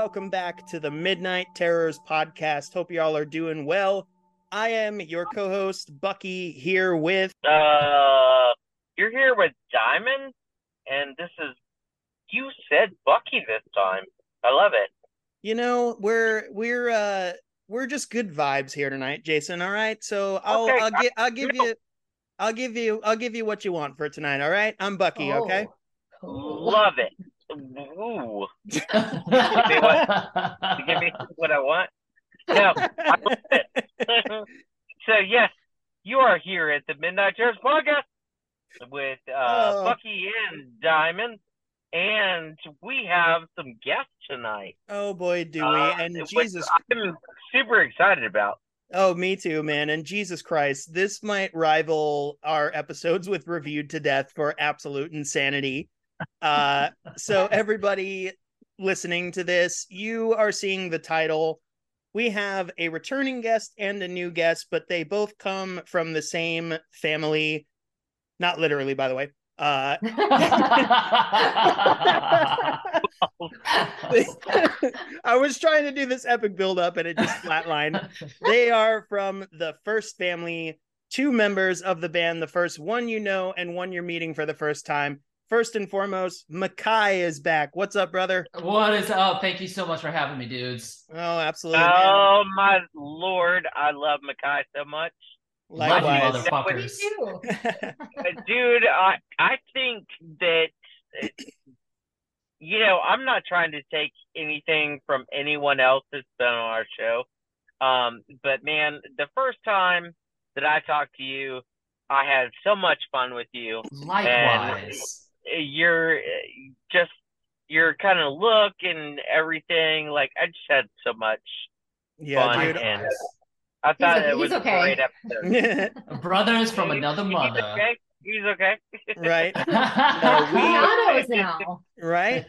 Welcome back to the Midnight Terrors podcast. Hope y'all are doing well. I am your co host, Bucky, here with. Uh, you're here with Diamond, and this is. You said Bucky this time. I love it. You know, we're we're uh we're just good vibes here tonight, Jason. All right, so I'll Okay, I'll get I'll give no. you I'll give you I'll give you what you want for tonight. All right, I'm Bucky. Okay. Oh, cool. Love it. Ooh, give me what I want. No, I love it. so yes, you are here at the Midnight Terrors podcast with uh, Oh. Bucky and Diamond, and we have some guests tonight. oh boy, do we? uh, and Jesus I'm super excited about. Oh, me too, man. And Jesus Christ, this might rival our episodes with Reviewed to Death for absolute insanity. Uh, so, everybody listening to this, you are seeing the title. We have a returning guest and a new guest, but they both come from the same family. Not literally, by the way. Uh, I was trying to do this epic build up and it just flatlined. they are from the Frst family, two members of the band, the first one you know and one you're meeting for the first time. First and foremost, Mikei is back. What's up, brother? what is up? Thank you so much for having me, dudes. Oh, absolutely. man. Oh my lord, I love Mikei so much. Love you, Likewise. motherfuckers. Me too. Uh, dude i i think that you know i'm not trying to take anything from anyone else that's been on our show um but man the first time that i talked to you i had so much fun with you Likewise. Uh, your uh, just your kind of look and everything like i just had so much yeah, fun dude. and i thought okay- it was he's a great episode Brothers from He's- another he's mother. okay he's okay right? He we- now. right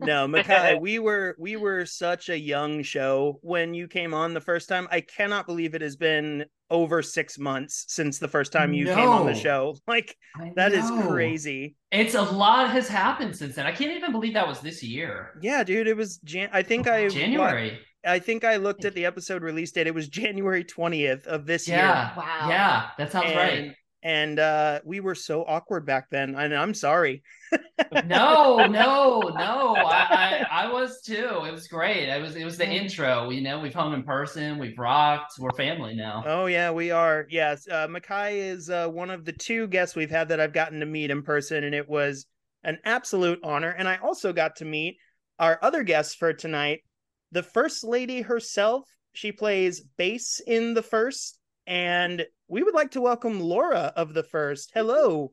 no mikei we were we were such a young show when you came on the first time i cannot believe it has been over six months since the first time you came on the show like I that is know. crazy It's a lot has happened since then. I can't even believe that was this year. yeah dude it was jan i think i January. i think i looked at the episode release date it was january 20th of this year Yeah. Wow. Yeah, that sounds and, right. And uh we were so awkward back then and i'm sorry No, no, no. I, I I was too. It was great. It was it was the intro. You know, we've hung in person, we've rocked, we're family now. Oh yeah, we are. Yes, uh, Mikei is uh, one of the two guests we've had that I've gotten to meet in person, and it was an absolute honor. And I also got to meet our other guests for tonight, the First Lady herself. She plays bass in the Frst, and we would like to welcome Laura of the Frst. Hello.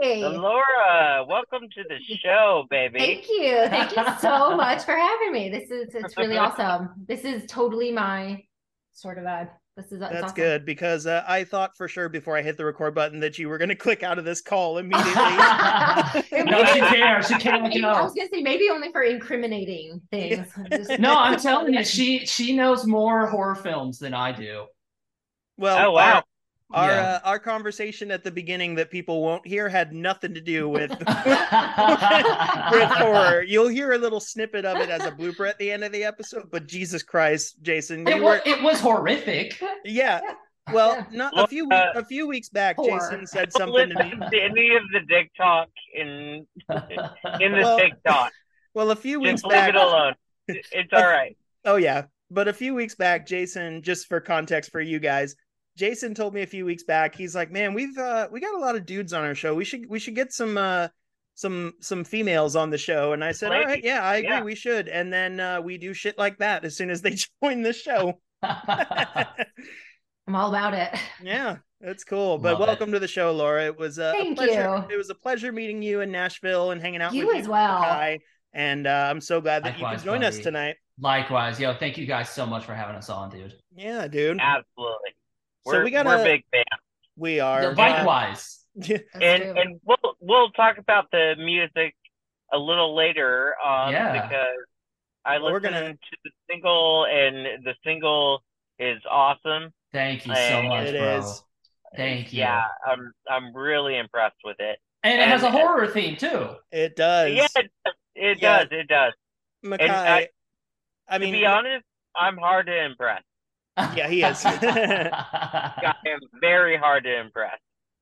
Hey. Laura, welcome to the show, baby. Thank you. Thank you so much for having me. This is it's really awesome. This is totally my sort of vibe. This is That's awesome. good because uh, I thought for sure before I hit the record button that you were going to click out of this call immediately. no, she cares. She can't Maybe- go. I was gonna say maybe only for incriminating things. Just- No, I'm telling you, she she knows more horror films than I do. well, Oh, wow. Our- Our Yeah. uh, our conversation at the beginning that people won't hear had nothing to do with with horror. You'll hear a little snippet of it as a blooper at the end of the episode. But Jesus Christ, Jason, It you was were it was horrific. yeah. Well, Yeah. not Well, a few uh, a few weeks back, Whore. Jason said something to me. to any of the dick talk in in the Well, TikTok. Well, a few weeks Just leave it alone. It's all right. Oh yeah, but a few weeks back, Jason. Just for context for you guys, Jason told me a few weeks back. He's like, "Man, we've uh, we got a lot of dudes on our show. We should we should get some uh, some some females on the show." And I said, "All right, yeah, I agree. yeah. We should." And then uh, we do shit like that as soon as they join the show. I'm all about it. yeah, that's cool. But Love it. welcome to the show, Laura. It was uh, a Thank pleasure. you. It was a pleasure meeting you in Nashville and hanging out You with as you, well. Mikei. And uh, I'm so glad that you Likewise, could join us tonight. Likewise, yo, thank you guys so much for having us on, dude. Yeah, dude. Absolutely. So We're, we gotta- we're big fans. We are. uh, Likewise. That's And true. and we'll we'll talk about the music a little later um Yeah. because I Well, we're listened gonna- to the single and the single is awesome. Thank you so much, it bro. is. Thank you. Yeah, I'm I'm really impressed with it. And it has a And- horror theme too. It does. Yeah, it, it Yeah. does. It does. Mikei, I- I, to be honest, I'm hard to impress. Yeah, he is. I am very hard to impress.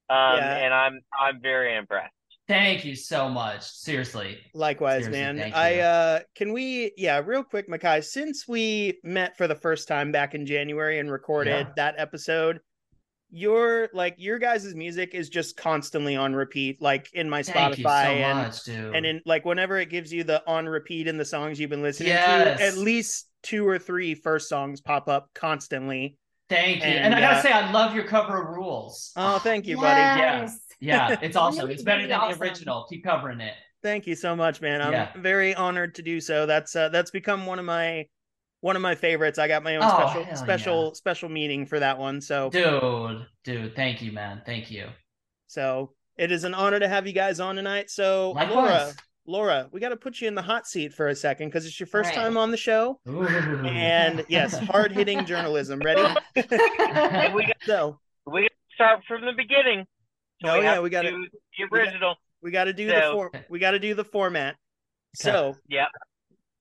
Um, Yeah. and I'm I'm very impressed. Thank you so much. Seriously. Likewise, Seriously, man. I uh can we yeah, real quick, Mikei, since we met for the first time back in January and recorded Yeah. that episode, your like your guys' music is just constantly on repeat, like in my Thank you Spotify so and much, dude. and in like whenever it gives you the on repeat in the songs you've been listening Yes. to, at least two or three Frst songs pop up constantly. Thank you. And, and, I gotta uh, say, I love your cover of Rules. Oh, thank you, buddy. Yes. Yeah, it's awesome. It's better than awesome. the original. Keep covering it. Thank you so much, man. I'm Yeah. very honored to do so. That's uh, that's become one of my one of my favorites. I got my own Oh, special hell special special meeting for that one. So Dude, dude, thank you, man. Thank you. so it is an honor to have you guys on tonight. So Likewise. Laura, we got to put you in the hot seat for a second because it's your first Right. time on the show. Ooh. And yes, hard hitting journalism. Ready? We got, so we to start from the beginning. So Oh, yeah, we gotta- do the original. we got to do the So- for, we got to do the format. So Yep.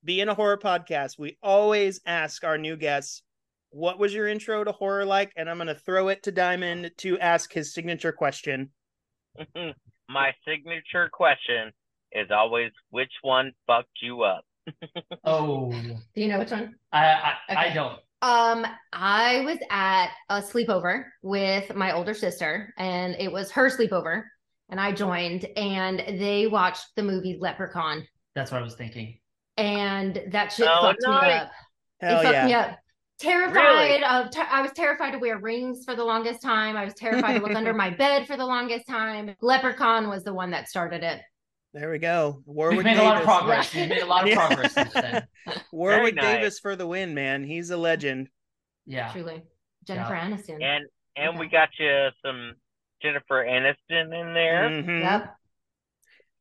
being a horror podcast, we always ask our new guests, what was your intro to horror like? And I'm going to throw it to Diamond to ask his signature question. My signature question is always, which one fucked you up? Oh, Do you know which one? I I, I don't. Um, I was at a sleepover with my older sister, and it was her sleepover, and I joined, and they watched the movie Leprechaun, That's what I was thinking. and that shit Oh, fucked me up. Hell it fucked yeah. me up. Terrified of, ter- I was terrified to wear rings for the longest time. I was terrified to look under my bed for the longest time. Leprechaun was the one that started it. There we go. We've Warwick made a lot of progress. Yeah. We've made a lot of progress since then. Warwick nice. Davis for the win, man. He's a legend. Yeah. Truly, Jennifer Aniston. And and we got you some Jennifer Aniston in there. Mhm. Yep.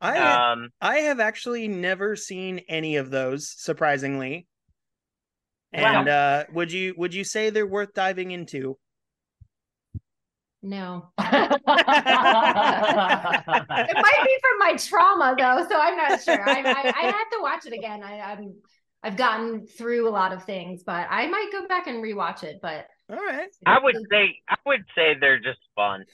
I Um, I have actually never seen any of those, surprisingly. Wow. And uh, would you would you say they're worth diving into? No. It might be from my trauma though, so I'm not sure. I, I, I have to watch it again. I, I'm I've gotten through a lot of things, but I might go back and rewatch it. But All right. I would say I would say they're just fun.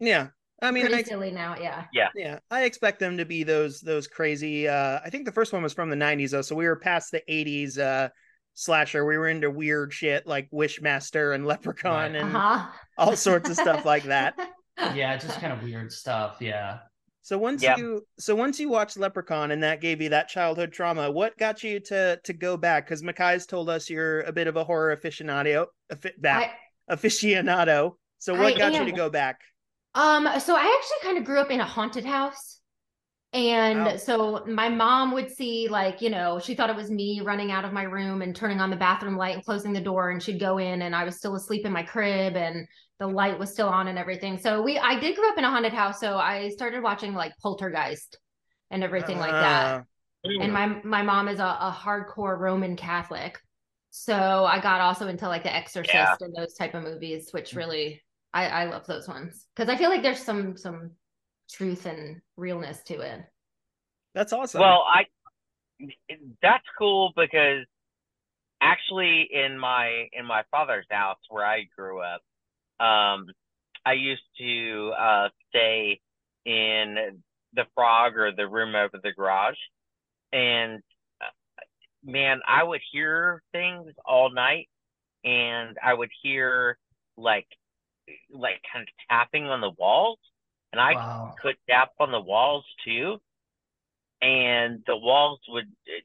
Yeah. I mean, pretty I, silly now. Yeah. yeah, I expect them to be those those crazy. Uh, I think the first one was from the '90s though, so we were past the '80s uh, slasher. We were into weird shit like Wishmaster and Leprechaun Right. and Uh huh. All sorts of stuff like that. yeah, just kind of weird stuff. Yeah. So once Yeah. you so once you watched Leprechaun and that gave you that childhood trauma, what got you to to go back? Because Mikei's told us you're a bit of a horror aficionado, affi- back, I, aficionado. So what I got you to go back? Um, so I actually kind of grew up in a haunted house. And Wow. so my mom would see, like, you know, she thought it was me running out of my room and turning on the bathroom light and closing the door, and she'd go in, and I was still asleep in my crib, and the light was still on and everything. So we, I did grow up in a haunted house, so I started watching like Poltergeist and everything like that. Ah, And my my mom is a, a hardcore Roman Catholic, so I got also into like The Exorcist Yeah. and those type of movies, which really I I love those ones because I feel like there's some some truth and realness to it. that's awesome. Well, I that's cool because actually in my in my father's house where I grew up, um, I used to uh stay in the frog or the room over the garage, and uh, man, I would hear things all night, and I would hear like like kind of tapping on the walls, and I Wow. could tap on the walls too, and the walls would uh,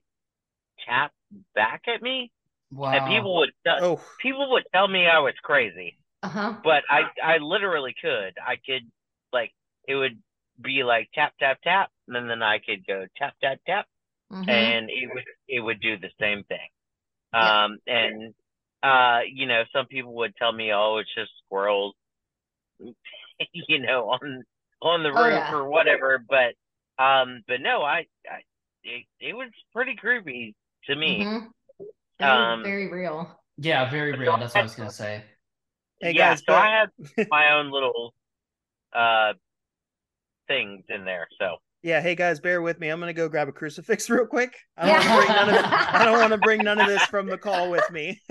tap back at me, Wow. and people would tell oh, people would tell me I was crazy, Uh huh. but I I literally could. I could like it would be like tap tap tap, and then I could go tap tap tap, Mm-hmm. and it would it would do the same thing. Yeah. Um, and uh, you know, some people would tell me, "Oh, it's just squirrels," you know, on on the Oh, roof yeah. or whatever. But um, but no, I, I it, it was pretty creepy to me. Um, very real. Yeah, very real. That's what I was gonna say. Hey, yeah, guys, so but- I had my own little uh things in there. So Yeah, hey guys, bear with me. I'm gonna go grab a crucifix real quick. I don't want to bring none of I don't want to bring none of this from the call with me.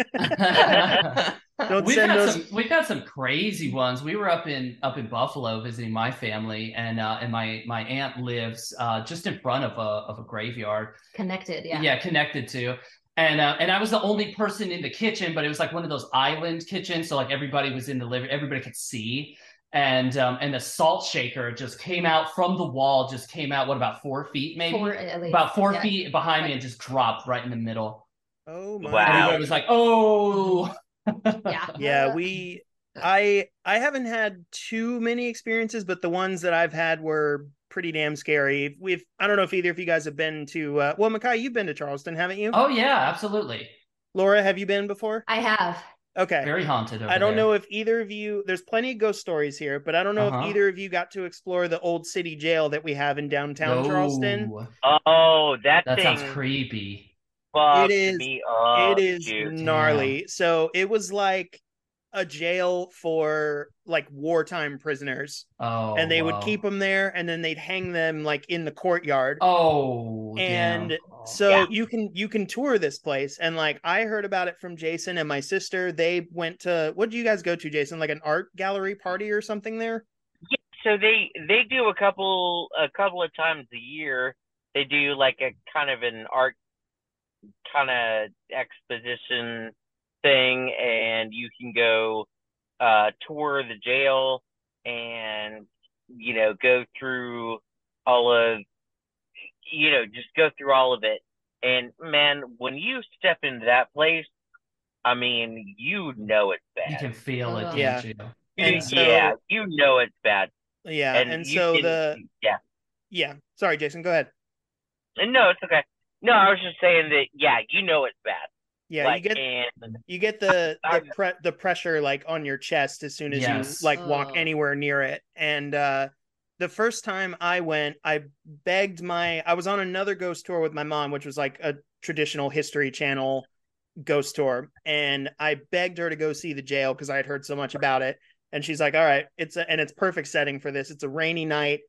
Don't we've send got those- some we've got some crazy ones. We were up in up in Buffalo visiting my family, and uh, and my my aunt lives uh, just in front of a of a graveyard. Connected, yeah. yeah. connected to. And uh, and I was the only person in the kitchen, but it was like one of those island kitchens, so like everybody was in the living, everybody could see. And um and the salt shaker just came out from the wall, just came out what about four feet maybe, Four, at least. about four Yeah. feet behind me, and just dropped right in the middle. Oh my Wow. Everybody was like, "Oh, Yeah. yeah we i i haven't had too many experiences but the ones that i've had were pretty damn scary we've i don't know if either of you guys have been to uh well mikei you've been to charleston haven't you oh yeah, absolutely, laura have you been before I have. okay very haunted." Over I don't there. know if either of you there's plenty of ghost stories here, but I don't know Uh-huh. if either of you got to explore the old city jail that we have in downtown Charleston. Oh, that, That thing sounds creepy. fucked It is- me up. it is dude. gnarly. So it was like a jail for like wartime prisoners, Oh, and they wow. would keep them there, and then they'd hang them like in the courtyard. Oh, And damn. So Yeah. you can you can tour this place, and like I heard about it from Jason and my sister. They went to what do you guys go to, Jason? Like an art gallery party or something there? Yeah, so they they do a couple a couple of times a year. They do like a kind of an art kind of exposition thing, and you can go uh, tour the jail and you know go through all of you know just go through all of it. And man, when you step into that place, I mean, you know it's bad. you can feel it. Yeah. you? And so- yeah, you know it's bad. Yeah, And, and, so can- the yeah. yeah. Sorry, Jason. Go ahead. No, it's okay. No, I was just saying that. Yeah, you know it's bad. Yeah, like, you get and you get the I- the pre- the pressure like on your chest as soon as Yes. you like walk Oh. anywhere near it. And uh the first time I went, I begged my I was on another ghost tour with my mom, which was like a traditional history channel ghost tour, and I begged her to go see the jail because I had heard so much about it. And she's like, "All right, it's a, and it's perfect setting for this. It's a rainy night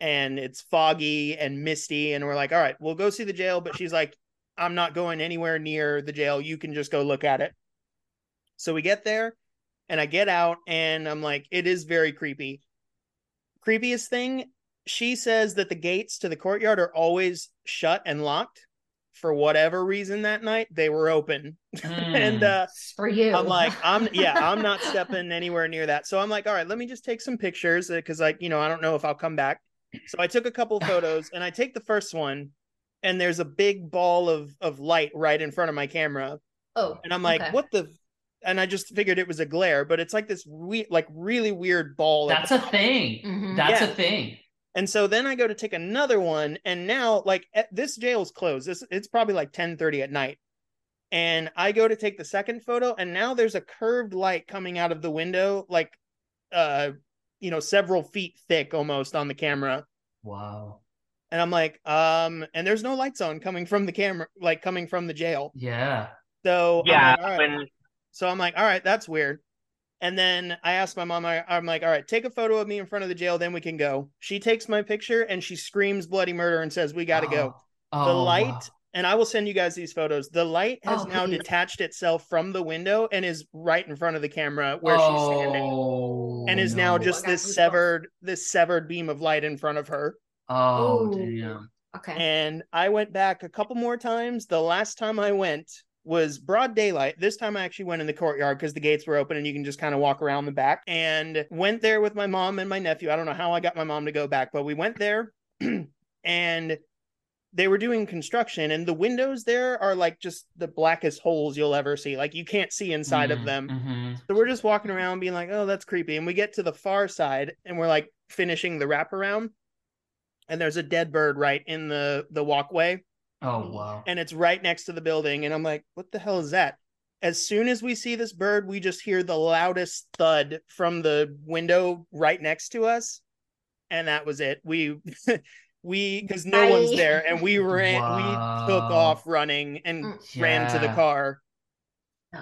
and it's foggy and misty and we're like, "All right, we'll go see the jail." But she's like, I'm not going anywhere near the jail. You can just go look at it. So we get there and I get out and I'm like, it is very creepy. Creepiest thing, she says that the gates to the courtyard are always shut and locked. For whatever reason that night, they were open. and Mm. uh for you. I'm like, I'm yeah, I'm not stepping anywhere near that. So I'm like, all right, let me just take some pictures because like, you know, I don't know if I'll come back. So I took a couple photos and I take the first one and there's a big ball of of light right in front of my camera. oh, And I'm like, okay. what the and I just figured it was a glare, but it's like this we like really weird ball. That's a thing. Mhm. That's Yeah. a thing. and so then I go to take another one, and now like at, this jail's closed. This it's probably like ten thirty at night, and I go to take the second photo, and now there's a curved light coming out of the window, like, uh, you know, several feet thick almost on the camera, Wow. And I'm like, um, and there's no lights on coming from the camera, like coming from the jail. Yeah. So I'm yeah, like, all right. when So I'm like, all right, that's weird. And then I asked my mom, I, I'm like, all right, take a photo of me in front of the jail, then we can go. She takes my picture and she screams bloody murder and says, we got to go. Oh, The oh, light, and I will send you guys these photos. The light has Oh, now please. detached itself from the window and is right in front of the camera where she's standing. Oh, And is now just this severed, this severed beam of light in front of her. Oh, Ooh. damn. okay. And I went back a couple more times. The last time I went was broad daylight. This time I actually went in the courtyard because the gates were open and you can just kind of walk around the back. And went there with my mom and my nephew. I don't know how I got my mom to go back, but we went there and they were doing construction and the windows there are like just the blackest holes you'll ever see. Like you can't see inside of Mm, them. mhm. So we're just walking around being like, oh, that's creepy. And we get to the far side and we're like finishing the wraparound. And there's a dead bird right in the the walkway. Oh wow. And it's right next to the building. And I'm like, what the hell is that? As soon as we see this bird, we just hear the loudest thud from the window right next to us. And that was it. We we because no one's there and we ran we took off running and Mm. ran to the car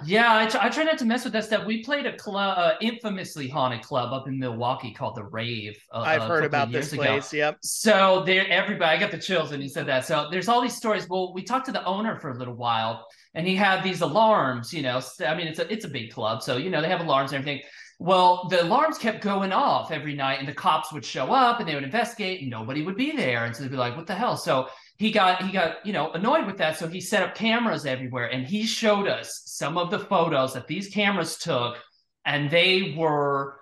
Yeah, I, tr- try not to mess with that stuff. We played a club, uh, infamously haunted club up in Milwaukee called the Rave. Uh, I've heard about this ago. place. Yep. So there, everybody, I got the chills when you said that. So there's all these stories. Well, we talked to the owner for a little while, and he had these alarms. You know, I mean, it's a it's a big club, so you know they have alarms and everything. Well, the alarms kept going off every night, and the cops would show up and they would investigate, and nobody would be there, and so they'd be like, "What the hell?" So he got he got you know annoyed with that, so he set up cameras everywhere, and he showed us some of the photos that these cameras took, and they were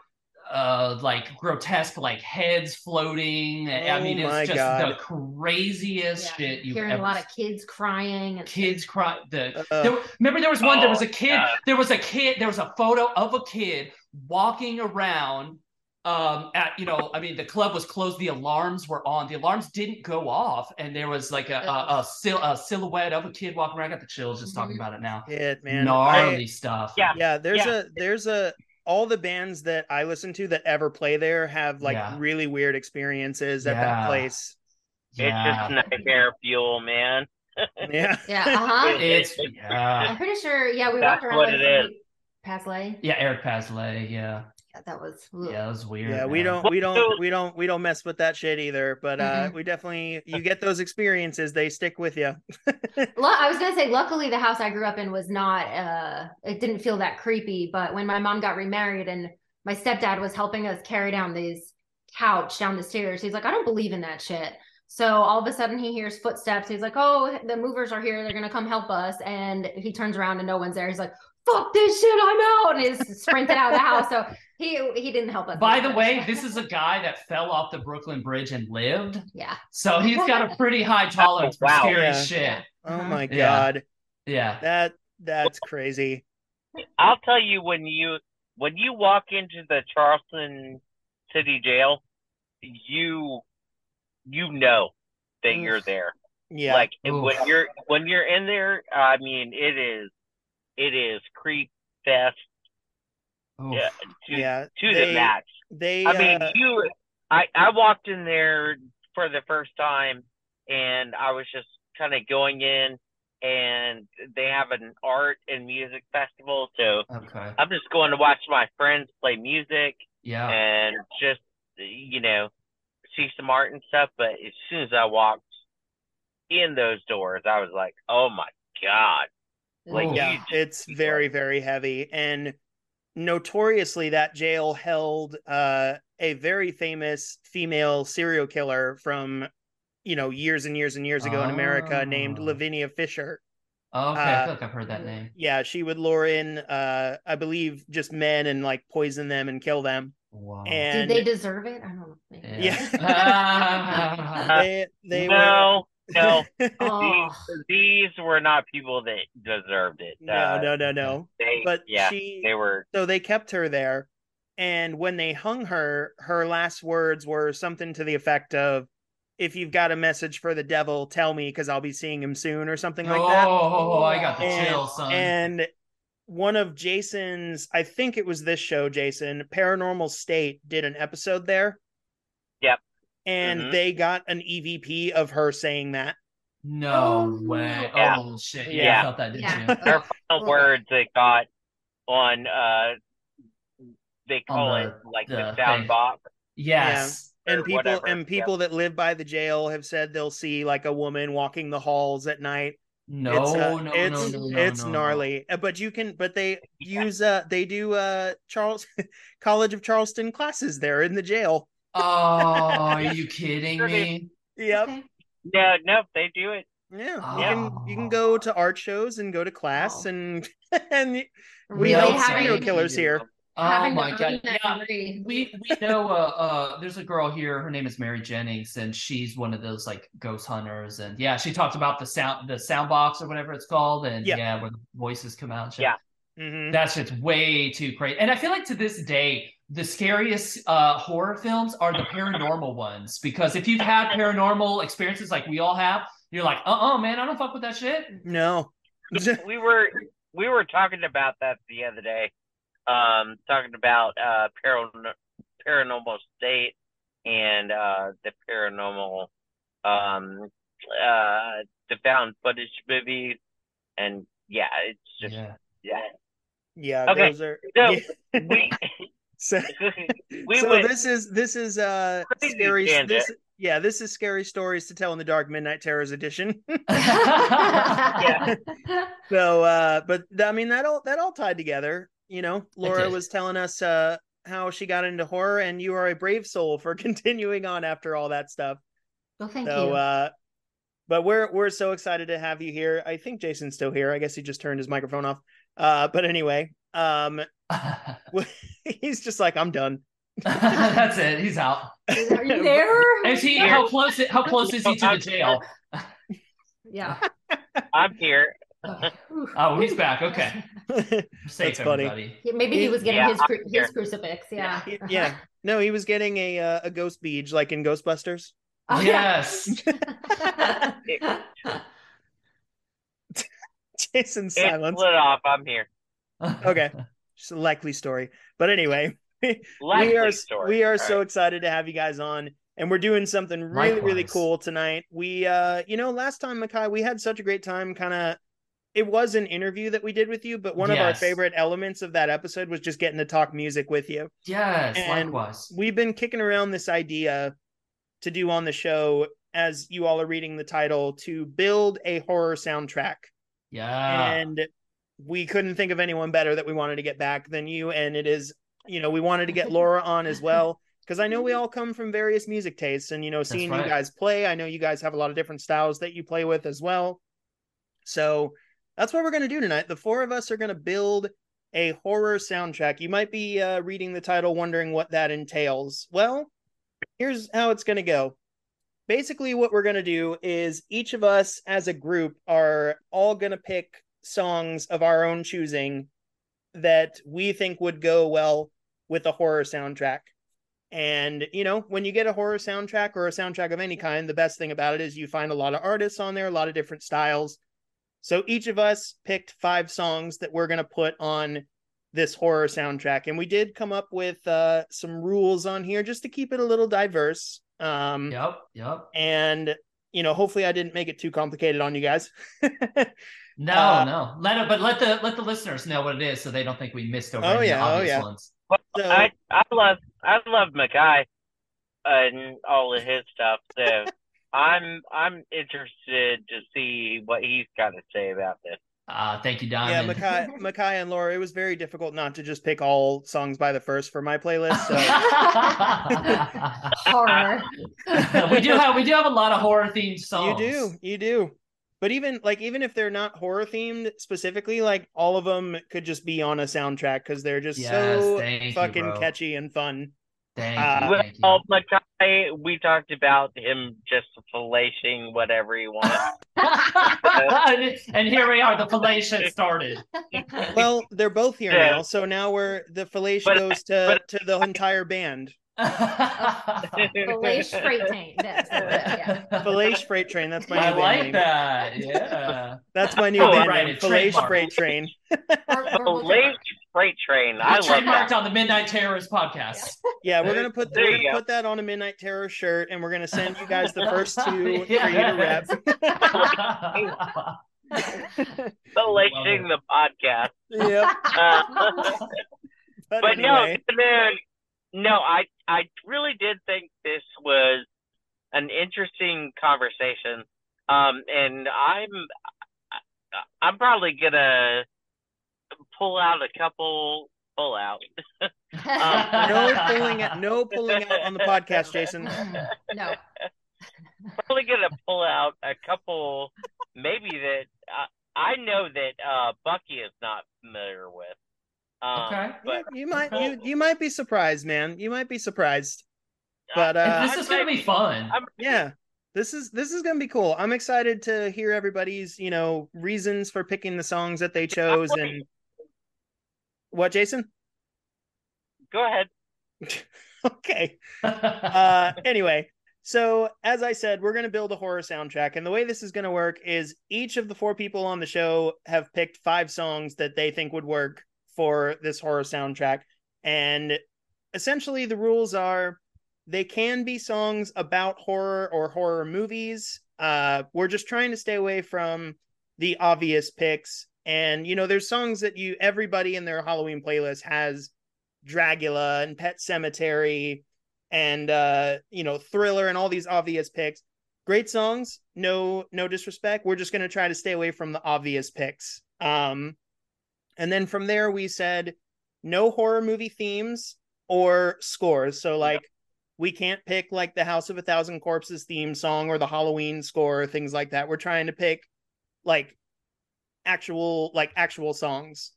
uh like grotesque like heads floating. I Oh mean it's just God. the craziest Yeah, shit you've Hearing ever a lot of kids crying and kids cry the Uh, there, remember there was one there was a Oh, kid yeah. there was a kid there was a photo of a kid walking around um at you know i mean the club was closed the alarms were on the alarms didn't go off and there was like a a, a, sil- a silhouette of a kid walking around i got the chills just talking Mhm. about it now It man. gnarly I- stuff Yeah. yeah, there's Yeah. a there's a all the bands that I listen to that ever play there have like Yeah. really weird experiences at Yeah. that place. It's just nightmare fuel, man. Yeah. yeah, uh-huh. it's yeah I'm pretty sure. Yeah, we That's walked around what with it is. Pasley. yeah eric Pasley, yeah Yeah, that was. ugh. yeah that was weird Yeah, we don't we don't we don't we don't mess with that shit either. But uh Mm-mm. we definitely you get those experiences, they stick with you. I was gonna say, luckily the house I grew up in was not. uh It didn't feel that creepy. But when my mom got remarried and my stepdad was helping us carry down these couch down the stairs, he's like, I don't believe in that shit. So all of a sudden he hears footsteps. He's like, Oh, the movers are here. They're gonna come help us. And he turns around and no one's there. He's like, Fuck this shit. I'm out. And he's sprinted out of the house. So he he didn't help us. by much. the way this is a guy that fell off the brooklyn bridge and lived yeah. So he's got a pretty high tolerance for oh, wow. scary Yeah. shit. Oh my Yeah. god. Yeah. That that's crazy. I'll tell you when you when you walk into the Charleston City Jail, you you know that you're there. Yeah. Like Oof. when you're when you're in there, I mean, it is it is creep fest Oof. yeah, to yeah. to they, the max. They I mean, uh, you, I, I walked in there for the first time and I was just kind of going in and they have an art and music festival. So Okay. I'm just going to watch my friends play music Yeah. and just, you know, see some art and stuff. But as soon as I walked in those doors, I was like, oh my God. Like, Oof. yeah, it's very very heavy and notoriously that jail held uh a very famous female serial killer from you know years and years and years ago in america named Oh. lavinia fisher okay. uh, I feel like I've heard that name. yeah she would lure in uh i believe just men and like poison them and kill them Wow. and Did they deserve it? I don't know. Yeah. Uh, they they no, no, Oh. these were not people that deserved it. no Uh, no no no They, but yeah, she they were. So they kept her there. And when they hung her, her last words were something to the effect of, if you've got a message for the devil, tell me because I'll be seeing him soon or something like that. oh, I got the And- chill, son. And one of Jason's, I think it was this show, Jason, Paranormal State did an episode there. Yep. And Mhm. they got an EVP of her saying that. no Oh, way. yeah. Oh shit. Yeah, Yeah. I felt that, didn't Yeah. you? Her final words they got on uh, they call On it like the, the sound thing. box. Yes. And people whatever, and yeah. people that live by the jail have said they'll see like a woman walking the halls at night No, it's, uh, no, no, it's, no, no, it's no, no. gnarly Uh, but you can but they Yeah. use uh they do uh charles college of charleston classes there in the jail Oh, are you kidding me? yep Okay. No, no, they do it. yeah you can you can go Oh. to art shows and go to class Wow. and and we Really help No, serial killers here Oh my god. Yeah. We we know uh uh there's a girl here, her name is Mary Jennings, and she's one of those like ghost hunters. And yeah, she talked about the sound the sound box or whatever it's called, and Yeah. yeah, where the voices come out and shit. Yeah. Mhm. That shit's way too crazy. And I feel like to this day, the scariest uh horror films are the paranormal ones. Because if you've had paranormal experiences like we all have, you're like, uh-uh, man, I don't fuck with that shit. no we were we were talking about that the other day. Um, talking about uh paran- paranormal state and uh the paranormal um uh the found footage movie and yeah, it's just Yeah. Yeah. Yeah, Okay, those are. so yeah. We so we so this is this is uh Crazy scary. This, yeah, this is scary stories to tell in the dark midnight terrors edition. Yeah. so, uh, but I mean that all that all tied together. You know, Laura was telling us uh how she got into horror, and you are a brave soul for continuing on after all that stuff. Well, thank so, you. uh, but we're we're so excited to have you here. I think Jason's still here. I guess he just turned his microphone off. Uh, but anyway, um, he's just like I'm done. That's it. He's out. Are you there? Is he? How close? How close is he to the jail? Yeah. I'm here. Oh, he's back. Okay, safe, That's funny. everybody. Yeah, Maybe he was getting Yeah, his cru- his crucifix. Yeah. yeah, no, he was getting a uh, a ghost beach like in Ghostbusters. Oh, Yes. yeah. Jason's It's silence. split off. I'm here. Okay. Just a likely story. But anyway, we Likely are story. we are All so right. excited to have you guys on and we're doing something really really cool tonight. We uh you know last time Mikei we had such a great time kind of it was an interview that we did with you, but one of our favorite elements of that episode was just getting to talk music with you. Yes. And- Likewise. We've been kicking around this idea to do on the show as you all are reading the title to build a horror soundtrack Yeah. and we couldn't think of anyone better that we wanted to get back than you. And it is you know we wanted to get laura on as well because i know we all come from various music tastes and you know seeing right. you guys play i know you guys have a lot of different styles that you play with as well. So that's what we're going to do tonight. The four of us are going to build a horror soundtrack. You might be uh, reading the title wondering what that entails. Well here's how it's going to go basically what we're going to do is each of us as a group are all going to pick songs of our own choosing that we think would go well with a horror soundtrack. And you know when you get a horror soundtrack or a soundtrack of any kind the best thing about it is you find a lot of artists on there a lot of different styles. So each of us picked five songs that we're going to put on this horror soundtrack. And we did come up with uh, some rules on here just to keep it a little diverse um, Yep. Yep. and you know hopefully i didn't make it too complicated on you guys No, Uh, no. Let it, but let the let the listeners know what it is, so they don't think we missed over Oh, any yeah, oh, obvious yeah. ones. so I I love I love Mikei and all of his stuff. So I'm I'm interested to see what he's got to say about this. Uh, thank you, Don. yeah Diamond. Mikei, Mikei and laura it was very difficult not to just pick all songs by the Frst for my playlist so Horror. we do have we do have a lot of horror themed songs. you do you do but even like even if they're not horror themed specifically like all of them could just be on a soundtrack because they're just Yes, so thank you, fucking catchy and fun Thank Uh, you. Well, you. Mikei, we talked about him just fellation whatever he wants. and here we are. The fellation started. well they're both here Yeah. now so now we're the fellation goes to but- to the entire band Fellation freight train. That's yeah. Fellation freight train that's my new I band like name. that. Yeah. that's my new Oh, band right, name it's Fellation trademarked. freight train Ver- verbal freight train. I love Trademarked that. on the Midnight Terrorist podcast. Yeah, we're gonna put There we're gonna go. put that on a Midnight Terror shirt, and we're gonna send you guys the first two for you to Yes. rep. Fellation the podcast. yep. Uh, But, but anyway, no, no, no. I I really did think this was an interesting conversation. Um, and I'm I'm probably gonna pull out a couple pull out. no pulling out, no pulling out on the podcast, Jason. no. Probably gonna pull out a couple, maybe that uh, I know that uh, Bucky is not familiar with. Um, Okay. But you might you you might be surprised, man. You might be surprised. But uh, this is gonna be fun. I'm- yeah, this is this is gonna be cool. I'm excited to hear everybody's you know reasons for picking the songs that they chose and what, Jason. Go ahead. okay. uh anyway so as i said we're going to build a horror soundtrack and the way this is going to work is each of the four people on the show have picked five songs that they think would work for this horror soundtrack and essentially the rules are they can be songs about horror or horror movies uh we're just trying to stay away from the obvious picks And you know, there's songs that you everybody in their Halloween playlist has Dragula and Pet Sematary and uh, you know, Thriller and all these obvious picks. Great songs, no no disrespect. We're just going to try to stay away from the obvious picks. Um and then from there we said no horror movie themes or scores. So like we can't pick like the House of a Thousand Corpses theme song or the Halloween score or things like that. We're trying to pick like actual like actual songs.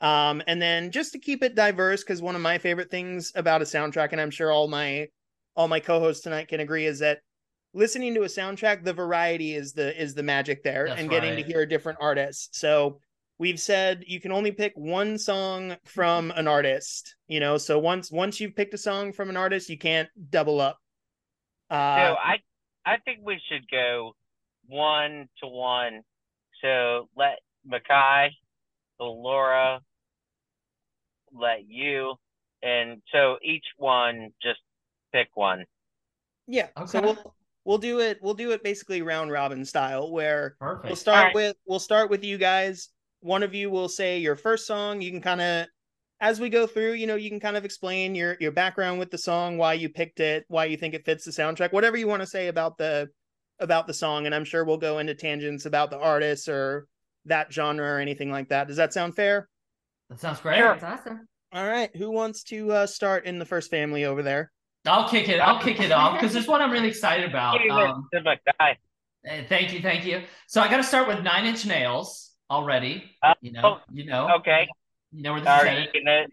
Um and then just to keep it diverse cuz one of my favorite things about a soundtrack and I'm sure all my all my co-hosts tonight can agree is that listening to a soundtrack the variety is the is the magic there That's and getting right. to hear different artists. So we've said you can only pick one song from an artist you know so once once you've picked a song from an artist you can't double up so uh I I think we should go one to one. So let Mikei, Laura, let you, and so each one just pick one. yeah so we'll we'll do it we'll do it basically round robin style where Perfect. we'll start Alright. with we'll start with you guys one of you will say your first song you can kind of as we go through you know you can kind of explain your your background with the song why you picked it why you think it fits the soundtrack whatever you want to say about the about the song and i'm sure we'll go into tangents about the artists or that genre or anything like that does that sound fair That sounds great. Sure. That's awesome. all right who wants to uh start in the Frst family over there I'll kick it. I'll kick it off because there's one I'm really excited about. Give Um, to Mikei. eh, thank you, thank you. So I got to start with Nine Inch Nails already. Uh, you know, oh, you know, Okay. you know where this is Are you gonna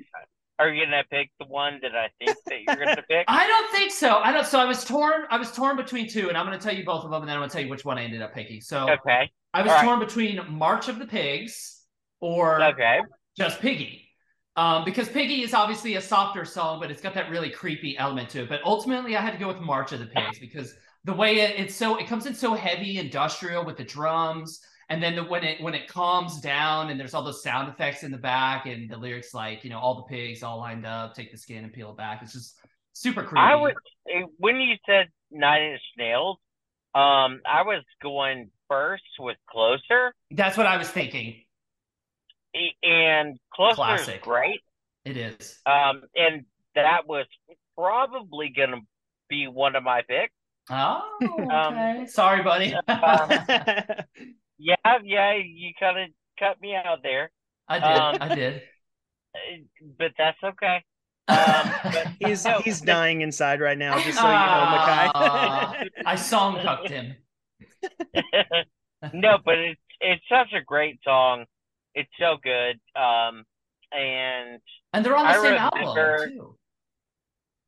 are you gonna pick the one that I think that you're gonna pick? I don't think so. I don't. So I was torn. I was torn between two, and I'm to tell you both of them, and then I'm to tell you which one I ended up picking. So Okay. I was all right. torn between March of the Pigs or Okay. just Piggy. Um, because Piggy is obviously a softer song, but it's got that really creepy element to it. But ultimately, I had to go with March of the Pigs because the way it, it's so it comes in so heavy, industrial with the drums, and then the, when it when it calms down and there's all those sound effects in the back, and the lyrics like you know all the pigs all lined up, take the skin and peel it back. It's just super creepy. I would eh, when you said Nine Inch Nails, um, I was going first with Closer, That's what I was thinking. and Closer is Classic. great. It is. Um, and that was probably gonna be one of my picks. Oh, Um. Sorry, buddy. Yeah, yeah, you kind of cut me out there, I did. um, I did. but that's okay. Um, but he's no, he's dying inside right now just so you know mikei Ah, I song cooked him. no, but it's it's such a great song. It's so good. Um, and And they're on the I same remember- album too.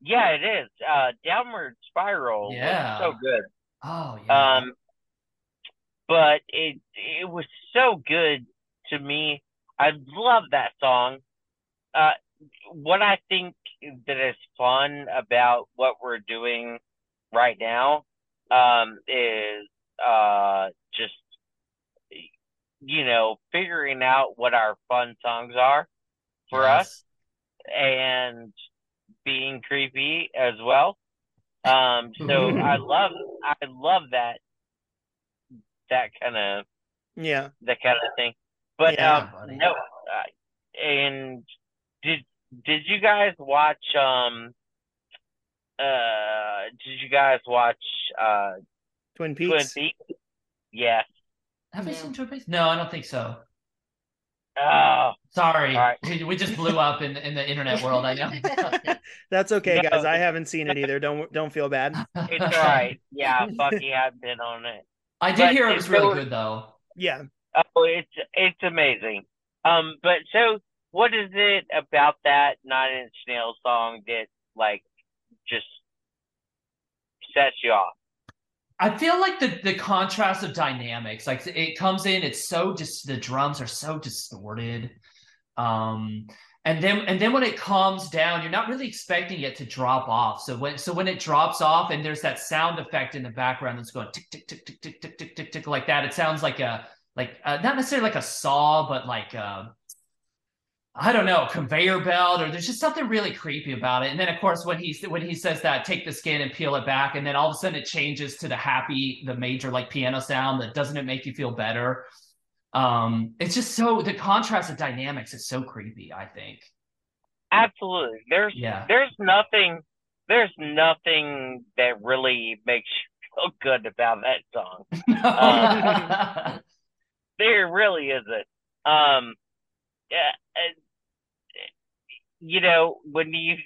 yeah, it is. Uh, Downward Spiral. Yeah. so good. Oh yeah. Um, but it it was so good to me. I love that song. Uh, what I think that is fun about what we're doing right now, um, is uh just you know figuring out what our fun songs are for us and being creepy as well. Um, so I love I love that that kind of yeah that kind of thing. But Yeah, um, buddy. no, uh, and did did you guys watch um uh did you guys watch uh twin Twin peaks Peaks? Yes. Have we No. seen Twin Peaks? No, I don't think so. Oh, Sorry, All right. we, we just blew up in in the internet world. I know. that's okay No. guys i haven't seen it either don't don't feel bad it's all right. Yeah, Bucky had been on it. I did But hear it was really good though. yeah Oh, it's it's amazing. Um, but so what is it about that Nine Inch Nails song that like just sets you off? I feel like the the contrast of dynamics, like it comes in, it's so just the drums are so distorted. Um and then and then when it calms down, you're not really expecting it to drop off. So when so when it drops off and there's that sound effect in the background that's going tick tick tick tick tick tick tick tick tick like that, it sounds like a like uh, not necessarily like a saw, but like uh I don't know, conveyor belt, or there's just something really creepy about it. And then, of course, when he when he says that, take the skin and peel it back, and then all of a sudden it changes to the happy, the major like piano sound. That doesn't it make you feel better? Um, it's just so the contrast of dynamics is so creepy. I think. Absolutely. There's Yeah. there's nothing there's nothing that really makes you feel good about that song. Uh, There really isn't. Um yeah, you know, when you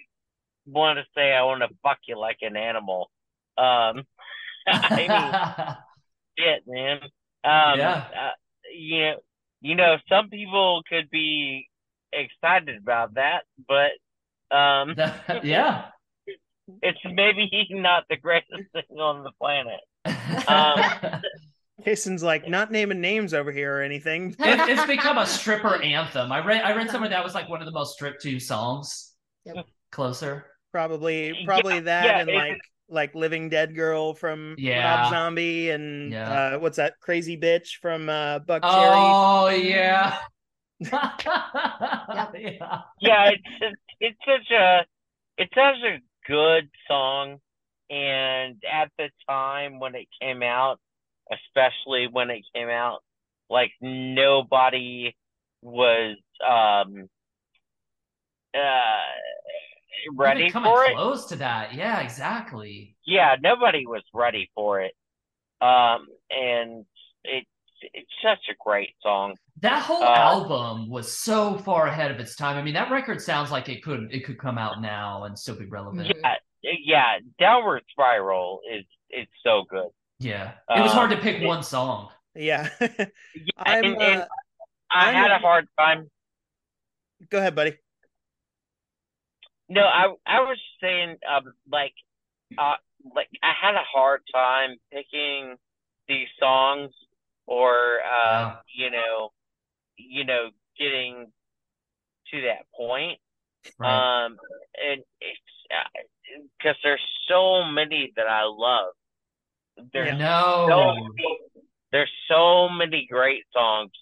want to say I want to fuck you like an animal, um I mean shit, man. Um Yeah. uh, you know, you know, some people could be excited about that, but um yeah. it's maybe not the greatest thing on the planet. Um, Jason's like not naming names over here or anything. it, it's become a stripper anthem. I read I read somewhere that was like one of the most stripped to songs. Yep. Closer. Probably, probably that, yeah, and like like Living Dead Girl from Yeah. Rob Zombie, and Yeah. uh, what's that crazy bitch from uh, Buckcherry. Oh yeah. Yeah. Yeah, it's it's such a it's such a good song, and at the time when it came out, especially when it came out, like nobody was um uh ready Even coming for it. close to that. Yeah, exactly. yeah, nobody was ready for it. Um, and it's it's such a great song. That whole Uh, album was so far ahead of its time. I mean, that record sounds like it could it could come out now and still be relevant. Yeah, yeah, Downward Spiral is is so good. Yeah. It was hard to Um, pick it- one song. Yeah, Yeah, I'm. and, and Uh, I I'm had a- a hard time. go ahead, buddy. No, I I was saying um like uh like I had a hard time picking these songs or uh you know you know getting to that point. Right. Um, and it's because there's so many that I love. There's so no. many, there's so many great songs,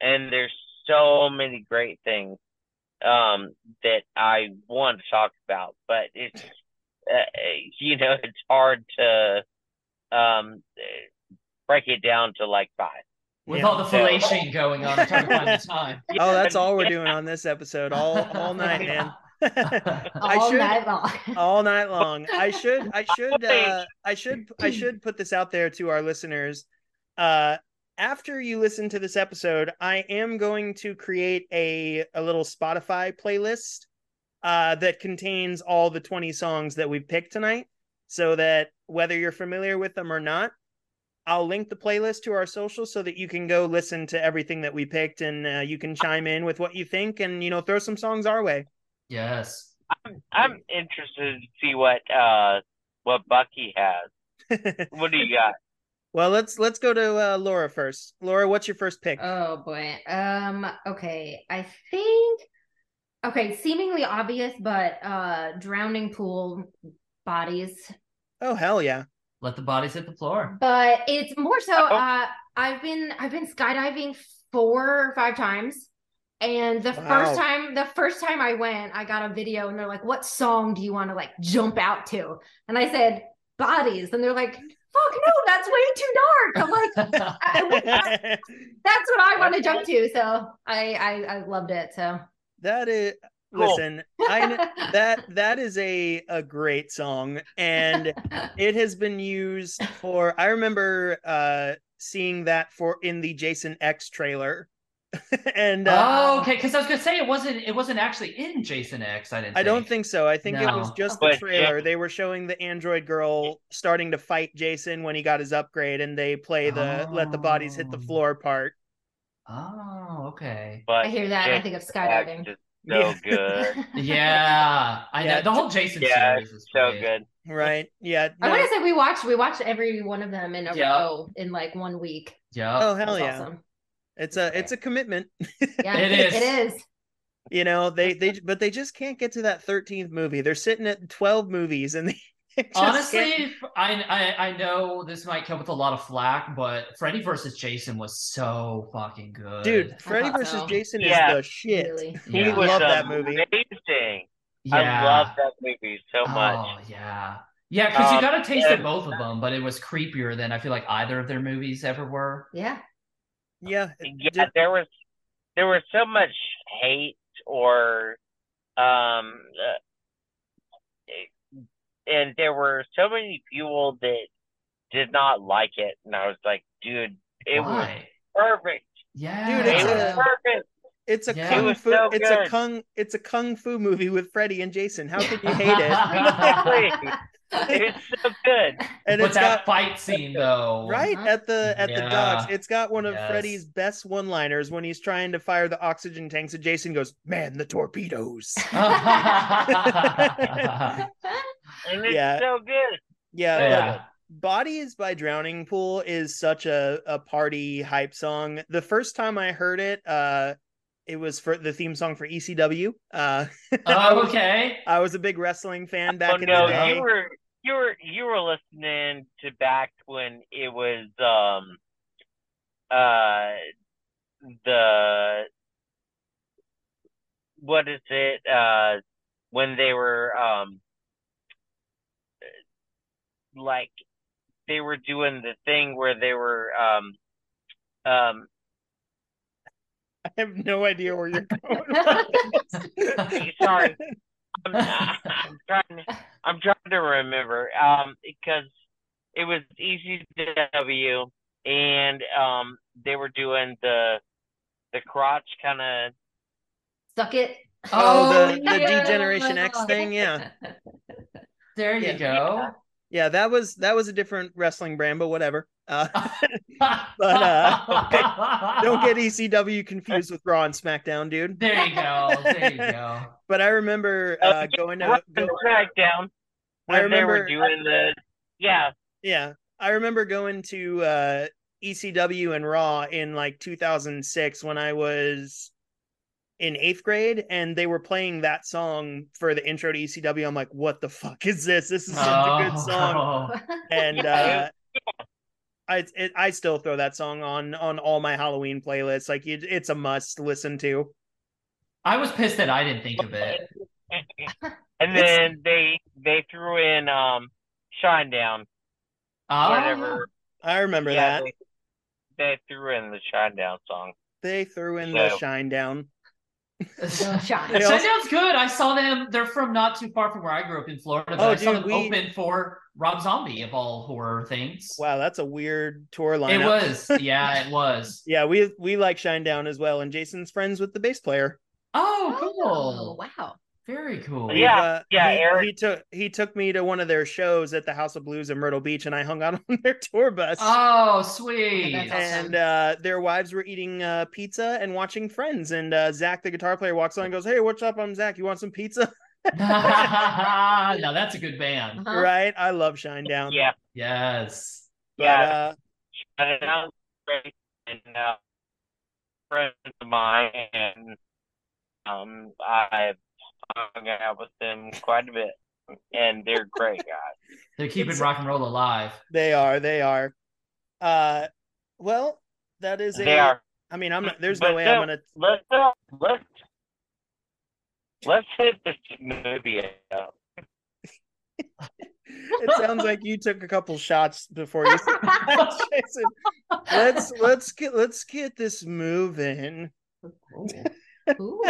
and there's so many great things um that I want to talk about, but it's uh, you know it's hard to um break it down to like five. With Yeah. all the So- fellation going on, I'm trying to find the time. Oh, that's all we're doing on this episode, all all night, man. I All should night long. all night long. I should I should uh, I should I should put this out there to our listeners. Uh after you listen to this episode, I am going to create a a little Spotify playlist uh that contains all the 20 songs that we've picked tonight so that whether you're familiar with them or not, I'll link the playlist to our social so that you can go listen to everything that we picked and uh, you can chime in with what you think and you know throw some songs our way. yes. I'm interested to see what uh what Bucky has. What do you got? Well, let's let's go to uh, Laura first. Laura, what's your first pick? Oh boy. Um, okay. I think okay, seemingly obvious, but uh drowning pool bodies. oh hell yeah! Let the bodies hit the floor. But it's more so Oh. uh I've been I've been skydiving four or five times. And the Wow. first time the first time I went, I got a video and they're like, What song do you want to like jump out to? And I said, Bodies. And they're like, Fuck no, that's way too dark. I'm like, I, that's, that's what I want to jump to. So I, I I loved it. So that is Cool. listen. I that that is a a great song, and it has been used for. I remember uh seeing that for in the Jason X trailer, and uh, oh, okay. Because I was gonna say it wasn't. It wasn't actually in Jason X. I didn't. I don't think so. I think it was just the But, trailer. yeah. They were showing the android girl starting to fight Jason when he got his upgrade, and they play the "Let the bodies hit the Oh. floor" part. Oh, okay. But I hear that and I think of skydiving. is so Yeah. good. Yeah, I Yeah, know the whole Jason Yeah, series is so great. good. Right? Yeah. I want to say we watched we watched every one of them in a Yeah. row in like one week. Yeah. Oh hell yeah! awesome. It's a it's a commitment. Yeah, It is. It is. you know they they but they just can't get to that 13th movie they're sitting at 12 movies and they Honestly, I, I I know this might come with a lot of flack, but Freddy versus Jason was so fucking good, dude freddy versus so. jason Yeah. is the shit Really. we Yeah. It was love that movie Amazing. Yeah. I love that movie so much. Oh yeah, yeah. Because you Um, got a taste and- of both of them, but it was creepier than I feel like either of their movies ever were. Yeah. Yeah, yeah, just- there was there was so much hate or um uh, and there were so many people that did not like it and I was like, dude, it was perfect. Yeah. Dude, It it's was a- perfect. it's a Yeah. kung It fu. so it's a good. kung. It's a kung fu movie with Freddy and Jason. How could you hate it? Exactly. It's so good. and but it's that got fight scene though. right at the at the docks. It's got one of Yes. Freddy's best one-liners when he's trying to fire the oxygen tanks. And Jason goes, "Man, the torpedoes." yeah. And it's Yeah. so good. Yeah, but Bodies by Drowning Pool is such a, a party hype song. The first time I heard it, uh, it was for the theme song for ECW. Uh, Oh, okay. I was a big wrestling fan back oh in no, the day. you were you were you were listening to back when it was um uh the what is it uh when they were um like they were doing the thing where they were um um I have no idea where you're going. sorry I'm, I'm trying to, I'm trying to remember um because it was ECW and um they were doing the the crotch kind of Suck it. Oh, the- the yeah. D-Generation X thing, yeah. There you Yeah. go. yeah, that was that was a different wrestling brand, but whatever. Uh, But, uh, don't get ECW confused with Raw and SmackDown, dude. There you go. There you go. But I remember uh, going to go, SmackDown I when they were remember- doing the yeah Yeah, I remember going to uh, ECW and Raw in like 2006 when I was in eighth grade, and they were playing that song for the intro to ECW. I'm like, what the fuck is this? This is such a good song. Oh. And uh, I it, I still throw that song on on all my Halloween playlists. Like it, it's a must listen to. I was pissed that I didn't think of it. and It's- then they they threw in um Shinedown Oh, whatever I remember yeah that they, they threw in the Shinedown song they threw in the Shinedown. Shine. They also- good. I saw them. They're from not too far from where I grew up in Florida. But Oh, I saw them we- open for Rob Zombie of all horror things. Wow, that's a weird tour lineup. it was. Yeah, it was. Yeah, we we like Shinedown as well, and Jason's friends with the bass player. Oh, Oh, cool. wow. Very cool. Yeah, uh, yeah, He, Eric- he took he took me to one of their shows at the House of Blues in Myrtle Beach, and I hung out on their tour bus. Oh, sweet. Awesome. and uh, their wives were eating uh, pizza and watching Friends. And uh, Zach, the guitar player, walks on and goes, "Hey, what's up? I'm Zach. You want some pizza?" now that's a good band. Uh-huh. Right? I love Shinedown. yeah Yes. But, yeah uh, Shine great and uh friends of mine and um I've hung out with them quite a bit and they're great guys They're keeping It's- rock and roll alive. they are. They are. Uh, well, that is a. they are I mean, I'm not. There's But no way no- I'm gonna. let's uh, let's let's hit the movie up. It sounds like you took a couple shots before you. Jason, let's let's get let's get this moving. Ooh.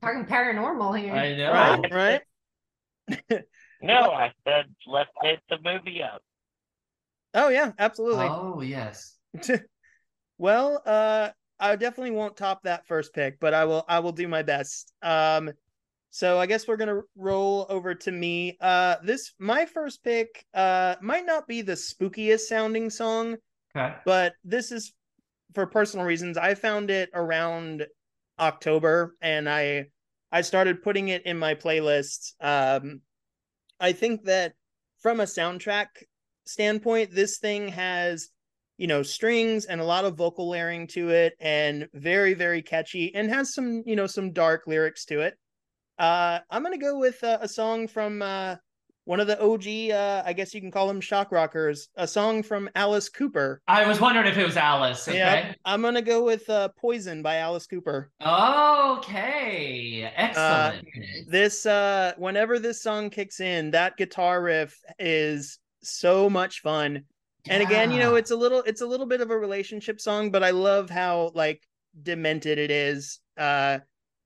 Talking paranormal here. I know. Right, right. No, I said let's hit the movie up. Oh yeah, absolutely. Oh, yes. well, uh, I definitely won't top that first pick, but I will. I will do my best. Um, so I guess we're gonna roll over to me. Uh, this my first pick. Uh, might not be the spookiest sounding song, Okay. but this is for personal reasons. I found it around October, and I I started putting it in my playlist. Um, I think that from a soundtrack standpoint, this thing has you know strings and a lot of vocal layering to it, and very very catchy, and has some you know some dark lyrics to it. Uh, I'm gonna go with uh, a song from uh, one of the OG, uh, I guess you can call them shock rockers, a song from Alice Cooper. I was wondering if it was Alice. Okay. Yeah, I'm gonna go with uh, "Poison" by Alice Cooper. Okay. Excellent. This, uh, whenever this song kicks in, that guitar riff is so much fun. And again, you know, it's a little it's a little bit of a relationship song, but I love how like demented it is. Uh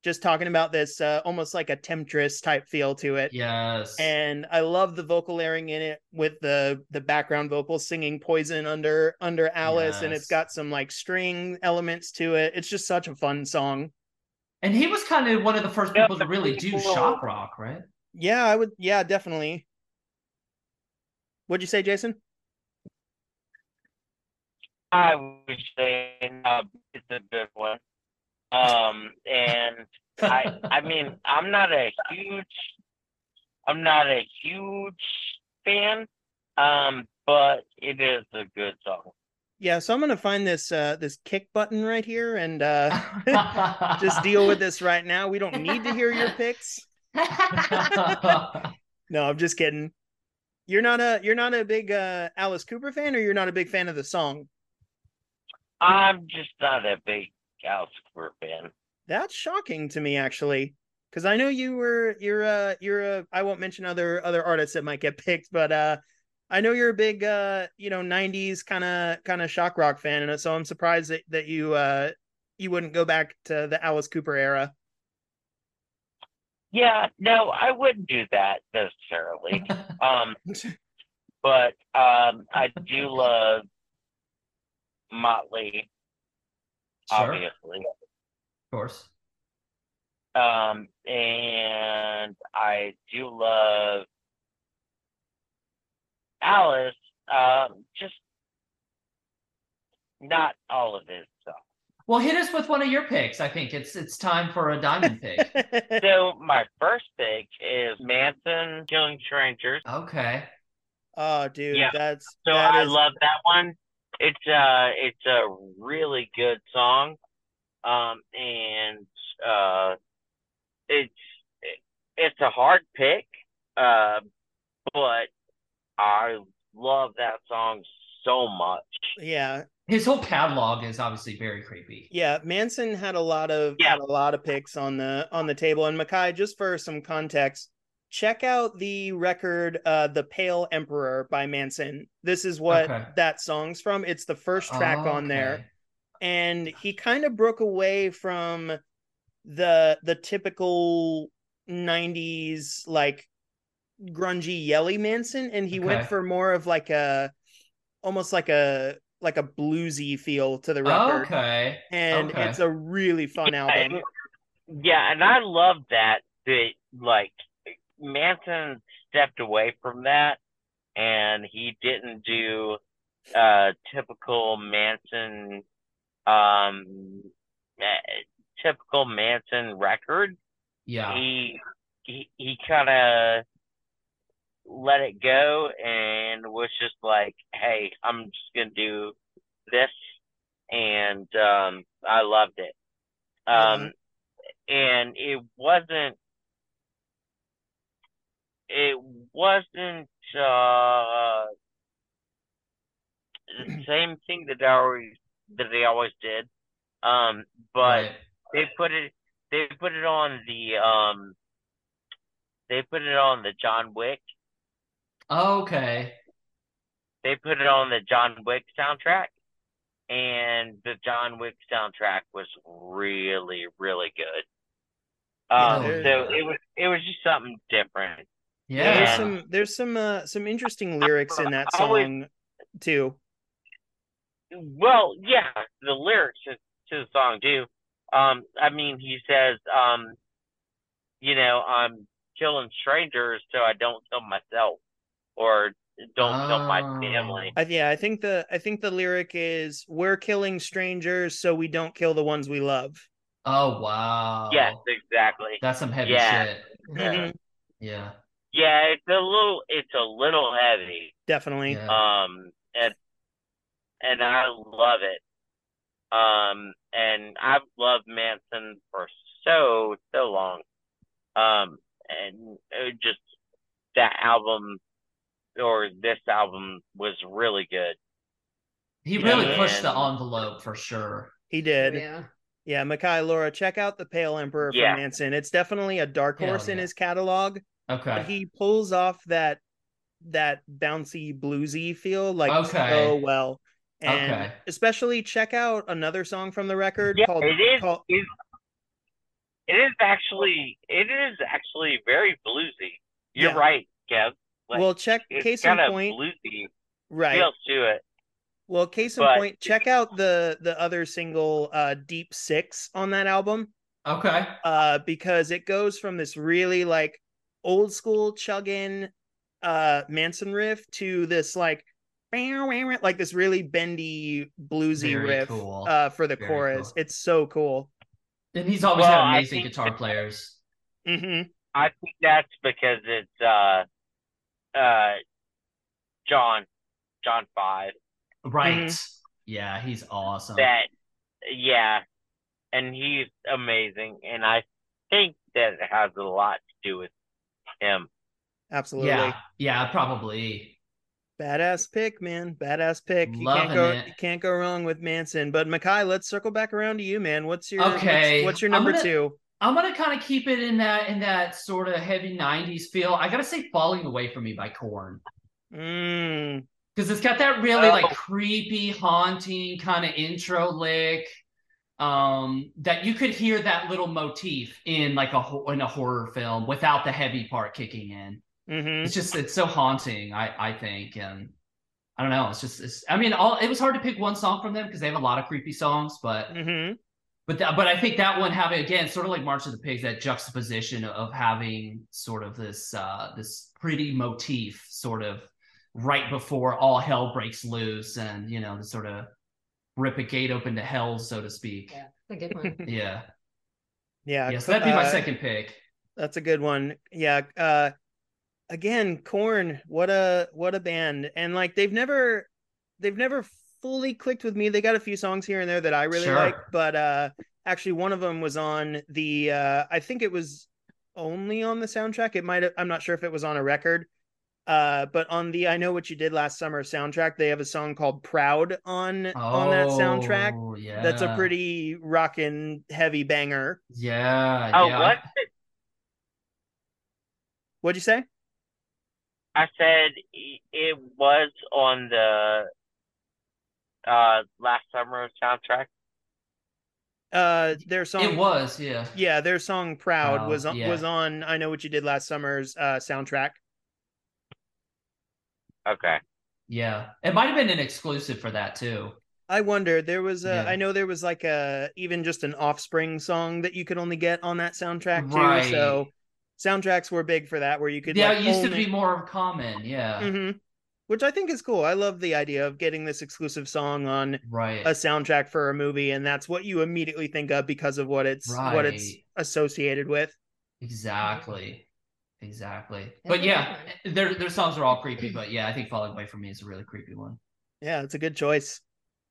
just talking about this uh almost like a temptress type feel to it. yes. And I love the vocal layering in it with the the background vocals singing poison under under Alice and it's got some like string elements to it. It's just such a fun song. And he was kind of one of the first Yeah, people to really do people- shock rock, right? Yeah, I would yeah, definitely. What'd you say, Jason? I would say uh, it's a good one. Um, and I, I mean, I'm not a huge, I'm not a huge fan. Um, but it is a good song. Yeah, so I'm gonna find this uh this kick button right here and uh just deal with this right now. We don't need to hear your picks. No, I'm just kidding. You're not a you're not a big uh Alice Cooper fan or you're not a big fan of the song? I'm just not a big Alice Cooper fan. That's shocking to me actually. Cause I know you were you're uh you're a I won't mention other other artists that might get picked, but uh I know you're a big uh you know 90s kind of kind of shock rock fan and so I'm surprised that, that you uh you wouldn't go back to the Alice Cooper era. Yeah, no, I wouldn't do that necessarily. Um, but um, I do love Motley, Sure, of course. Um, and I do love Alice. Um, just not all of his stuff. Well, hit us with one of your picks. I think it's it's time for a diamond pick. So my first pick is Manson Killing Strangers. Okay. oh dude, Yeah. that's So that I is- love that one. It's uh it's a really good song. Um and uh it's it's a hard pick. Uh but I love that song so much. yeah, His whole catalog is obviously very creepy. Yeah, Manson had a lot of Yeah. had a lot of picks on the on the table. And Mikei, just for some context, check out the record uh The Pale Emperor by Manson. This is what Okay. that song's from. It's the first track on there. And he kind of broke away from the the typical 90s like grungy yelly Manson and he went for more of like a almost like a like a bluesy feel to the record Okay. and Okay. it's a really fun Yeah, album. Yeah, and I love that that like Manson stepped away from that and he didn't do uh typical Manson um typical Manson record. Yeah. He he he kind of let it go and was just like, "Hey, I'm just going to do this." And um I loved it. Um and it wasn't it wasn't uh the same thing that they always that they always did. Um but Right. they put it they put it on the um they put it on the John Wick. Okay. they put it on the John Wick soundtrack and the John Wick soundtrack was really really good. Um Yeah, so it was it was just something different Yeah. There's some there's some uh some interesting lyrics in that I always- song too. Well, yeah, the lyrics to, to the song too. Um, I mean, he says, um, you know, I'm killing strangers so I don't kill myself or don't kill my Oh. family. I, yeah, I think the I think the lyric is we're killing strangers so we don't kill the ones we love. Oh wow. Yes, exactly. That's some heavy Yeah. shit. Mhm, Yeah. Yeah, it's a little, it's a little heavy. Definitely. Yeah. Um, and and I love it. Um, and I've loved Manson for so so long. Um, and it just that album or this album was really good. He really Yeah. pushed the envelope for sure. He did. Yeah. Yeah, Mikei, Laura, check out the Pale Emperor Yeah. from Manson. It's definitely a dark Hell horse in yeah. his catalog, Okay. but he pulls off that that bouncy bluesy feel like Okay. so well. And Okay. especially check out another song from the record Yeah, called, it is. called It, it is actually. It is actually very bluesy. You're Yeah. right, Kev. Like, well check it's case in point bluesy right feels to it. well case in but- point check out the the other single uh deep six on that album Okay. uh because it goes from this really like old school chugging uh Manson riff to this like like this really bendy bluesy Very riff cool. uh for the Very chorus. cool. It's so cool. And he's always Well, had amazing think guitar that- players. hmm I think that's because it's uh uh John John Five Right. Mm-hmm. Yeah, he's awesome. that yeah and he's amazing and I think that it has a lot to do with him. Absolutely. yeah. Yeah, probably. Badass pick, man. Badass pick. You can't go it. you can't go wrong with Manson. But Mikei, let's circle back around to you, man. What's your what's- Okay, what's, your I'm number gonna- two? I'm gonna kind of keep it in that in that sort of heavy '90s feel. I gotta say, "Falling Away from Me" by Korn. Mm, because it's got that really Oh. like creepy, haunting kind of intro lick. Um, that you could hear that little motif in like a in a horror film without the heavy part kicking in. hmm It's just it's so haunting. I I think, and I don't know. It's just it's. I mean, all it was hard to pick one song from them because they have a lot of creepy songs, but hmm but that, but I think that one having again sort of like March of the Pigs, that juxtaposition of having sort of this uh this pretty motif sort of right before all hell breaks loose and you know the sort of rip a gate open to hell, so to speak. Yeah, it's a good one. Yeah. Yeah. Yeah. So that'd be my uh, second pick. That's a good one. Yeah. Uh again, Korn, what a what a band. And like they've never they've never fully clicked with me. They got a few songs here and there that I really Sure. like, but uh actually one of them was on the uh I think it was only on the soundtrack. It might I'm not sure if it was on a record. Uh but on the I know what you did last summer soundtrack, they have a song called Proud on on that soundtrack. Oh, Yeah. That's a pretty rockin' heavy banger. Yeah. Oh, yeah. what? What'd you say? I said it was on the uh last summer soundtrack. Uh their song It was, yeah. Yeah, their song "Proud" Proud, was on, yeah. was on. I know what you did last summer's uh, soundtrack. Okay. Yeah. It might have been an exclusive for that too. I wonder there was a. Yeah. I know there was like a even just an Offspring song that you could only get on that soundtrack too. Right. So soundtracks were big for that, where you could Yeah, like, it used to only- be more of common. Yeah. Mhm. Which I think is cool. I love the idea of getting this exclusive song on Right. a soundtrack for a movie, and that's what you immediately think of because of what it's what it's associated with. Exactly. Exactly. That's But yeah, their their songs are all creepy, but yeah, I think Falling Away from Me is a really creepy one. Yeah, it's a good choice.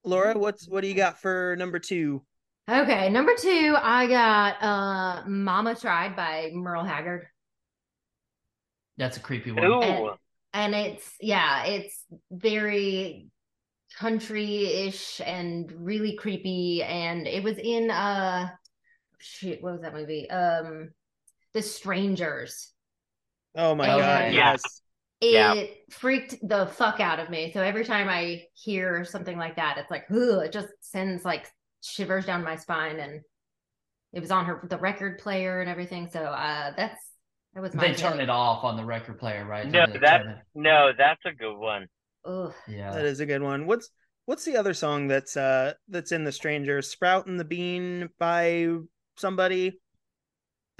Laura, what's what do you got for number two? Okay, number two, I got uh Mama Tried by Merle Haggard. That's a creepy one. Ooh. And- And it's yeah, it's very country-ish and really creepy. And it was in uh shit, what was that movie? Um The Strangers. Oh my Okay. god, yes. It Yeah. freaked the fuck out of me. So every time I hear something like that, it's like, ugh, it just sends like shivers down my spine. And it was on her the record player and everything. So uh that's that was my They turn it off on the record player, right? No, They that- No, that's a good one. Ugh. yeah. That is a good one. What's what's the other song that's uh that's in the stranger Sprout and the Bean by somebody.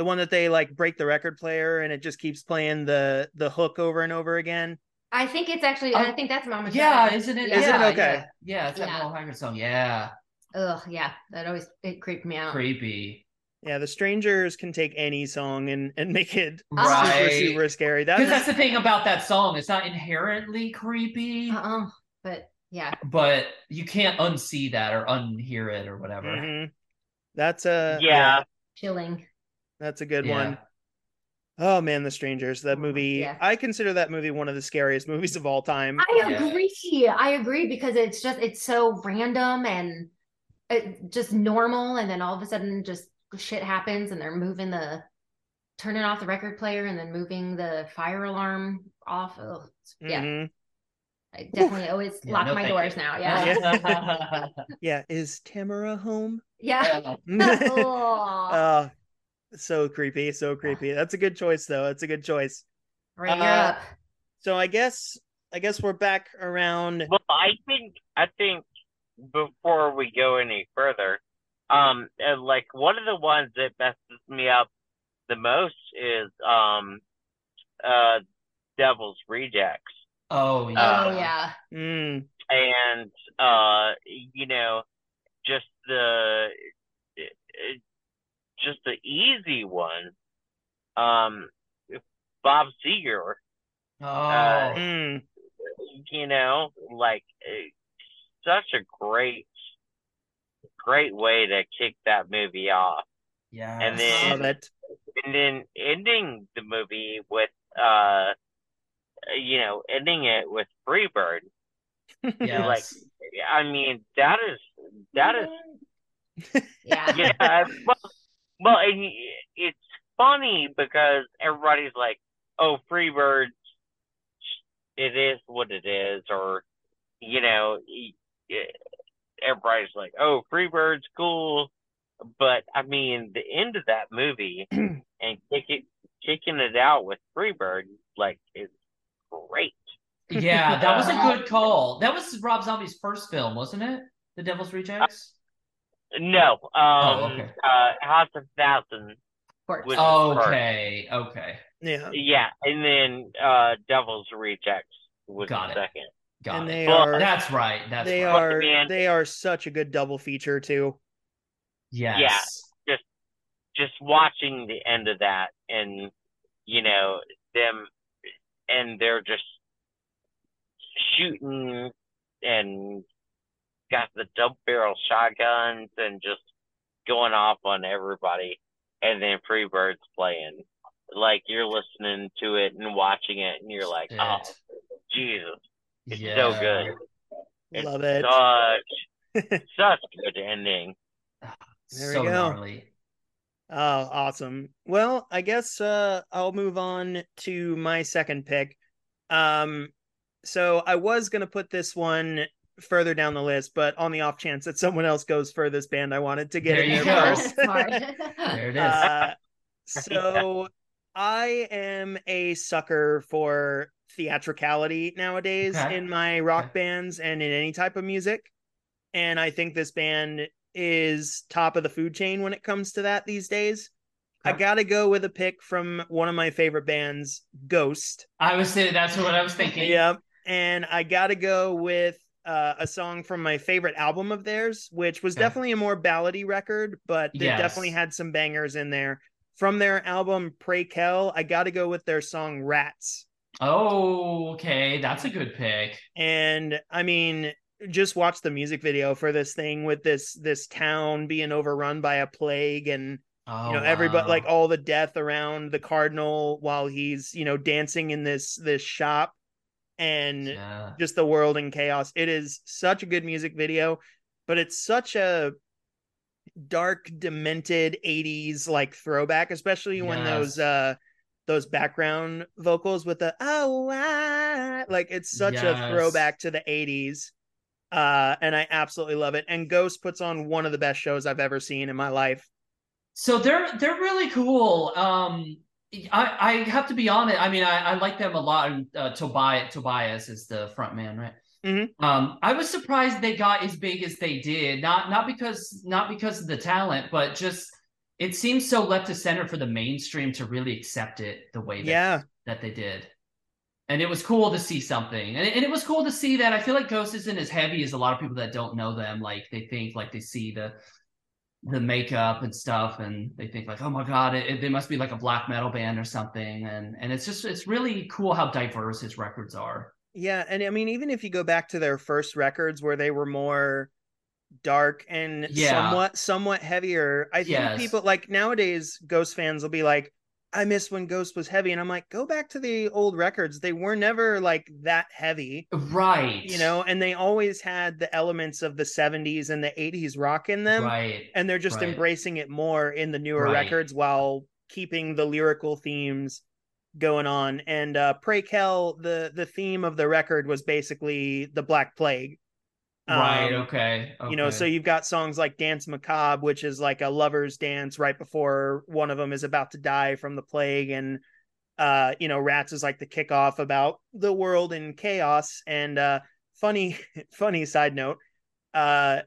The one that they like break the record player and it just keeps playing the the hook over and over again. I think it's actually Oh, I think that's Mama Yeah, Tried. isn't it? Yeah. Is it? Yeah, Okay. Yeah, yeah it's that Yeah. Merle Haggard song. Yeah. Ugh, yeah. That always it creeped me out. Creepy. Yeah, the Strangers can take any song and and make it Right. super super scary. That Because that's the thing about that song. It's not inherently creepy, Uh-uh. But yeah. but you can't unsee that or unhear it or whatever. Mhm. that's a Yeah. Chilling. That's a good Yeah. one. Oh man, The Strangers, that Mhm, movie. yeah. I consider that movie one of the scariest movies of all time. I Yeah. agree. I agree because it's just it's so random and it, just normal, and then all of a sudden, just shit happens, and they're moving the turning off the record player and then moving the fire alarm off. Oh, yeah. Mhm. I definitely always Yeah, lock no my doors you. now. Yeah. Yeah. Is Tamara home? Yeah. Yeah. oh, Uh, so creepy, so creepy. That's a good choice, though. That's a good choice. right, uh, up. So I guess, I guess we're back around. Well, I think I think before we go any further, um, like one of the ones that messes me up the most is um, uh, Devil's Rejects, oh yeah. uh, oh yeah. Mm, and uh, you know, just the just the easy one, um, Bob Seger. Oh. uh, mm. you know, like eh, such a great, great way to kick that movie off, yeah. and then- Love it. and then ending the movie with, uh, you know, ending it with Freebird. yes. like, I mean, that is that is Yeah. yeah. well, well, and it's funny because everybody's like, "Oh, Freebirds, it is what it is," or you know, y- y- everybody's like, "Oh, Freebird's cool," but I mean, the end of that movie and kicking kicking it out with Freebird, like, is great. yeah, that was a good call. That was Rob Zombie's first film, wasn't it? The Devil's Rejects. No, um, Oh, okay. uh, House of Thousand, Of course. With- Okay, okay, Yeah. yeah, and then uh, Devil's Rejects was Got the it. second. got and it. they Well, are That's right. That's they right. are Man. they are such a good double feature too. Yes. Yeah. Just, just watching the end of that and you know them and they're just shooting and got the double barrel shotguns and just going off on everybody and then Freebird's playing like you're listening to it and watching it and you're like oh Jesus it's yeah. so good It's Love it. such such good ending There we so go. gnarly. Oh, awesome. Well, I guess uh I'll move on to my second pick. Um so I was going to put this one further down the list, but on the off chance that someone else goes for this band, I wanted to get There in there first. There it is. Uh, so I am a sucker for theatricality nowadays Okay. in my rock Okay. bands and in any type of music. And I think this band is top of the food chain when it comes to that these days. I got to go with a pick from one of my favorite bands, Ghost. I was saying that's what I was thinking. Yep. And I got to go with uh, a song from my favorite album of theirs, which was definitely a more ballady record, but they Yes. definitely had some bangers in there. From their album Prequelle, I got to go with their song Rats. Oh, okay. That's a good pick. And I mean, just watch the music video for this thing with this this town being overrun by a plague and Oh, you know everybody wow. like all the death around the cardinal while he's you know dancing in this this shop and Yeah. just the world in chaos. It is such a good music video, but it's such a dark, demented 80s like throwback, especially when those uh those background vocals with the oh ah, like it's such a throwback to the 80s. Uh and I absolutely love it. And Ghost puts on one of the best shows I've ever seen in my life. So they're they're really cool. Um, I I have to be honest. I mean, I, I like them a lot. And uh, Tobias Tobias is the front man, right? Mhm. Um, I was surprised they got as big as they did. Not not because not because of the talent, but just it seems so left to center for the mainstream to really accept it the way that Yeah. that they did. And it was cool to see something. And it, and it was cool to see that. I feel like Ghost isn't as heavy as a lot of people that don't know them. Like they think like they see the the makeup and stuff and they think like, oh my God, it, it, they must be like a black metal band or something. And and it's just it's really cool how diverse his records are. Yeah, and I mean, even if you go back to their first records where they were more dark and Yeah. somewhat somewhat heavier, I think Yes. people like nowadays Ghost fans will be like, I miss when Ghost was heavy. And I'm like, go back to the old records. They were never like that heavy, Right. you know, and they always had the elements of the 70s and the 80s rock in them. right. And they're just right. embracing it more in the newer Right. records while keeping the lyrical themes going on. And uh Prequelle, the the theme of the record was basically the Black Plague. Right. Um, Okay. You know, so you've got songs like Dance Macabre, which is like a lover's dance right before one of them is about to die from the plague. And, uh, you know, Rats is like the kickoff about the world in chaos. And, uh, funny, funny side note, uh,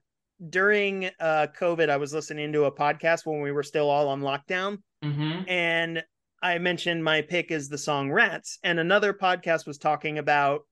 during uh, COVID, I was listening to a podcast when we were still all on lockdown. Mhm. And I mentioned my pick is the song Rats. And another podcast was talking about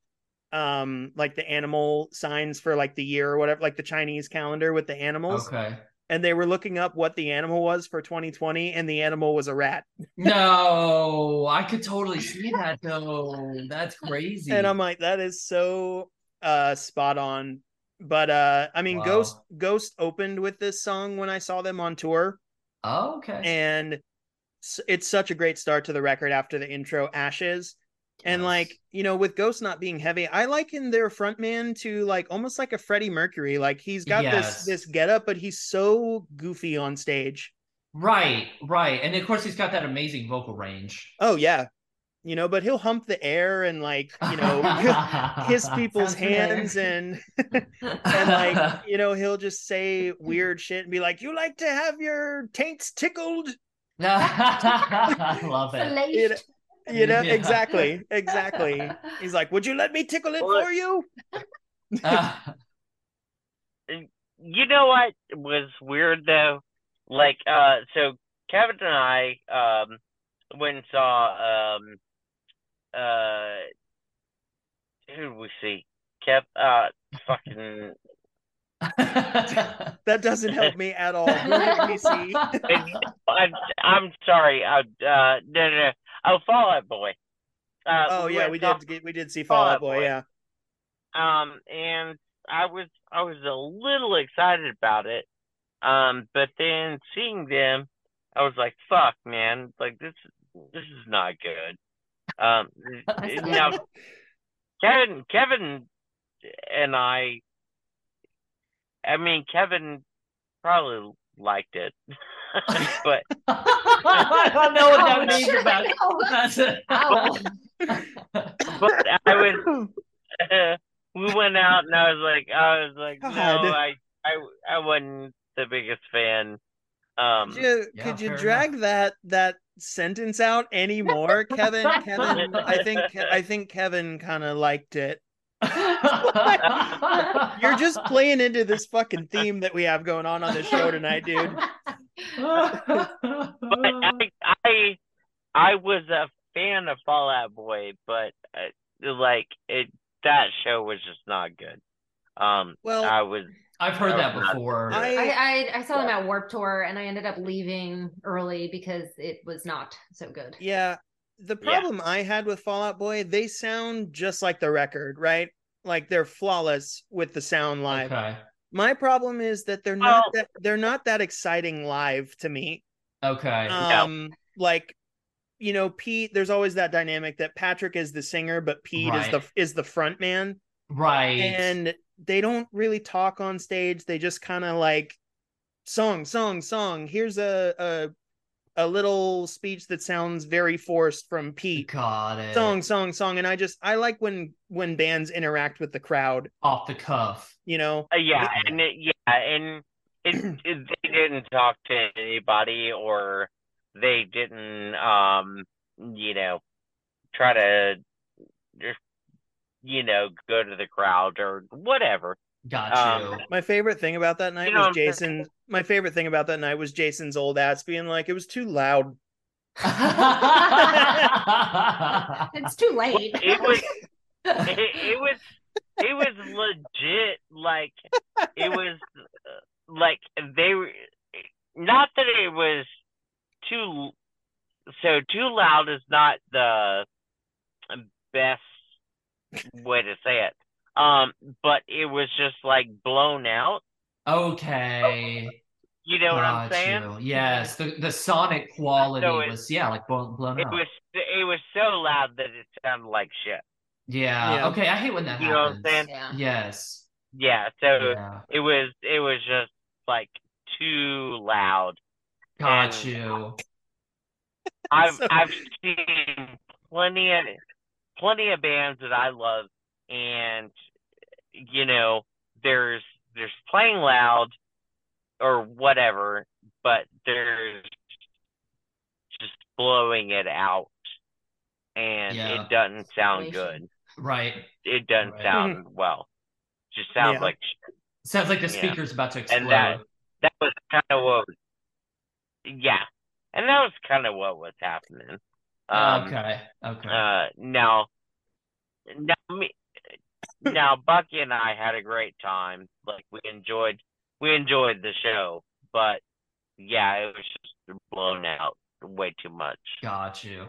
um like the animal signs for like the year or whatever like the chinese calendar with the animals Okay. and they were looking up what the animal was for 2020 and the animal was a rat No, I could totally see that though. That's crazy. and i'm like that is so uh spot on but uh i mean Wow. ghost ghost opened with this song when i saw them on tour oh, okay. and it's such a great start to the record after the intro ashes and Yes. like you know with ghost not being heavy i liken their frontman to like almost like a freddie mercury like he's got Yes. this this get up but he's so goofy on stage Right, right. And of course he's got that amazing vocal range. oh yeah you know but he'll hump the air and like you know kiss people's hands and and like you know he'll just say weird shit and be like you like to have your taints tickled I love it. Salacious. You know Yeah. exactly exactly he's like would you let me tickle it Well, for you Uh, you know what was weird though? Like, uh, so Kevin and I um went and saw um uh who did we see? Kev uh fucking that doesn't help me at all who did we see I'm I'm sorry. I uh no no no. Oh Fall Out Boy. Uh, oh yeah we did get we did see Fallout, fall Out out boy Boy. yeah Um, and I was I was a little excited about it. Um, but then seeing them, I was like, "Fuck, man! Like this, this is not good." Um, now good. Kevin, Kevin, and I. I mean, Kevin probably liked it, but I don't know what that means about it. That's it. Ow. but I was. we went out, and I was like, I was like, no, I, I, I wasn't the biggest fan. Um, could you, Yeah, could you fair drag that that sentence out anymore kevin kevin i think i think kevin kind of liked it you're just playing into this fucking theme that we have going on on this show tonight dude but I, I, I was a fan of Fall Out Boy, but uh, like it, that show was just not good. Um, Well, I was. I've heard that before. I- I, I I saw them at Warp Tour and I ended up leaving early because it was not so good. Yeah. The Yeah. problem I had with Fall Out Boy, they sound just like the record, right? Like they're flawless with the sound live. okay. My problem is that they're not Well- that they're not that exciting live to me. Okay. Um like you know, Pete, there's always that dynamic that Patrick is the singer, but Pete is the is the front man. right. And they don't really talk on stage. They just kind of like song, song, song. Here's a a a little speech that sounds very forced from Pete. Got it. song song song and i just i like when when bands interact with the crowd Off the cuff. you know Uh, yeah, Yeah. and it, yeah, and it, it, they didn't talk to anybody, or they didn't, um, you know, try to, just, you know, go to the crowd or whatever. Got Um, you. my favorite thing about that night You know was what jason my favorite thing about that night was jason's old ass being like it was too loud It's too late. It was, it, it was, it was legit. Like it was, like they were. Not that it was too. So too loud is not the best way to say it. Um, but it was just like blown out. okay. You know what I'm saying? you. Yes. The the sonic quality So it- was yeah, like blown, blown It out. was it was so loud that it sounded like shit. yeah. Yeah. Okay. I hate when that You know what I'm happens. saying? Yeah. Yes. Yeah, so Yeah. it was it was just like too loud. Got And- you. I've So- I've seen plenty of plenty of bands that I love, and you know, there's there's playing loud or whatever, but there's just blowing it out, and Yeah. it doesn't sound good. Right. It doesn't Right. sound well. Just sounds Yeah. like shit. Sounds like the Yeah. speaker's about to explode. And that that was kind of what. Yeah, and that was kind of what was happening. Um, okay. Okay. Uh, now, now me, now Bucky and I had a great time. Like we enjoyed, we enjoyed the show, but yeah, it was just blown out way too much. Got you.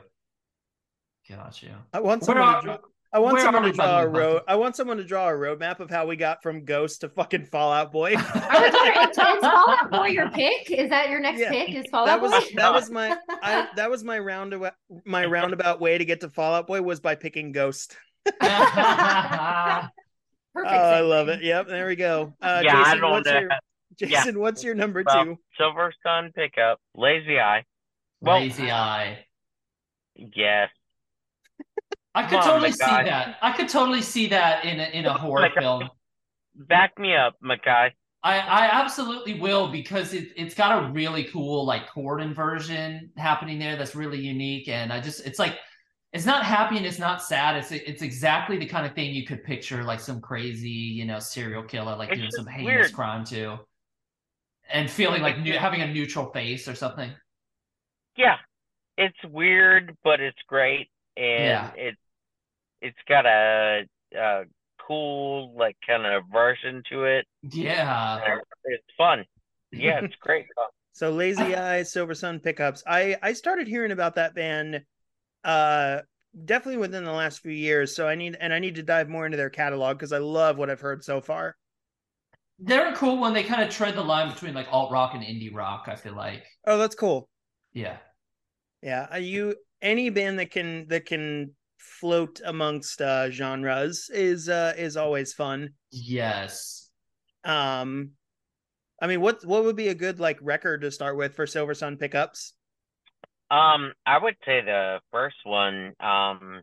Got you. I want Where someone to draw, I want where someone to draw a road. I want someone to draw a roadmap of how we got from Ghost to fucking Fall Out Boy. I was wondering, is, is Fall Out Boy your pick? Is that your next Yeah. pick? Is Fallout that was Boy? that was my I that was my roundabout my roundabout way to get to Fall Out Boy was by picking Ghost. Perfect. Oh, I love it. Yep, there we go. Uh, yeah, I Jason, don't what's your Jason? What's your number Well, two? Silver Sun pickup, Lazy Eye. Well- Lazy eye. Yes, I could Come totally my see that. I could totally see that in a, in a horror my film. back me up, Mikei. I, I absolutely will because it, it's got a really cool like chord inversion happening there that's really unique and I just it's like it's not happy and it's not sad it's it's exactly the kind of thing you could picture like some crazy you know serial killer like It's doing some heinous weird. crime too and feeling like new, having a neutral face or something Yeah, it's weird, but it's great, and Yeah. it it's got a, a cool like kind of version to it. yeah It's fun. Yeah, it's great. So Lazy Eye, Silversun Pickups. I I started hearing about that band uh definitely within the last few years. So I need and I need to dive more into their catalog because I love what I've heard so far. they're a cool one they kind of tread the line between like alt rock and indie rock I feel like Oh, that's cool. yeah Yeah, are you any band that can that can float amongst uh genres is uh is always fun. yes Um I mean what what would be a good like record to start with for Silversun Pickups? Um, I would say the first one. Um,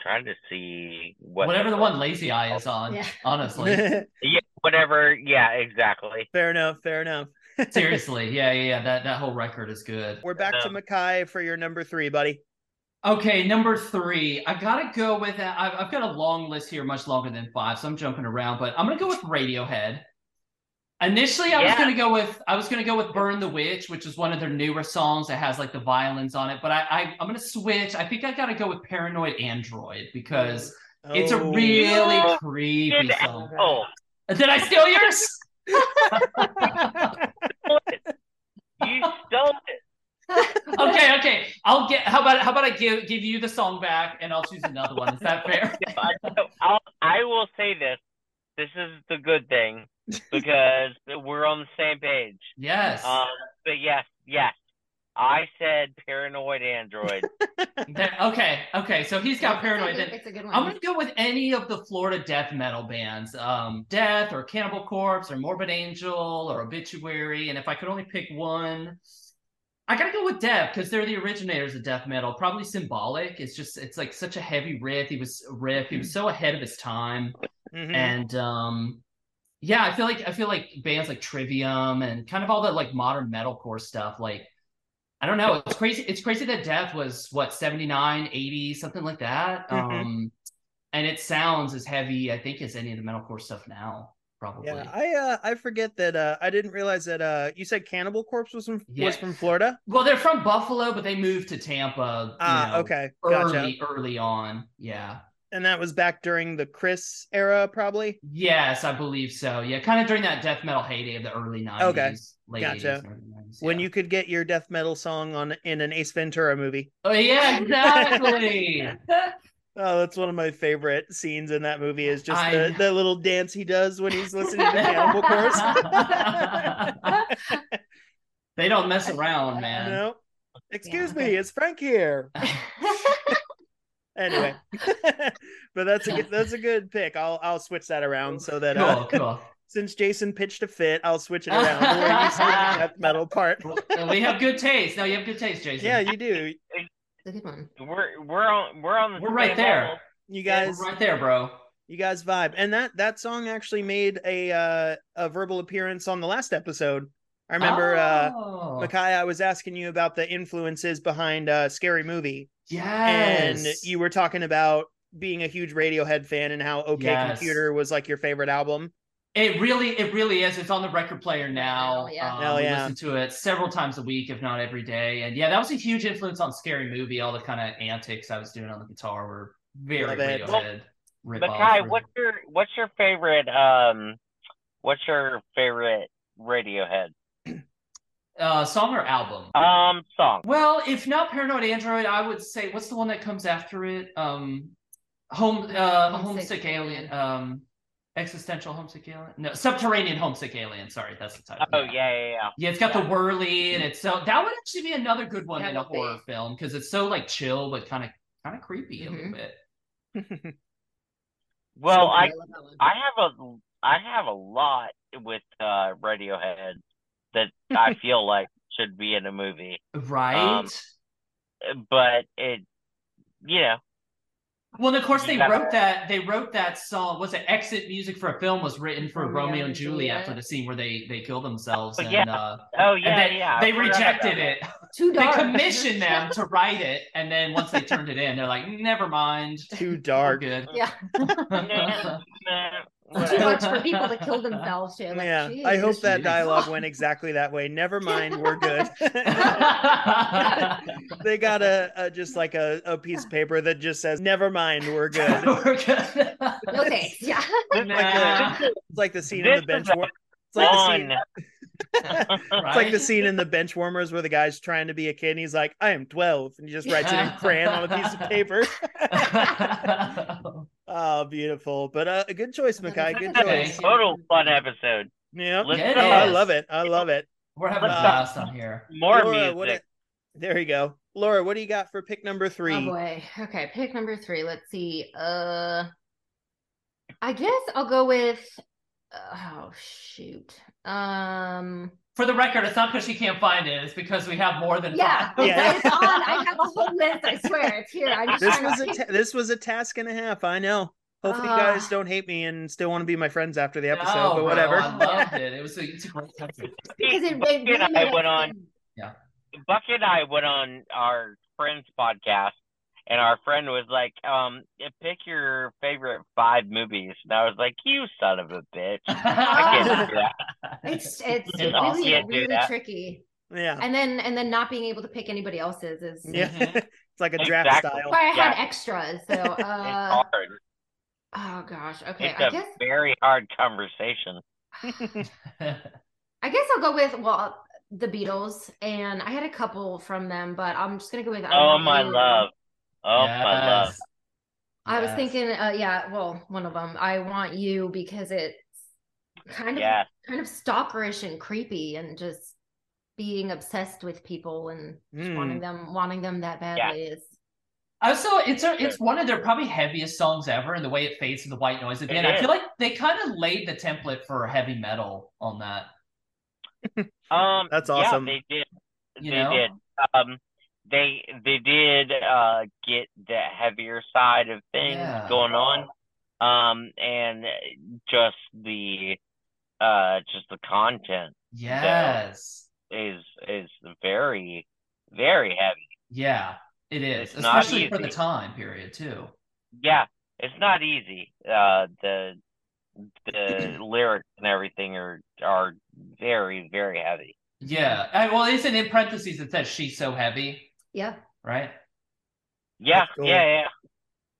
trying to see what whatever the one lazy eye is on Yeah. honestly Yeah, whatever. Yeah, exactly. fair enough, fair enough. Seriously, yeah, yeah, yeah. That that whole record is good. We're back to Mikei for your number three, buddy. Okay, number three. I gotta go with. I've, I've got a long list here, much longer than five, so I'm jumping around. But I'm gonna go with Radiohead. Initially, I was gonna go with I was gonna go with "Burn the Witch," which is one of their newer songs that has like the violins on it. But I, I I'm gonna switch. I think I gotta go with "Paranoid Android" because it's a Oh. really Oh, creepy Good song. apple. Did I steal yours? You stole it. okay, okay. I'll get. How about how about I give give you the song back and I'll choose another one. Is that fair? I, I'll, I will say this. This is the good thing because we're on the same page. yes. Um, but yes, yes, I said paranoid android. There- okay, okay. So he's got paranoid. It's a good, it's a good one. I'm gonna go with any of the Florida death metal bands, um, Death or Cannibal Corpse or Morbid Angel or Obituary. And if I could only pick one, I gotta go with Death because they're the originators of death metal. Probably symbolic. It's just it's like such a heavy riff. He was riff. He was so ahead of his time. Mhm. And um, yeah, I feel like I feel like bands like Trivium and kind of all the like modern metalcore stuff. Like I don't know, it's crazy. It's crazy that Death was what 79, 80, something like that. Mhm. Um, and it sounds as heavy, I think, as any of the metalcore stuff now. Probably. Yeah, I uh I forget that uh I didn't realize that uh you said Cannibal Corpse was from Yeah. was from Florida. well, they're from Buffalo, but they moved to Tampa. You Ah, know, okay, gotcha. Early, early on. Yeah. And that was back during the Chris era, probably. Yes, I believe so. Yeah, kind of during that death metal heyday of the early 90s. Okay, Late gotcha. 80s, early 90s, When you could get your death metal song on in an Ace Ventura movie. Oh yeah, exactly. Oh, that's one of my favorite scenes in that movie is just I the, the little dance he does when he's listening to the Cannibal Corpse. they don't mess around, man. no. Excuse Yeah. me, it's Frank here. Anyway. but that's a good that's a good pick. I'll I'll switch that around so that uh cool, cool. since Jason pitched a fit, I'll switch it around to where you say the death metal part. we have good taste. No, you have good taste, Jason. Yeah, you do. It's a good one. We're we're on we're on the We're right there. level. You guys, we're right there, bro. you guys vibe, and that that song actually made a uh, a verbal appearance on the last episode. I remember, uh, oh, Mikei, I was asking you about the influences behind uh, Scary Movie, yes. and you were talking about being a huge Radiohead fan and how OK Yes. Computer was like your favorite album. It really, it really is. It's on the record player now. Hell yeah. Um, Hell we yeah. listen to it several times a week, if not every day. And yeah, that was a huge influence on Scary Movie. All the kind of antics I was doing on the guitar were very Love it. Radiohead. rip But. Kai, what's your what's your favorite um what's your favorite Radiohead uh, song or album? um song? Well, if not Paranoid Android, I would say what's the one that comes after it? Um, home, uh, Homesick homesick, alien. Alien. Um, existential homesick alien. No, subterranean homesick alien. Sorry, that's the title. Oh yeah, yeah, yeah. Yeah, it's got Yeah. the whirly, and it's so that would actually be another good one Yeah, in a would be. horror film because it's so like chill but kind of kind of creepy a little Mhm. bit. Well, I love that one. I have a I have a lot with uh Radiohead that I feel like should be in a movie, Right. Um, but it you know well, and of course they gotta- wrote that. They wrote that song. Was it exit music for a film? Was written for Romeo Romeo, and and Juliet, Juliet. for the scene where they they kill themselves. Oh, and, yeah. uh, oh and yeah they, yeah they rejected about it. Too dark. They commissioned them to write it, and then once they turned it in, they're like, "Never mind, Too we're dark. good." Yeah. that. Too much for people to kill themselves too. Like, yeah, I hope that Jeez. dialogue went exactly that way. Never mind, we're good. they got a, a just like a, a piece of paper that just says "Never mind, we're good." we're good. No thanks. Yeah. This- Nah. this is It's like the scene in This the bench. war- It's like the scene. fun. It's like the scene in the bench warmers where the guy's trying to be a kid and he's like, I am 12. And he just writes it in crayon on a piece of paper. Oh, beautiful. But uh, a good choice, Mikei. Good Okay. choice. Total fun episode. Yeah. Let's It Oh, I is. love it. I love it. We're having a Let's blast on here. More Laura, what music. There you go. Laura, what do you got for pick number three? Oh boy. Okay, pick number three. Let's see. Uh I guess I'll go with oh shoot. Um For the record, it's not because she can't find it; it's because we have more than yeah, five. Yeah. it's on. I have a whole list. I swear it's here. I'm just this trying to was a ta- this was a task and a half. I know. Hopefully, you Ah. guys don't hate me and still want to be my friends after the episode. No, but bro, whatever. I loved it. It was a, it's a great country. because it, Bucky it really and I went on. fun. Bucky and I went on our friend's podcast, and our friend was like, "Um, pick your favorite five movies." And I was like, "You son of a bitch!" I can't do that. It's it's You really can't do really that. tricky. yeah. And then and then not being able to pick anybody else's is Yeah. Mhm. it's like a draft Exactly. style. why I had Yeah. extras. So It's uh hard. oh gosh. Okay. It's I a guess very hard conversation. I guess I'll go with well the Beatles, and I had a couple from them, but I'm just gonna go with. I Oh my love. Oh my love. Yes. I was thinking, uh, yeah, well, one of them. I want you because it's kind of Yeah. kind of stalkerish and creepy, and just being obsessed with people and just Mm. wanting them wanting them that badly is. Also, it's a, it's one of their probably heaviest songs ever, and the way it fades to the white noise at the end. I feel like they kind of laid the template for heavy metal on that. Um That's yeah, awesome. they did. You they know? did. Um they they did uh get the heavier side of things Yeah. going on. Um and just the uh just the content Yes. is is very very heavy. Yeah, it is, It's especially for the time period too. Yeah, it's not easy. Uh the the lyrics and everything are are very very heavy. Yeah, and, well, isn't in parentheses it says she's so heavy, Yeah. right? Yeah, cool. yeah, yeah.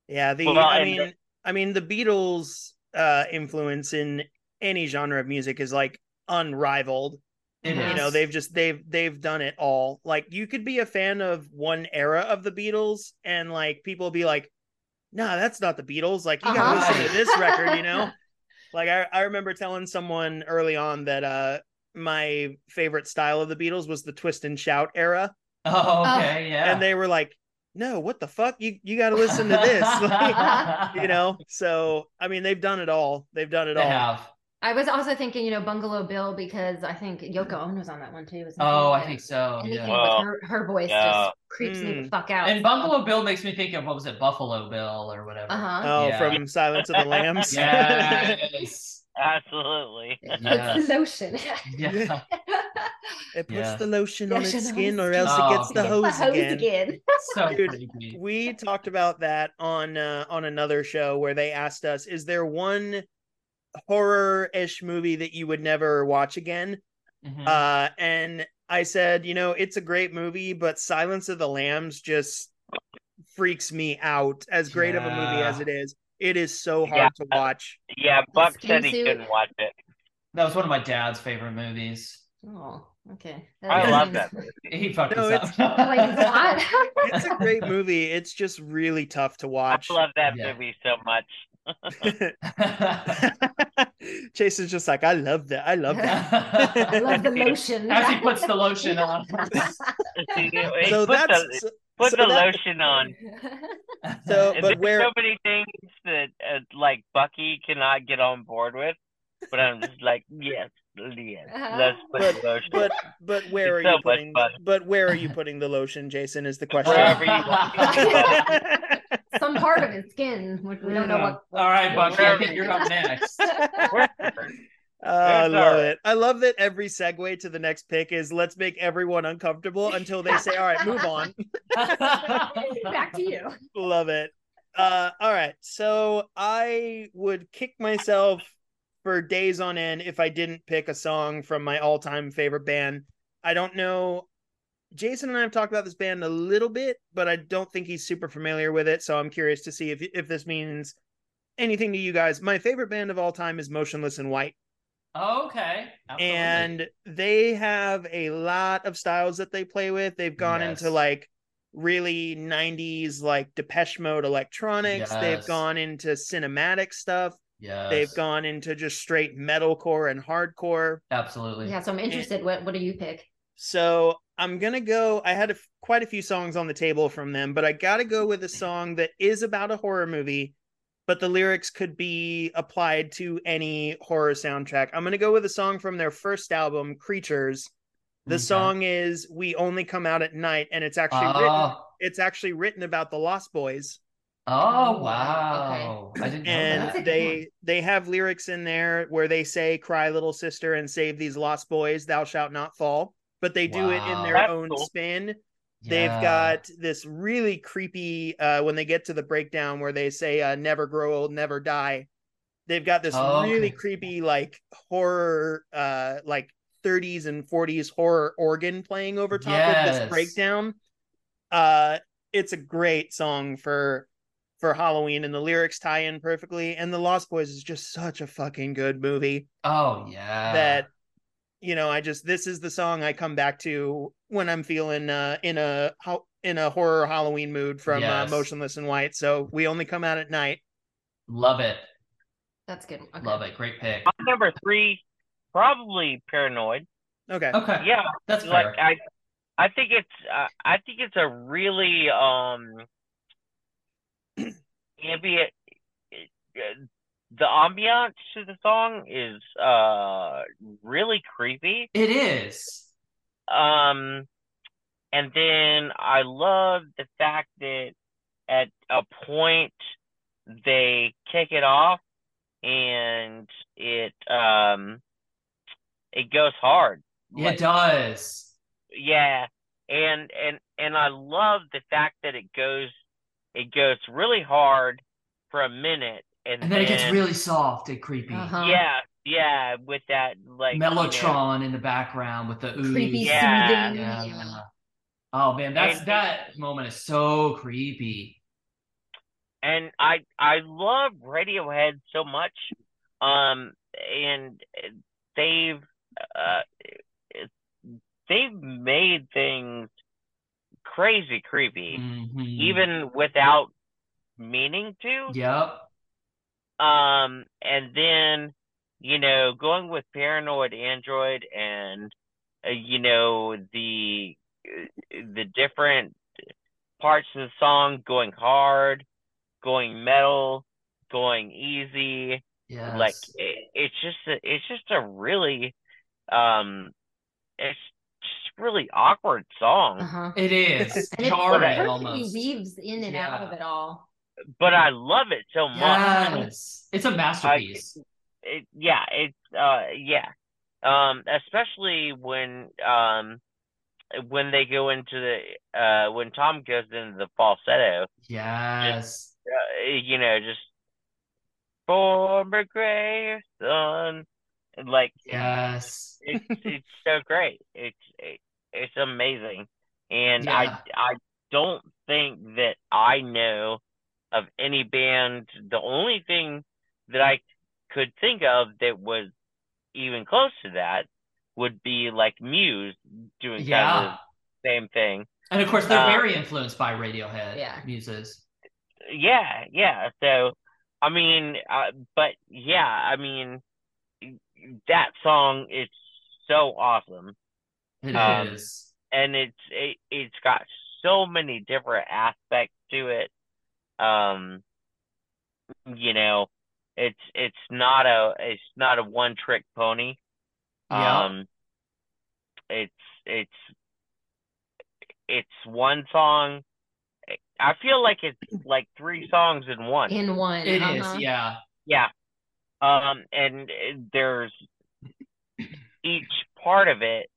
Yeah, the Well, I mean the- I mean the Beatles uh influence in any genre of music is like unrivaled. It. You know, they've just they've they've done it all. Like you could be a fan of one era of the Beatles and like people be like, "Nah, that's not the Beatles." Like you got to Uh-huh. listen to this record, you know? Like I I remember telling someone early on that uh my favorite style of the Beatles was the twist and shout era Oh, okay, yeah. and they were like, "No, what the fuck? You you got to listen to this." Like, you know so i mean they've done it all they've done it they all have. I was also thinking, you know, Bungalow Bill because I think Yoko Ono was on that one too. Isn't she? Oh, I think so. anything Yeah. Well, with her, her voice yeah. just creeps me the Mm. fuck out. And Bungalow Bill makes me think of what was it, Buffalo Bill or whatever. Uh huh. Oh, Yeah. from Silence of the Lambs. Yes. Absolutely. Yes. It's the lotion. Yeah. It puts Yeah. the lotion on Lotion its skin, or skin. else it Oh, gets the yeah. hose, the hose again. again. So Dude. We talked about that on uh, on another show where they asked us, "Is there one horror-ish movie that you would never watch again?" Mhm. Uh, and I said, you know, it's a great movie, but Silence of the Lambs just freaks me out. As great of a movie as it is, it is so hard Yeah. to watch. Yeah, Buck skin said he couldn't watch it. that was one of my dad's favorite movies. Oh, okay. I love that movie. He fucked No, us it's- up. Like, what? It's a great movie. It's just really tough to watch. I love that Yeah. movie so much. Chase is just like, I love that. I love that. I love the lotion. As he puts the lotion on. So put that's the, so, put so the that- lotion on. so but where so many things that uh, like Bucky cannot get on board with, but I'm just like, yes, yes, Uh-huh. let's put But- but but where are so you putting but where are you putting the lotion, Jason, is the question. Wherever you want. Some part of his skin, which we don't know what. All right, Bucky, I think you're up next. Wherever. Uh, I love alright. it. I love that every segue to the next pick is let's make everyone uncomfortable until they say, "All right, move on." Back to you. love it. Uh, all right, so I would kick myself for days on end if I didn't pick a song from my all-time favorite band. I don't know. Jason and I have talked about this band a little bit, but I don't think he's super familiar with it. So I'm curious to see if if this means anything to you guys. My favorite band of all time is Motionless in White. okay. absolutely. and they have a lot of styles that they play with. They've gone Yes. into like really 90s like Depeche Mode electronics. They've gone into cinematic stuff. Yes. They've gone into just straight metalcore and hardcore. absolutely. Yeah, so I'm interested. What What do you pick? So I'm gonna go. I had a f quite a few songs on the table from them, but I got to go with a song that is about a horror movie, but the lyrics could be applied to any horror soundtrack. I'm gonna go with a song from their first album, Creatures. The Okay. song is "We Only Come Out at Night," and it's actually ah. written. Oh, It's actually written about the Lost Boys, oh wow. I didn't and That's that. they they have lyrics in there where they say, "Cry, little sister, and save these lost boys. Thou shalt not fall." But they do it in their That's own cool. spin. They've got this really creepy uh when they get to the breakdown where they say uh never grow old, never die. They've got this Oh, really okay. creepy like horror uh like 30s and 40s horror organ playing over top of this breakdown. Uh it's a great song for for Halloween and the lyrics tie in perfectly and The Lost Boys is just such a fucking good movie Oh yeah. that you know i just this is the song i come back to when i'm feeling uh in a ho- in a horror halloween mood from uh, motionless in white so we only come out at night love it. That's good. Okay. Love it. Great pick. My number three, probably Paranoid. okay Okay. Yeah, That's like fair. I, I think it's uh, I think it's a really um ambient. The ambiance to the song is uh really creepy. It is. Um, and then I love the fact that at a point they kick it off and it um it goes hard. It Like, does. yeah, and and and I love the fact that it goes it goes really hard for a minute and, And then it gets really soft and creepy. Uh-huh. yeah yeah with that like you know, Mellotron in the background with the ooze. Creepy Yeah. soothing. Yeah. Oh man, that's And- that moment is so creepy. and I I love Radiohead so much. Um, and they've uh, they've made things crazy creepy, Mhm. even without meaning to. Yep. Um, and then you know, going with Paranoid Android and uh, you know the the different parts of the song going hard, going metal, going easy. Yes. Like it, it's just a, it's just a really um it's really awkward song Uh-huh. It is And it's jarring perfectly almost. weaves in and out of it all. but I love it so much. Yes, it's a masterpiece. It, yeah, it's uh yeah. Um especially when um when they go into the uh when Tom goes into the falsetto, yes, uh, you know, just former gray sun like yes, it's it's so great. It's it, it's amazing, and I Yeah. I don't think that I know of any band. The only thing that I could think of that was even close to that would be like Muse doing kind of the same thing. And of course, they're Uh, very influenced by Radiohead Yeah. muses. Yeah, yeah. So I mean, uh, but yeah, I mean that song is so awesome. It Um, is. and it's it, it's got so many different aspects to it um you know it's it's not a it's not a one trick pony Yeah. um it's it's it's one song i feel like it's like three songs in one In one. It is. uh-huh. Yeah. yeah. Um, and uh, there's each part of it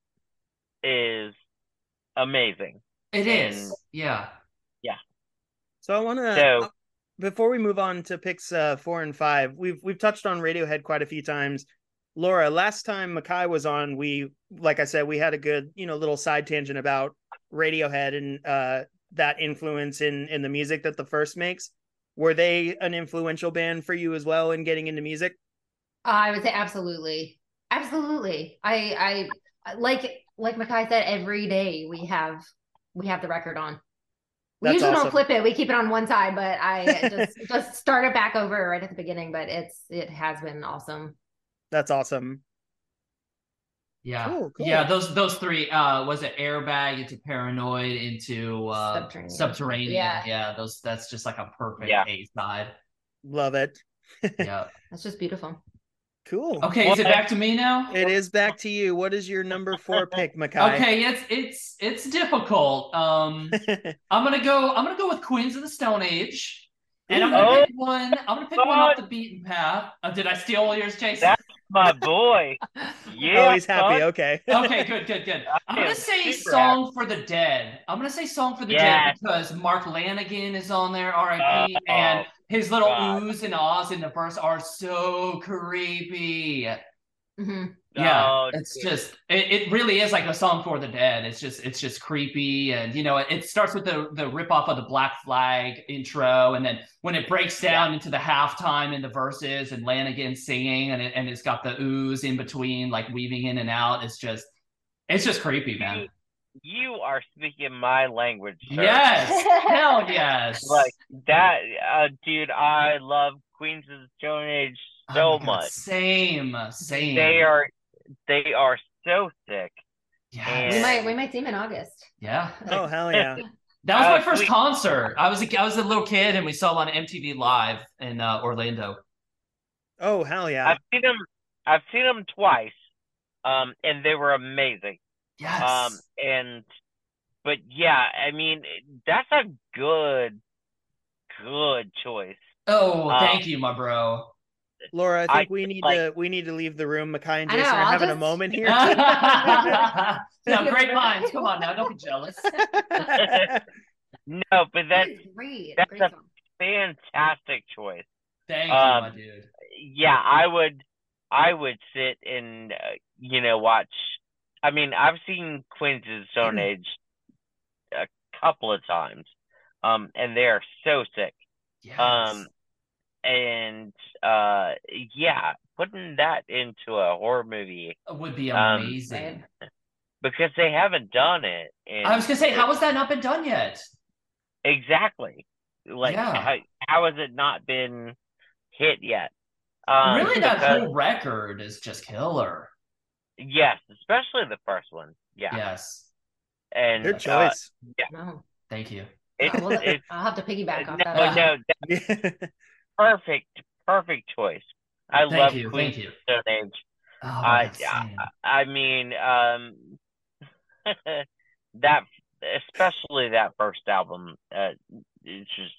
is amazing. It is. And- Yeah. So I want to So- before we move on to picks uh, four and five, we've we've touched on Radiohead quite a few times. Laura, last time Mikei was on, we like I said, we had a good you know little side tangent about Radiohead and uh, that influence in in the music that the Frst makes. Were they an influential band for you as well in getting into music? I would say absolutely, absolutely. I, I like, like Mikei said, every day we have, we have the record on. We That's usually awesome. don't flip it; we keep it on one side. But I just just start it back over right at the beginning. But it's it has been awesome. That's awesome. Yeah. Cool, cool. Yeah, those those three uh was it airbag into paranoid into uh Subterranean. subterranean. Yeah. Yeah, those that's just like a perfect Yeah. A side. Love it. Yeah. That's just beautiful. Cool. Okay, is it back to me now? It is back to you. What is your number four pick, Mikei? Okay, it's it's it's difficult. Um I'm gonna go I'm gonna go with Queens of the Stone Age. And I'm gonna Oh. pick one I'm gonna pick one off the beaten path. Uh, did I steal all yours, Jason? That's my boy. Yeah. oh, he's happy. son. Okay. okay, good, good, good. I'm gonna say super "Song for the Dead." I'm gonna say "Song for the Dead" because Mark Lanegan is on there, R.I.P. Oh, and his little God. oohs and ahs in the verse are so creepy. hmm Yeah, Oh, it's dude. just it, it really is like a song for the dead. It's just it's just creepy, and you know it, it starts with the the rip off of the Black Flag intro, and then when it breaks down into the halftime and the verses and Lanegan singing, and it, and it's got the oohs in between, like weaving in and out. It's just it's just creepy, man. You are speaking my language. sir. Yes, hell yes. Like that, uh, dude. I love Queens of the Stone Age Oh so my God, much. Same, same. They are, they are so sick. Yes. We might we might see him in August. Yeah. Oh hell yeah. That was Uh, my first sweet. concert. I was a, I was a little kid, and we saw them on MTV Live in uh, Orlando. Oh hell yeah. I've seen them. I've seen them twice, um, and they were amazing. Yes. Um, and but yeah, I mean that's a good, good choice. oh, um, thank you, my bro. Laura, I I think we need like- to we need to leave the room. Mikei and I know, Jason are I'll having a moment here. no, great minds. Come on now, don't be jealous. No, but that's great. that's great a- song. fantastic choice. Thank you, Um, my dude. Yeah, I would, I would sit and uh, you know watch. I mean, I've seen Queens of Stone Age a couple of times, um, and they are so sick. Yes. Um, and uh, yeah, putting that into a horror movie It would be um, amazing. because they haven't done it. And I was gonna say, how has that not been done yet? exactly like Yeah. how, how has it not been hit yet? Um, really, that because- whole record is just killer. yes, especially the first one. Yeah, Yes. and Good uh, choice. No. Thank you. It's, Oh, well, it's I'll have to piggyback off no, that. no, that's perfect, perfect choice. I Thank love you, Queen thank you. Stone Age. Oh, I. I I mean, um, that especially that first album, uh, it's just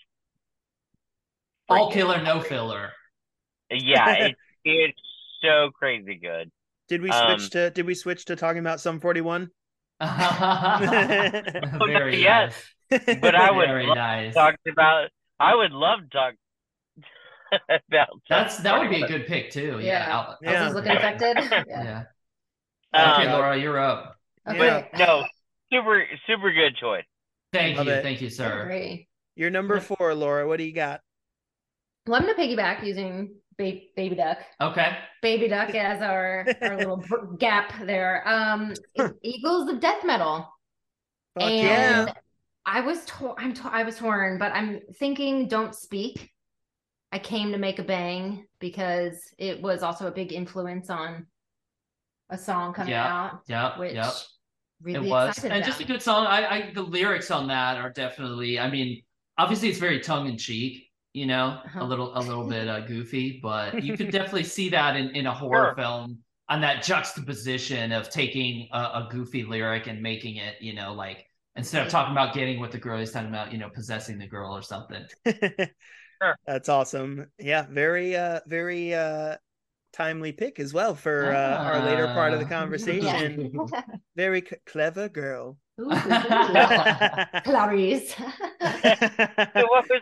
all killer, no filler. Yeah, it, it's so crazy good. Did we Um, switch to did we switch to talking about Sum 41? Very Yes, nice. But I would Very love nice. Talk about. I would love to talk about. That's that would be a good pick too. Yeah. Yeah. I'll- Yeah. Is looking infected. Yeah. yeah. Um, Okay, Laura, you're up. Okay. But no, super super good choice. Thank Love you, it. thank you, sir. Great. You're number four, Laura. What do you got? Well, I'm gonna piggyback using ba- baby duck. Okay. Baby duck as our our little gap there. Um, Eagles of Death Metal. Fuck and yeah. I was torn. I'm to- I was torn, but I'm thinking "Don't Speak." I came to make a bang because it was also a big influence on a song coming Yeah. out, Yep. which Yep. really it was excited and just a good song I, I the lyrics on that are definitely i mean obviously it's very tongue-in-cheek you know Uh-huh. a little a little bit uh, goofy but you could definitely see that in, in a horror Sure. film on that juxtaposition of taking a, a goofy lyric and making it you know like instead of talking about getting with the girl he's talking about you know possessing the girl or something That's awesome. Yeah, very uh very uh timely pick as well for uh, our later part of the Ah. conversation. Very c- clever girl. Ooh, Clarice. So what was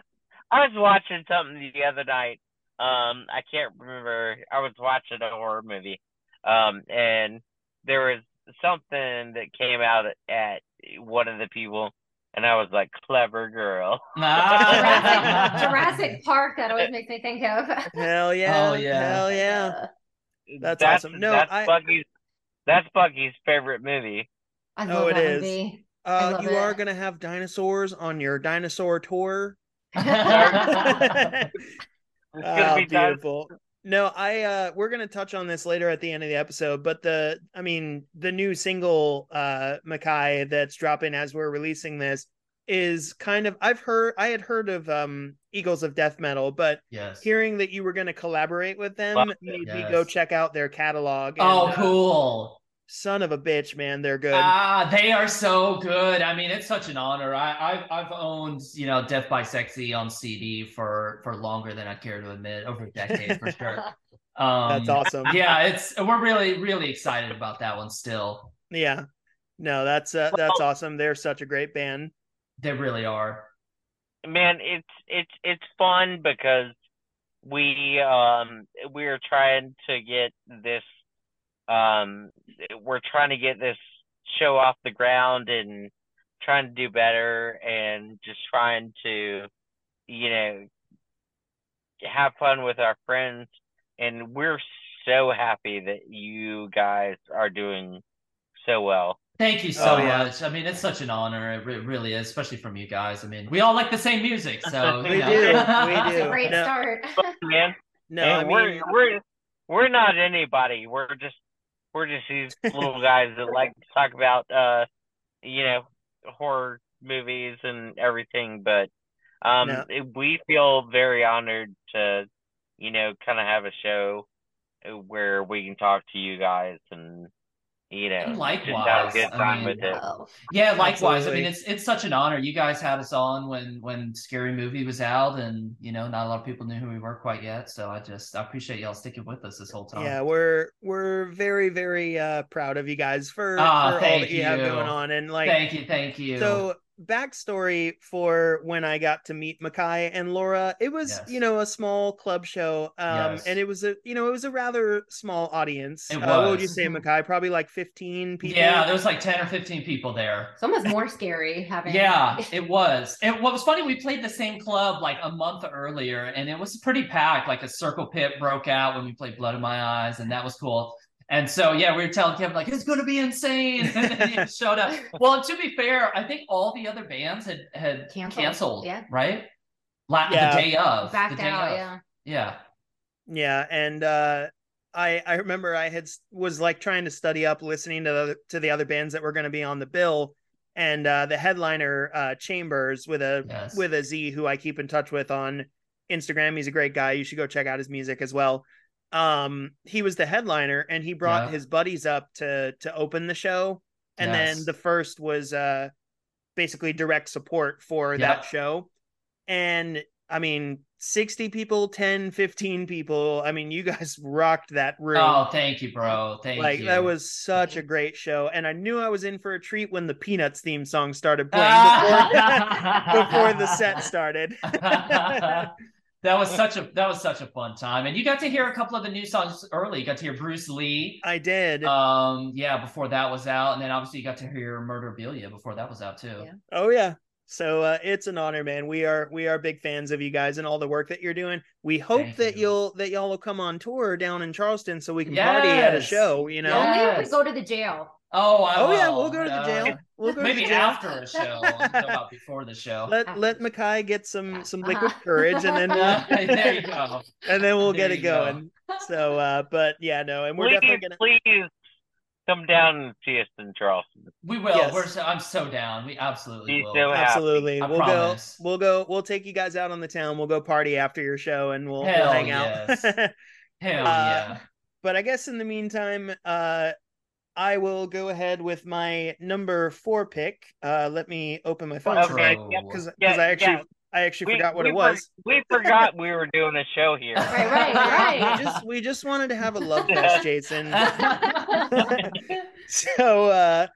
I was watching something the other night. Um, I can't remember. I was watching a horror movie. Um, and there was something that came out at, at one of the people, and I was like, "Clever girl." Ah. Jurassic, Jurassic Park. That always makes me think of. Hell yeah. Oh, yeah. Hell yeah. Uh, That's awesome. No, that's I- Bucky's. That's Bucky's favorite movie. I Oh, love it that is. movie. Uh, love you it. are gonna have dinosaurs on your dinosaur tour. It's gonna Oh, be done. beautiful. No, I uh we're gonna touch on this later at the end of the episode, but the I mean the new single uh Mikei that's dropping as we're releasing this is kind of I've heard I had heard of um Eagles of Death Metal, but yes hearing that you were gonna collaborate with them made me go check out their catalog. and, oh uh, cool son of a bitch, man, they're good. Ah, they are so good. I mean, it's such an honor. I, I've I've owned you know Death by Sexy on CD for for longer than I care to admit, over a decade for sure. Um, that's awesome. Yeah, it's we're really really excited about that one still. Yeah. No, that's uh, that's awesome. They're such a great band. They really are. man it's it's it's fun because we um we're trying to get this um we're trying to get this show off the ground and trying to do better and just trying to you know have fun with our friends and we're so happy that you guys are doing so well Thank you so Oh, yeah. much. I mean, it's such an honor. It re- really is, especially from you guys. I mean, we all like the same music, so you We know. do, we That's do. a great No. start. man No, and I we're we're we're not anybody. We're just we're just these little guys that like to talk about uh you know horror movies and everything. But um No. it- we feel very honored to you know kind of have a show where we can talk to you guys and you know And just have a likewise, good I mean- with it. Oh, Yeah, likewise. Absolutely. I mean, it's it's such an honor. You guys had us on when when Scary Movie was out, and you know, not a lot of people knew who we were quite yet. So I just I appreciate y'all sticking with us this whole time. yeah, we're we're very very uh proud of you guys for, Ah, for all that you, have going on and like thank you, thank you. so backstory for when I got to meet Mikei and Laura, it was Yes. you know a small club show, um, Yes. and it was a you know it was a rather small audience. It Uh, what would you say, Mikei? Probably like fifteen people. yeah, there was like ten or fifteen people there. it's almost more scary having. Yeah, it was. And what was funny, we played the same club like a month earlier, and it was pretty packed. Like a circle pit broke out when we played Blood in My Eyes, and that was cool. And so, yeah, we were telling Kevin like it's going to be insane, and then he showed up. Well, to be fair, I think all the other bands had had Canceled, canceled, yeah. right? La- Yeah. the day of, backed the day out. of. Yeah. yeah. Yeah, and uh I I remember I had was like trying to study up listening to the to the other bands that were going to be on the bill and uh the headliner uh Chambers with a Yes. with a Z who I keep in touch with on Instagram. He's a great guy. You should go check out his music as well. Um he was the headliner and he brought Yeah. his buddies up to to open the show and then the Frst was uh basically direct support for Yep. that show and i mean 60 people 10 15 people i mean you guys rocked that room Oh, thank you, bro. Thank like you. that was such a great show and i knew i was in for a treat when the peanuts theme song started playing before, before the set started that was such a that was such a fun time, and you got to hear a couple of the new songs early. You got to hear Bruce Lee. i did Um, yeah, before that was out, and then obviously you got to hear Murderabilia before that was out too. Yeah. Oh yeah. So uh, it's an honor, man. We are we are big fans of you guys and all the work that you're doing. We hope Thank that you. you'll that y'all will come on tour down in Charleston so we can party at a show. You know. Only if we go to the jail. Oh, I Oh yeah, we'll go to the Uh, jail. We'll go to Maybe the jail. after a show, not before the show. Let let After. Mikei get some some liquid Uh-huh. courage and then Uh, we'll, there you go. and then we'll There get it you go. going. So uh but yeah, no, and we're please, definitely gonna please come down and see us in Charleston. We will. Yes. We're so, I'm so down. We absolutely Be will. so absolutely I we'll promise. go we'll go we'll take you guys out on the town. We'll go party after your show and we'll, we'll Hell hang out. Hell Uh, yeah. but I guess in the meantime, uh, I will go ahead with my number four pick. Uh, let me open my phone Okay, Intro. yeah, because Yeah, I actually yeah. I actually We- forgot what we it for- was. we forgot we were doing a show here. Right, right, right. we just we just wanted to have a love fest, Jason. so uh,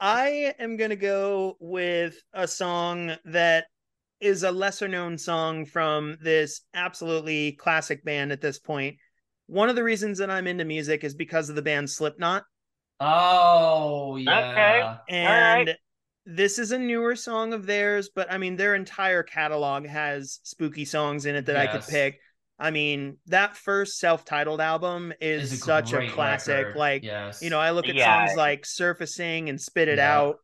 I am gonna go with a song that is a lesser known song from this absolutely classic band at this point. One of the reasons that I'm into music is because of the band Slipknot. Oh yeah. And this is a newer song of theirs, but I mean, their entire catalog has spooky songs in it that I could pick. I mean, that first self-titled album is, Is a such a classic. record. Like, yes. you know, I look at Yeah. songs like Surfacing and Spit It Yeah. Out,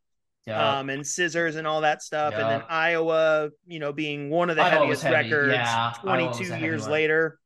yeah. um, and Scissors and all that stuff. And then Iowa, you know, being one of the Iowa was heaviest heavy. records Yeah, 22 a heavy years later.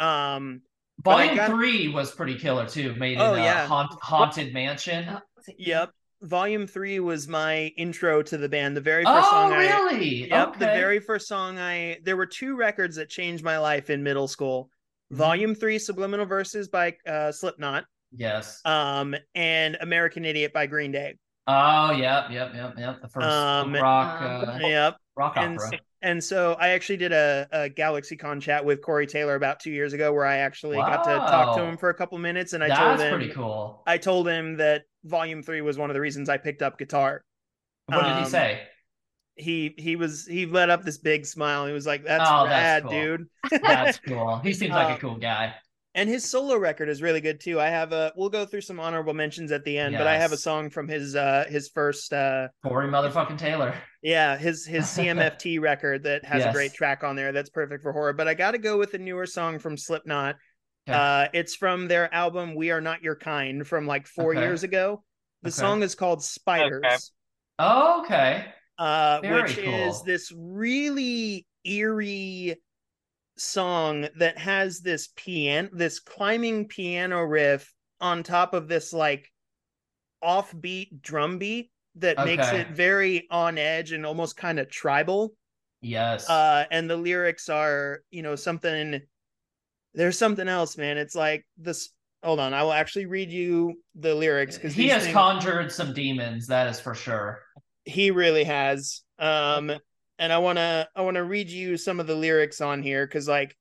Um, but I Volume got- three was pretty killer too. Made in Oh, uh, yeah. haunt, haunted mansion. Oh, was it- yep. Volume three was my intro to the band. The very first song Oh I really? Yep, okay. the very first song I there were two records that changed my life in middle school. Mhm. Volume 3 Subliminal Verses by uh Slipknot, yes. um and American Idiot by Green Day. Oh yep, yep, yep, yep. The first Um, rock um, uh, Yep. rock opera. And so I actually did a, a GalaxyCon chat with Corey Taylor about 2 years ago where I actually got to talk to him for a couple minutes and I told him pretty cool. I told him that Volume 3 was one of the reasons I picked up guitar. What did um, he say? He he was he let up this big smile. He was like that's Oh, that's cool. dude. That's cool. He seems like Uh, a cool guy. And his solo record is really good too. I have a we'll go through some honorable mentions at the end, but I have a song from his uh his first uh Corey motherfucking Taylor. yeah, his his CMFT record that has a great track on there that's perfect for horror. But I got to go with a newer song from Slipknot. Okay. Uh it's from their album We Are Not Your Kind from like 4 Okay. years ago. The Okay. song is called Spiders. Oh, okay. Uh Very which is this really eerie song that has this piano this climbing piano riff on top of this like offbeat drum beat that makes it very on edge and almost kind of tribal Yes. uh and the lyrics are you know something there's something else man it's like this hold on i will actually read you the lyrics because he has conjured some demons, that is for sure. he really has um and i want to i want to read you some of the lyrics on here because like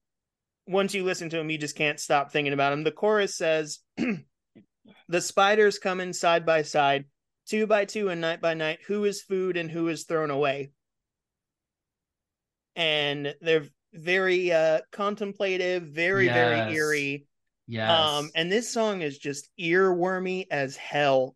once you listen to him you just can't stop thinking about him the chorus says the spiders come in side by side two by two and night by night. Who is food and who is thrown away? And they're very uh contemplative very Yes. very eerie. Yes. um and this song is just earwormy as hell.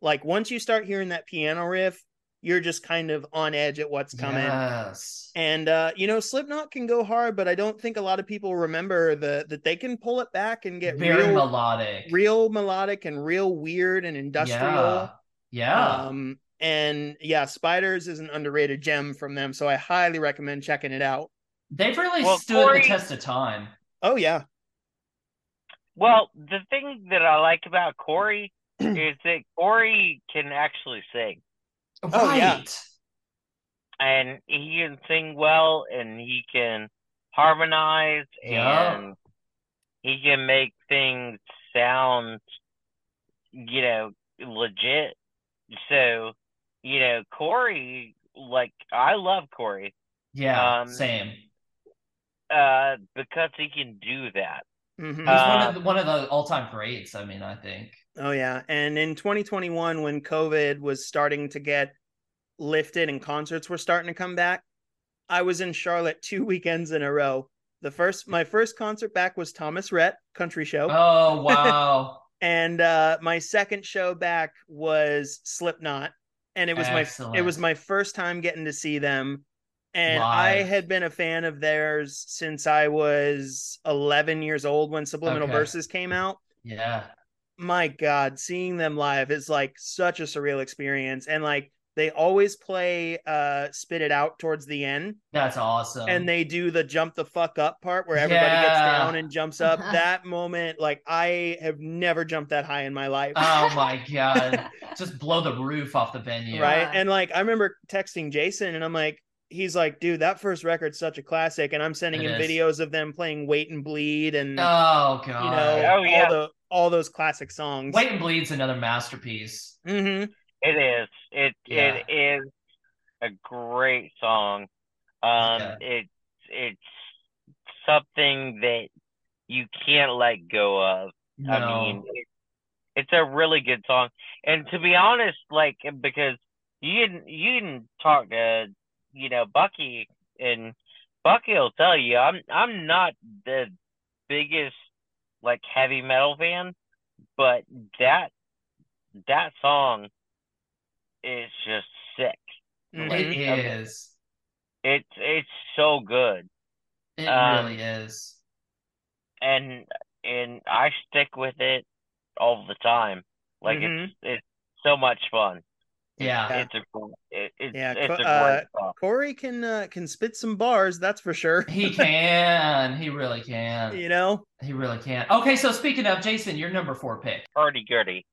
Like once you start hearing that piano riff you're just kind of on edge at what's coming Yes. and uh you know slipknot can go hard but i don't think a lot of people remember the that they can pull it back and get Very real melodic. real melodic and real weird and industrial Yeah. Yeah. um and yeah spiders is an underrated gem from them so i highly recommend checking it out They've really Well, stood Corey- the test of time. oh yeah Well, the thing that I like about Corey is that Corey can actually sing, Oh, yeah. and he can sing well, and he can harmonize, Yeah. and he can make things sound, you know, legit. So, you know, Corey, like I love Corey, Yeah, Um, same. uh, because he can do that. Mhm. He's one uh, of the, one of the all time greats. I mean, I think. Oh yeah, and in 2021 when COVID was starting to get lifted and concerts were starting to come back, I was in Charlotte two weekends in a row. The first my first concert back was Thomas Rhett country show, Oh wow! and uh my second show back was Slipknot, and it was my it was my first time getting to see them. And I had been a fan of theirs since I was 11 years old when Subliminal Okay. Verses came out yeah, my god seeing them live is like such a surreal experience and like they always play uh spit it out towards the end that's awesome. and they do the jump the fuck up part where everybody gets down and jumps up that moment like i have never jumped that high in my life oh my god, just blow the roof off the venue. right Yeah. and like i remember texting jason and i'm like he's like dude that first record's such a classic and i'm sending It him is. videos of them playing wait and bleed and Oh god. you know Oh, yeah. all the all those classic songs Wait and Bleed's another masterpiece. hmm It is. It Yeah. it is a great song. Um, Yeah. it's it's something that you can't let go of. No. I mean, it, it's a really good song. And to be honest, like because you can you can talk to you know Bucky and Bucky will tell you I'm I'm not the biggest like heavy metal fan, but that that song is just sick. Mhm. Like, is. It's it's so good. It Um, really is. and and I stick with it all the time. Like Mhm. it's it's so much fun. Yeah. It's a it, it's Yeah, it's co- a great uh, song. Corey can uh, can spit some bars, that's for sure. He can. He really can. You know, He really can. Okay, so speaking of Jason, your number four pick. Hurdy gurdy.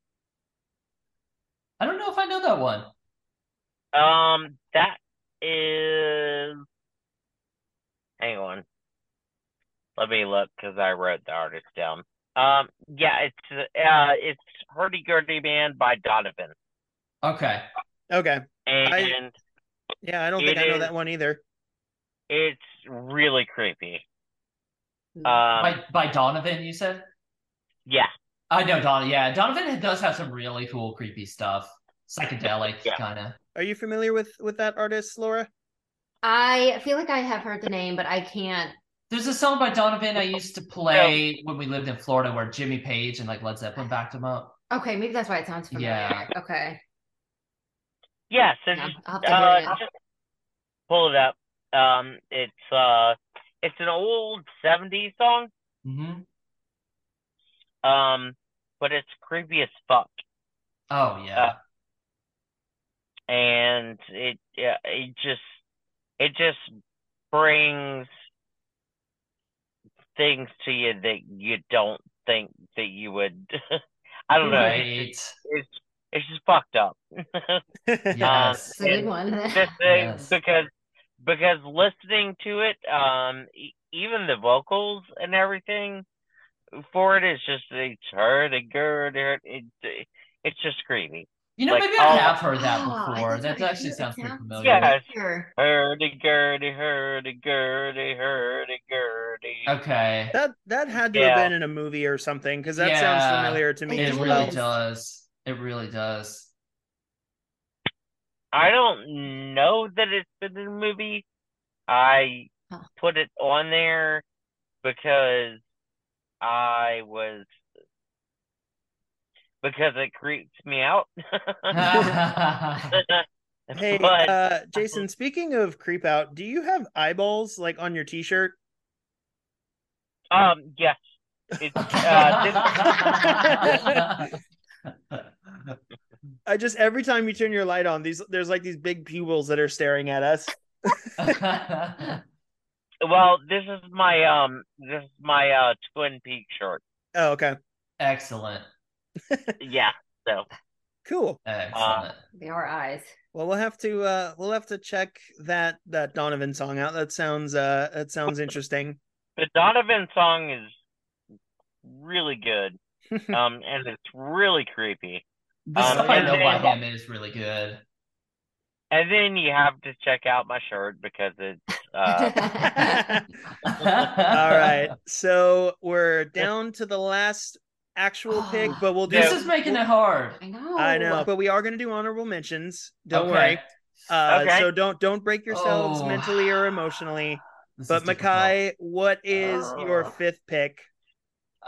I don't know if I know that one. Um, that is. Hang on. Let me look because I wrote the artist down. Um, yeah, it's uh, it's Hurdy Gurdy Man by Donovan, Okay. Okay, and yeah, I don't think I know is- that one either. it's really creepy. Mm. Um, by by Donovan, you said? yeah, I know Don. Yeah, Donovan does have some really cool, creepy stuff. Psychedelic, Yeah. kind of. Are you familiar with with that artist, Laura? I feel like I have heard the name, but I can't. There's a song by Donovan I used to play when we lived in Florida where Jimmy Page and like Led Zeppelin backed him up. Okay, maybe that's why it sounds familiar. Yeah. Okay. Yeah. So just I'll have to hear uh, just pull it up. Um, it's uh, it's an old '70s song. hmm Um, but it's creepy as fuck. Oh yeah. and it yeah, it just it just brings things to you that you don't think that you would I don't know it's, it's it's just fucked up Yes. It's a one. just, uh, Yes. because because listening to it um e- even the vocals and everything for it is just it's hurt it good it, it it's just creepy You know, Like, maybe I oh, have heard that Oh, before. think That actually sounds pretty familiar. Yeah. familiar. hurdy gurdy hurdy gurdy hurdy gurdy Okay. that that had to have been in a movie or something because that Yeah. sounds familiar to me It It as really well. does. Does. It really does. I don't know that it's been in a movie. I Huh. put it on there because I was because it creeps me out. Hey, but uh, Jason. Speaking of creep out, do you have eyeballs like on your T-shirt? um yes. It's uh this, I just every time you turn your light on, these there's like these big pupils that are staring at us. well this is my um this is my uh Twin Peak shirt. Oh, okay, Excellent. Yeah. So cool. Excellent. They are eyes. Well, we'll have to uh we'll have to check that that Donovan song out. That sounds uh that sounds interesting. the Donovan song is really good. Um, and it's really creepy. The Um, stuff I know by then- him is really good. And then you have to check out my shirt because it's uh, All right. So we're down to the last actual pick, but we'll do This is making it hard. I know. I know, but we are going to do honorable mentions. Don't Okay. worry. Uh, Okay. So don't don't break yourselves Oh. mentally or emotionally. This But is difficult. Mikei, what is your Oh. fifth pick?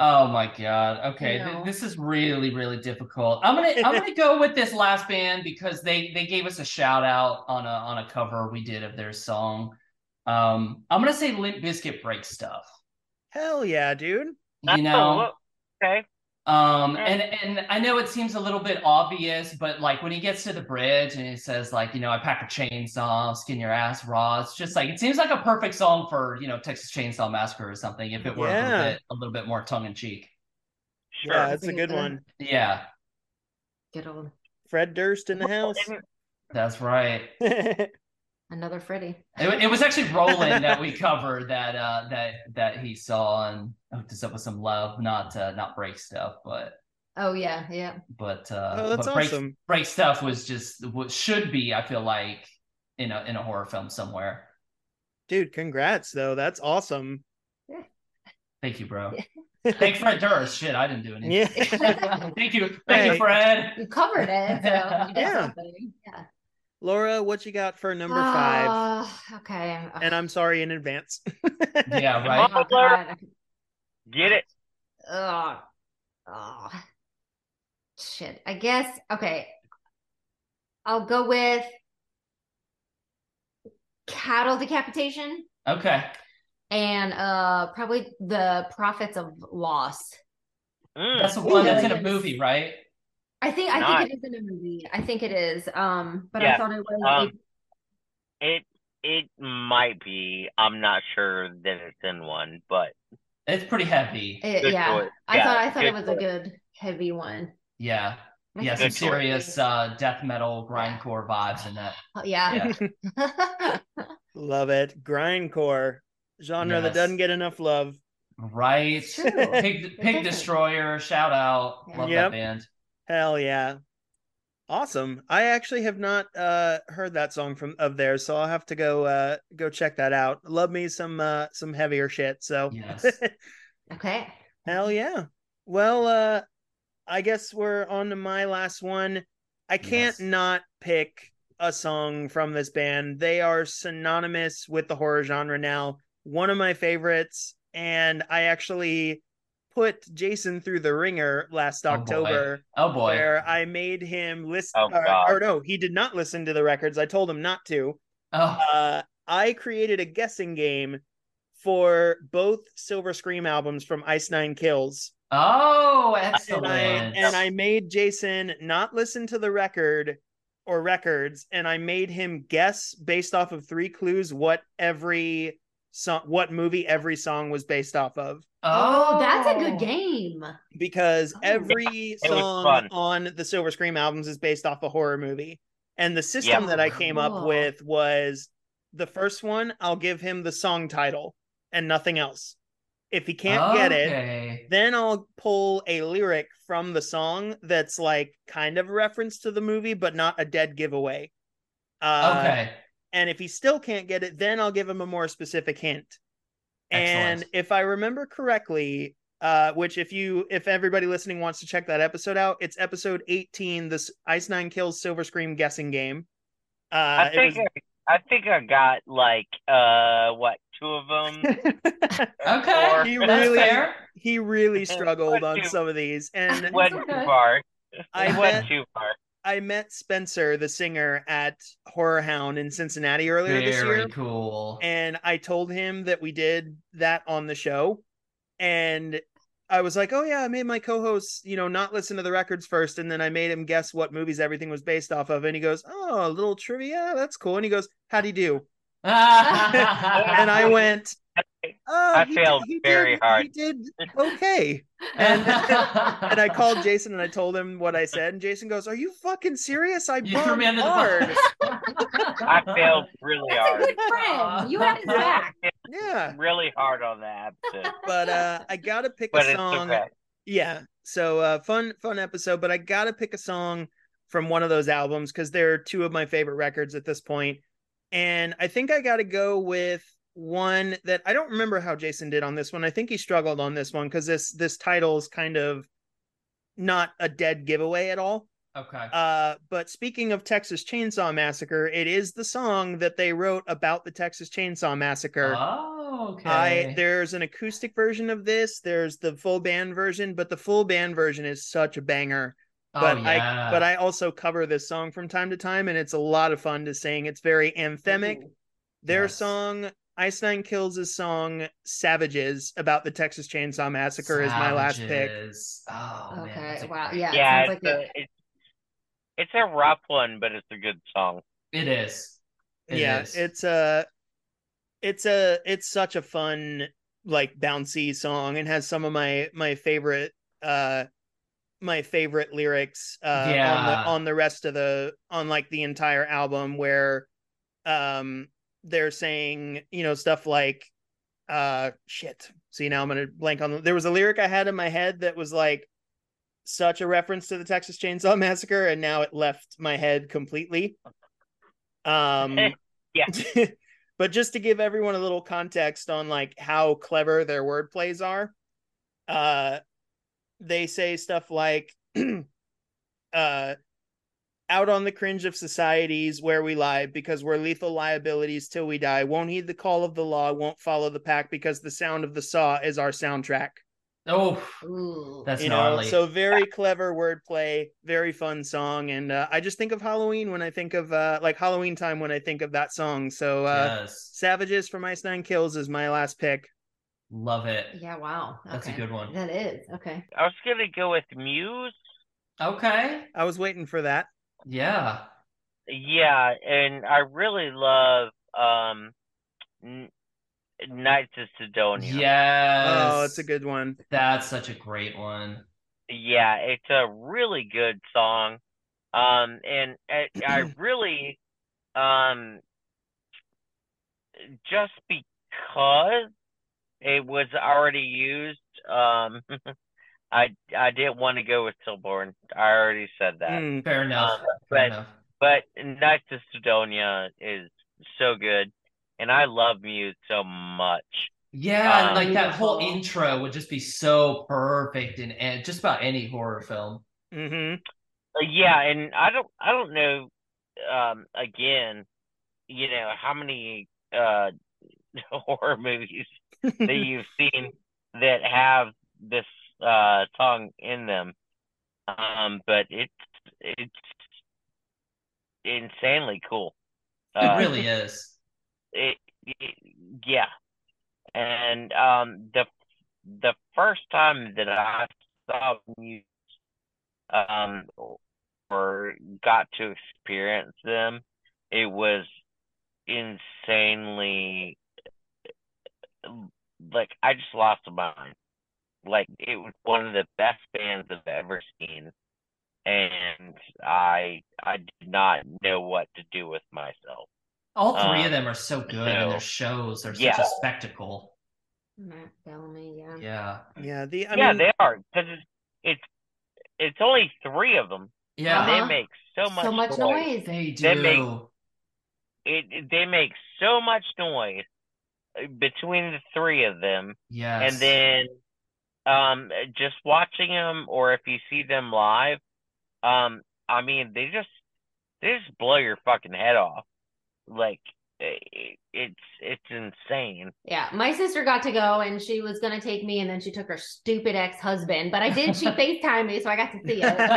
Oh my god. Okay, I th- this is really really difficult. I'm going to I'm going to go with this last band because they they gave us a shout out on a on a cover we did of their song. Um I'm going to say Limp Bizkit break stuff. Hell yeah, dude. You know, Oh, okay. Um and and I know it seems a little bit obvious, but like when he gets to the bridge and he says like, you know, I pack a chainsaw, skin your ass raw. It's just like it seems like a perfect song for, you know, Texas Chainsaw Massacre or something if it were a little bit a little bit more tongue in cheek. Sure. Yeah, that's a good one. Yeah, Good old Fred Durst in the house. that's right. another Freddy. It, it was actually Rollin' that we covered that uh that that he saw and hooked us up with some love, not uh, not break stuff, but Oh yeah, yeah. but uh oh, that's but break, awesome. break stuff was just what should be, I feel like, in a in a horror film somewhere. Dude, congrats though. That's awesome. Thank you, bro. Thank Fred Durst. Shit, I didn't do anything. Yeah. Thank you, thank Hey. you, Fred. You covered it, so you did Yeah. something. Yeah. Laura, what you got for number five? Uh, okay. And I'm sorry in advance. Yeah, right. Oh, God. Get it? Ugh. Oh. Shit. I guess okay. I'll go with cattle decapitation Okay. and uh probably the prophets of loss. Mm. That's the one that's in a movie, right? I think I think it is in a movie. I think it is. Um, but I thought it was um, It it might be. I'm not sure that it's in one, but It's pretty heavy. it- good yeah. I thought I thought it good was a good heavy one. Yeah. I Yeah, some choice. serious uh death metal grindcore vibes in that. Oh, yeah. Yeah. Love it. Grindcore. Genre that doesn't get enough love. Right. Pig Pig. Destroyer, shout out. Love Yep. that band. Hell yeah. Awesome. I actually have not uh heard that song from of theirs, so I'll have to go uh go check that out. Love me some uh some heavier shit. So Yes. okay. hell yeah. Well uh I guess we're on to my last one. I can't Yes. not pick a song from this band. They are synonymous with the horror genre now. One of my favorites, and I actually put Jason through the ringer last Oh, boy. October Oh boy. where I made him listen. Oh, or, God. or no, he did not listen to the records. I told him not to. Oh, Uh, I created a guessing game for both Silver Scream albums from Ice Nine Kills, oh, and excellent. I and I made Jason not listen to the record or records, and I made him guess based off of three clues what every song, what movie every song was based off of. Oh, that's a good game. because Oh. every was song on the Silver Scream albums is based off a horror movie. And the system Yeah. that I came up with was the first one, I'll give him the song title and nothing else. If he can't get it, then I'll pull a lyric from the song that's like kind of a reference to the movie, but not a dead giveaway. Uh, Okay. and if he still can't get it, then I'll give him a more specific hint. And if I remember correctly, uh, which if you if everybody listening wants to check that episode out, it's episode 18, this Ice Nine Kills Silver Scream guessing game. Uh I think was I, I think I got like uh what two of them. Okay. Or- He really- he really struggled on Too- some of these. And went too far. I I went too far. I met Spencer, the singer, at Horror Hound in Cincinnati earlier this year. Very cool. and I told him that we did that on the show, and I was like, "Oh yeah, I made my co-hosts, you know, not listen to the records first, and then I made him guess what movies everything was based off of." And he goes, "Oh, a little trivia, that's cool." And he goes, "How'd he do?" And I went, "Oh, I he failed did, he very did, hard." He did okay." And and I called Jason and I told him what I said, and Jason goes, "Are you fucking serious? I You threw me under the hard." bus. I failed really That's a hard. good friend. You had his back. Yeah. really hard on that episode. But uh I gotta pick but a song. okay. Yeah. So uh fun fun episode, but I got to pick a song from one of those albums cuz they're two of my favorite records at this point. And I think I got to go with one that I don't remember how Jason did on this one. I think he struggled on this one cuz this this title's kind of not a dead giveaway at all. Okay. Uh but speaking of Texas Chainsaw Massacre, it is the song that they wrote about the Texas Chainsaw Massacre. oh, okay. I there's an acoustic version of this. There's the full band version, but the full band version is such a banger. But oh, I yeah. but I also cover this song from time to time, and it's a lot of fun to sing. It's very anthemic. Ooh. Their Yes. song, Ice Nine Kills' his song "Savages" about the Texas Chainsaw Massacre is my last pick. Oh, Okay, that's a wow, great- yeah. Yeah, sounds it's, like a, it. it's it's a rough one, but it's a good song. It is. It yeah, is. it's a, it's a, it's such a fun like bouncy song, and has some of my my favorite uh my favorite lyrics uh on the on the rest of the on like the entire album where um they're saying you know stuff like uh shit see now i'm gonna blank on there was a lyric i had in my head that was like such a reference to the texas chainsaw massacre and now it left my head completely um Yeah. but just to give everyone a little context on like how clever their word plays are uh they say stuff like uh out on the cringe of societies where we lie because we're lethal liabilities till we die won't heed the call of the law won't follow the pack because the sound of the saw is our soundtrack oh, Ooh. that's you know gnarly. so very clever wordplay very fun song and uh, i just think of halloween when i think of uh like halloween time when i think of that song so uh yes. savages from ice nine kills is my last pick Love it. Yeah, wow. That's a good one. That is. Okay. I was gonna go with Muse. Okay. i was waiting for that Yeah. Yeah, and I really love um N- Knights of Cydonia. Yes. oh it's a good one That's such a great one. Yeah, it's a really good song. Um and I, I really um just because it was already used um I I didn't want to go with Stillborn. I already said that. Mm, Fair enough. Fair but- enough. But Knights of Cydonia is so good. And I love Muse so much. Yeah, Um, like that whole intro would just be so perfect in, in just about any horror film. hmm Uh, Yeah, and I don't I don't know um again, you know, how many uh horror movies that you've seen that have this uh song in them. Um but it's it's insanely cool. It Uh, really is. it, it yeah and um the the first time that i saw Muse um or got to experience them it was insanely like i just lost my mind like it was one of the best bands i've ever seen and i i did not know what to do with myself All three uh, of them are so good, and their so- shows are such Yeah. a spectacle. Matt Bellamy. Yeah. Yeah. yeah the i yeah, mean they are because it's, it's it's only three of them. Yeah. and They Uh-huh. make so much so much noise. They do. They make- It, it- they make so much noise uh, between the three of them, yes. and then um just watching them or if you see them live, um I mean they just they just blow your fucking head off. Like it, it's it's insane. Yeah, my sister got to go and she was gonna take me, and then she took her stupid ex husband. But I did. She Facetime me, so I got to see it. So.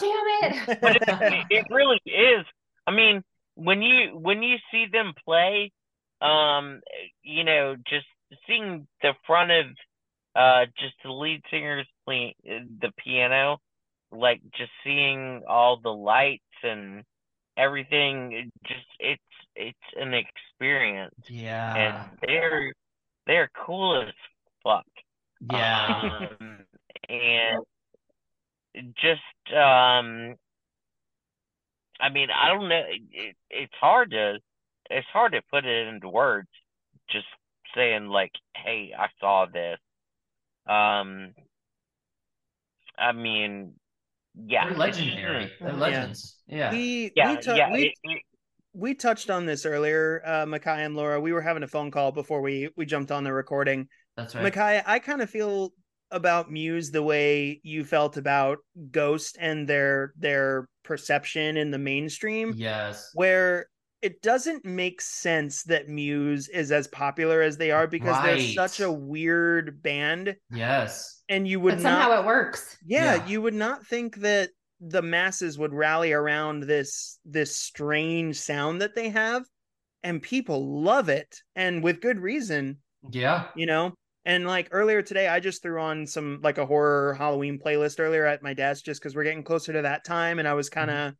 Damn it! But it, it really is. I mean, when you when you see them play, um, you know, just seeing the front of uh just the lead singers playing the piano, like just seeing all the lights and everything, it just it's it's an experience, yeah. and they're they're cool as fuck. yeah. Um, and just um I mean, I don't know it, it's hard to it's hard to put it into words just saying like, "Hey, I saw this." Um, I mean, yeah, They're legendary. They're legends. Yeah. we Yeah, we, tou- yeah. we it- it- we touched on this earlier, uh, Mikei and Laura. We were having a phone call before we we jumped on the recording. That's right. Mikei, I kind of feel about Muse the way you felt about Ghost and their their perception in the mainstream, Yes. where it doesn't make sense that Muse is as popular as they are because they're such a weird band, Yes. and you would but not somehow it works. yeah, Yeah. you would not think that the masses would rally around this this strange sound that they have and people love it and with good reason Yeah. you know and like earlier today i just threw on some like a horror halloween playlist earlier at my desk just because we're getting closer to that time and i was kind of mm-hmm.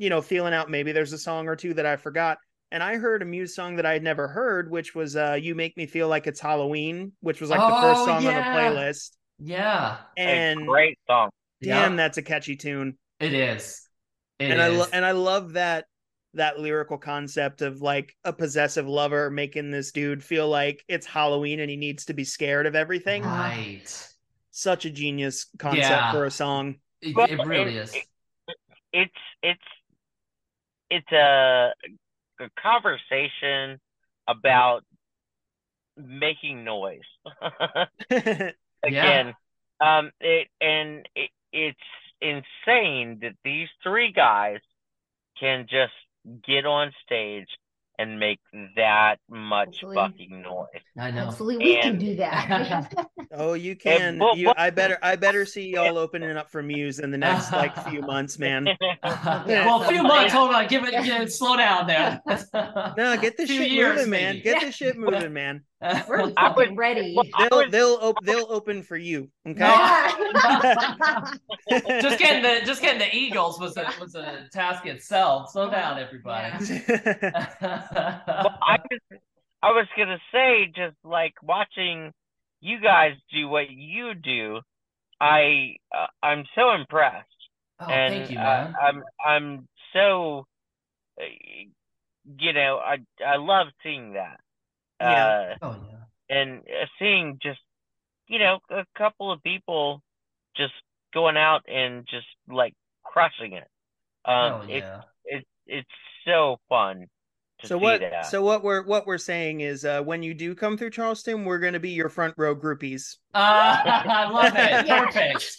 You know feeling out maybe there's a song or two that i forgot and i heard a muse song that i had never heard which was uh you make me feel like it's halloween which was like the first Oh, song yeah. on the playlist Yeah. a and great song. damn Yeah. that's a catchy tune It is. It and I lo- and I love that that lyrical concept of like a possessive lover making this dude feel like it's Halloween and he needs to be scared of everything. Right. Such a genius concept Yeah. for a song. It, it really it- is. it- It's it's it's a, a conversation about making noise. Again, um, it and it, it's insane that these three guys can just get on stage and make that much Hopefully. fucking noise. I know. Hopefully we can do that. oh, you can. well, you, well- I better. I better see y'all opening up for Muse in the next like few months, man. well, a few months. Hold on. Give it. Give it slow down there. No, get this shit years, moving, man. maybe. Get this shit moving, man. We're I fucking would- ready. well, They'll was- they'll op- they'll open for you. Okay. Yeah. just getting the just getting the Eagles was a was a task itself. Slow down, everybody. Well, I was, I was gonna say, just like watching you guys do what you do, I uh, I'm so impressed, oh, and thank you, uh. I'm I'm so, uh, you know, I I love seeing that, Yeah. uh, oh yeah. and uh, seeing just, you know, a couple of people just going out and just like crushing it. Um, oh it, yeah. it it's so fun so what that. so what we're what we're saying is uh when you do come through charleston we're going to be your front row groupies Uh, I love it. Perfect.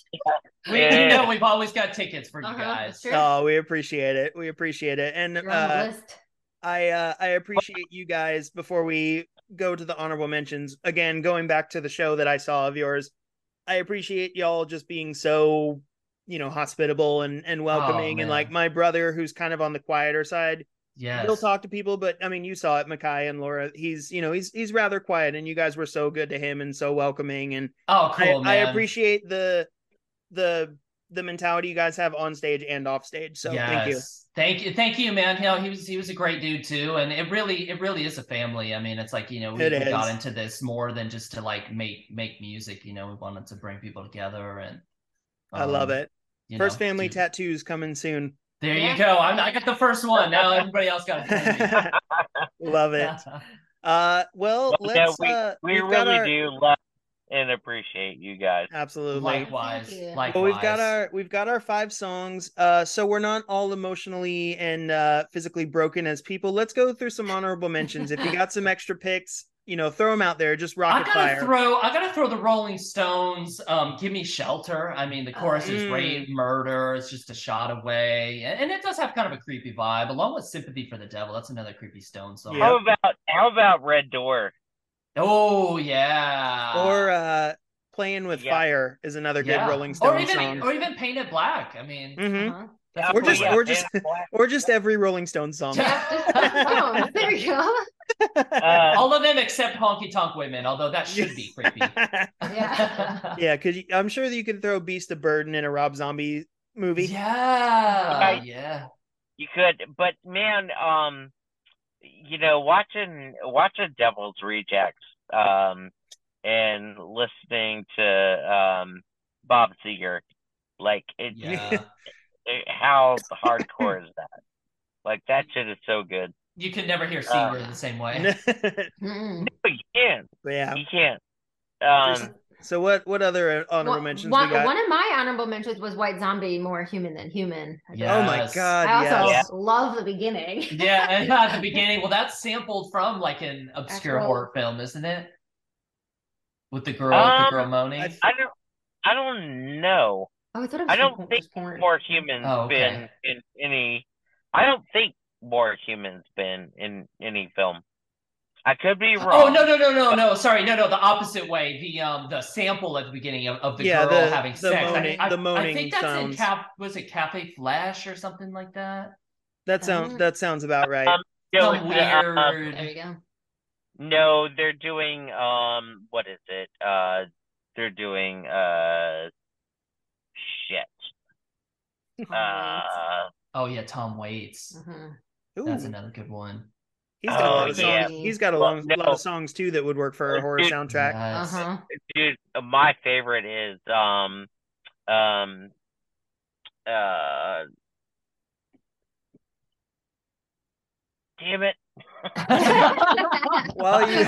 We, we Yeah. know we've always got tickets for you Uh-huh, guys. that's oh we appreciate it we appreciate it and You're on the uh list. I uh i appreciate you guys before we go to the honorable mentions. Again going back to the show that i saw of yours i appreciate y'all just being so you know hospitable and and welcoming and like my brother who's kind of on the quieter side Yeah, he'll talk to people but i mean you saw it mikei and laura. He's you know he's he's rather quiet and you guys were so good to him and so welcoming and oh, I, cool, I man. appreciate the the the mentality you guys have on stage and off stage so thank you Yes. Thank you, thank you, man. You know, he was he was a great dude too, and it really it really is a family. I mean, it's like you know we, we got into this more than just to like make make music. You know, we wanted to bring people together, and i love um, it you first know, family do- tattoos coming soon There you go. I'm, I got the first one. Now everybody else got it. love it uh well Well, let's we- uh we really our do love and appreciate you guys. absolutely Likewise. You. Likewise. Well, we've got our we've got our five songs. Uh, so we're not all emotionally and uh, physically broken as people. Let's go through some honorable mentions. If you got some extra picks, you know, throw them out there. Just I gotta fire. throw. I gotta throw the Rolling Stones. Um, give me shelter. I mean, the chorus is Mm. rape, murder. It's just a shot away, and, and it does have kind of a creepy vibe, along with "Sympathy for the Devil." That's another creepy Stone song. Yeah. How about how about Red Door? Oh yeah. or uh, playing with Yeah. fire is another good Yeah. Rolling or Stones even song. or even painted Black. I mean, Mhm. Uh-huh. that's Or just- one. or just- and Black. Or just every Rolling Stones song. Yeah. There you go. Uh, all of them except Honky Tonk Women, although that should be creepy. Yeah. yeah, because I'm sure that you could throw Beast of Burden in a Rob Zombie movie. Yeah, Right. yeah. you could, but man, um, you know, watching watching Devil's Rejects, um, and listening to um Bob Seger, like it, Yeah. it- how hardcore is that? Like that shit is so good. You can never hear C Uh, word the same way. Mm-mm. You can't. Yeah. You can't. Um, So what what other honorable One- mentions one, we got? one of my honorable mentions was White Zombie, more human than human. I Yeah. Oh my god, I also yes. love the beginning. yeah, at the beginning. Well, that's sampled from like an obscure Actual- horror film, isn't it? With the girl, Um, the girl moaning. I- I don't. I don't know. Oh, I thought it was I don't think porn. More humans Oh, okay. been in any. I don't think more humans been in any film. I could be wrong. Oh no no no no no! Sorry, no no. The opposite way. The um the sample at the beginning of, of the Yeah, girl the- having the sex. I- moaning- I, the I, moaning think that's sounds. in Cap. Was it Cafe Flesh or something like that? That sounds Um, that sounds about right. Um, No, Some it's, weird. There you go. no, they're doing um. What is it? Uh, they're doing uh. Shit. Uh. Oh yeah, Tom Waits. Mhm. That's another good one. He's got a lot Oh, of yeah. songs. He's got a Well, long, no. lot of songs too that would work for a horror dude, soundtrack. Yes. Uh-huh. dude my favorite is um um uh damn it While you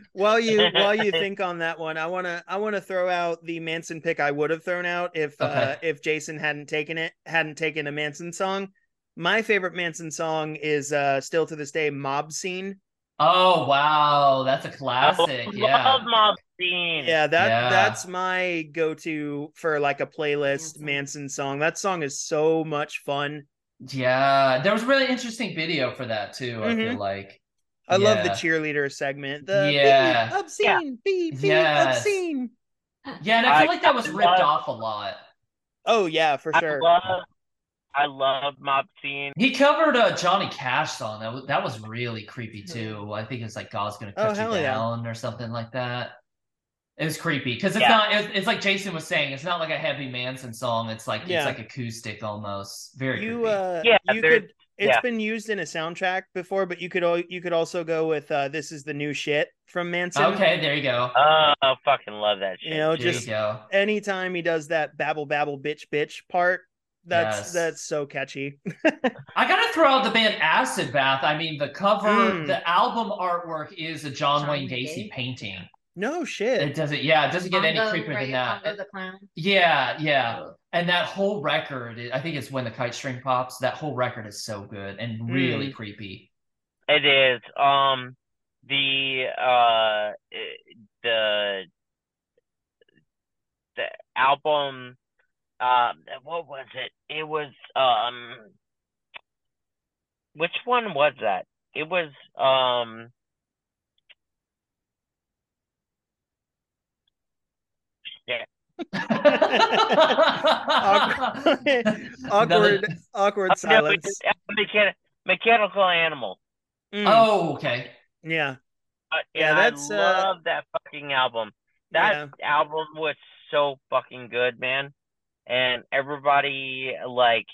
while you while you think on that one, I wanna I wanna throw out the Manson pick I would have thrown out if uh, if Jason hadn't taken it hadn't taken a Manson song. My favorite Manson song is uh still to this day Mob Scene. oh wow, that's a classic. Yeah. love mob scene Yeah, that Yeah. that's my go-to for like a playlist Manson. Manson song. That song is so much fun. Yeah, there was a really interesting video for that too. I feel Mhm. like. I love the cheerleader segment. The Yeah. beep, obscene, beep, beep, Yes. obscene. Yeah, and I feel I- like that was ripped love- off a lot. Oh yeah, for I sure. love I love mob scene He covered a Johnny Cash song. That was, that was really creepy too. I think it's like God's gonna Oh, cut you hell yeah. down or something like that. It was creepy because it's Yeah. not. It's, it's like Jason was saying. It's not like a heavy Manson song. It's like Yeah. it's like acoustic almost. Very you creepy. uh Yeah, you could It's yeah. been used in a soundtrack before, but you could al- you could also go with uh this is the new shit from Manson. okay, there you go. oh I fucking love that shit You know, there just you go. anytime he does that babble babble bitch bitch part, that's Yes. that's so catchy. I gotta throw out the band Acid Bath. I mean, the cover, Mm. the album artwork is a John, John Wayne Wayne Gacy Gacy? painting. no shit. It doesn't. Yeah, it doesn't get any creepier right, than that. Congo the clown. Yeah, yeah. And that whole record, I think it's when the kite string pops. That whole record is so good and really creepy. It is. Um, the uh, the the album. Um, what was it? It was um. Which one was that? It was um. awkward, awkward, awkward Oh, no, silence. it's mechan- mechanical animal. Mm, oh, okay. yeah, Uh, Yeah, that's, I uh, love that fucking album. That album was so fucking good, man. And everybody like,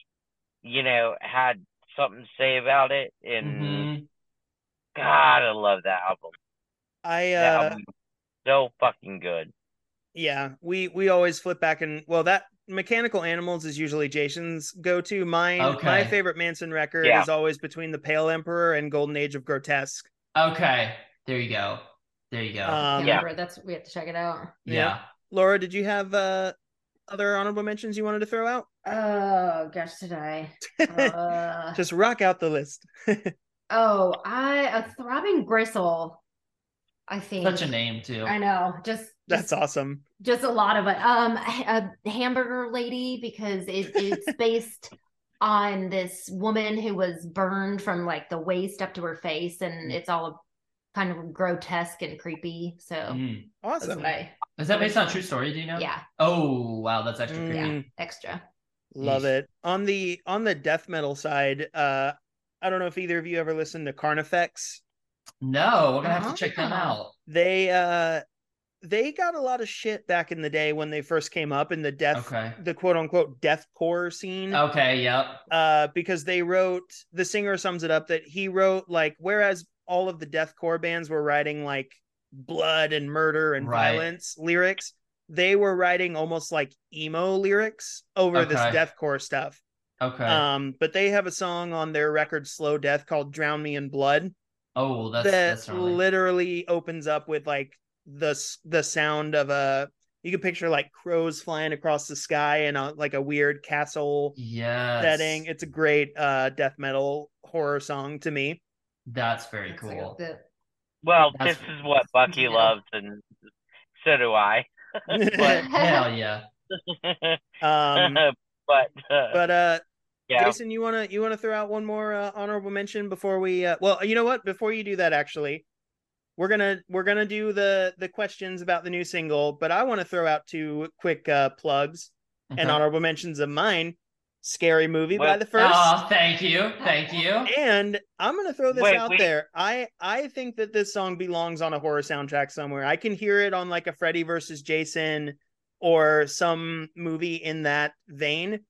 you know, had something to say about it. And Mhm. God, I love that album. I That uh album so fucking good. yeah, we we always flip back and well that mechanical animals is usually Jason's go-to. Mine my favorite Manson record Yeah. is always between the Pale Emperor and Golden Age of Grotesque. Okay. There you go. There you go. Um, Yeah. That's we have to check it out. yeah. Laura, did you have uh other honorable mentions you wanted to throw out? Oh gosh, did I? Uh, Just rock out the list. oh, I a throbbing gristle. I think Such a name too. I know. Just That's just, awesome. just a lot of it. Um, a hamburger lady because it, it's based on this woman who was burned from like the waist up to her face, and Mm. it's all kind of grotesque and creepy. So Mm. Awesome. I, Is that based on a true story? Do you know? yeah, Oh wow, that's extra creepy. Mm, extra. Love Yeesh. it. On the on the death metal side, uh I don't know if either of you ever listened to Carnifex. No, we're gonna have to check them out. They uh they got a lot of shit back in the day when they first came up in the death Okay. the quote unquote deathcore scene. Okay. Yep. uh because they wrote the singer sums it up that he wrote like whereas all of the deathcore bands were writing like blood and murder and Right. violence lyrics they were writing almost like emo lyrics over this deathcore stuff Okay. Um, but they have a song on their record Slow Death called Drown Me in Blood oh, that's that that's literally opens up with like the the sound of a you can picture like crows flying across the sky and a, like a weird castle yes. setting. It's a great uh death metal horror song to me. That's very That's like cool. the- Well, That's- this is what Bucky Yeah. loves, and so do I. But Hell yeah. um but uh, but uh yeah, Jason, you wanna you wanna throw out one more uh, honorable mention before we? Uh, well, you know what? Before you do that, actually, we're gonna we're gonna do the the questions about the new single. But I want to throw out two quick uh, plugs and honorable mentions of mine. Scary movie by the Frst. Oh, thank you. Thank you. and I'm gonna throw this Wait, out wait. there. I I think that this song belongs on a horror soundtrack somewhere. I can hear it on like a Freddy versus Jason or some movie in that vein.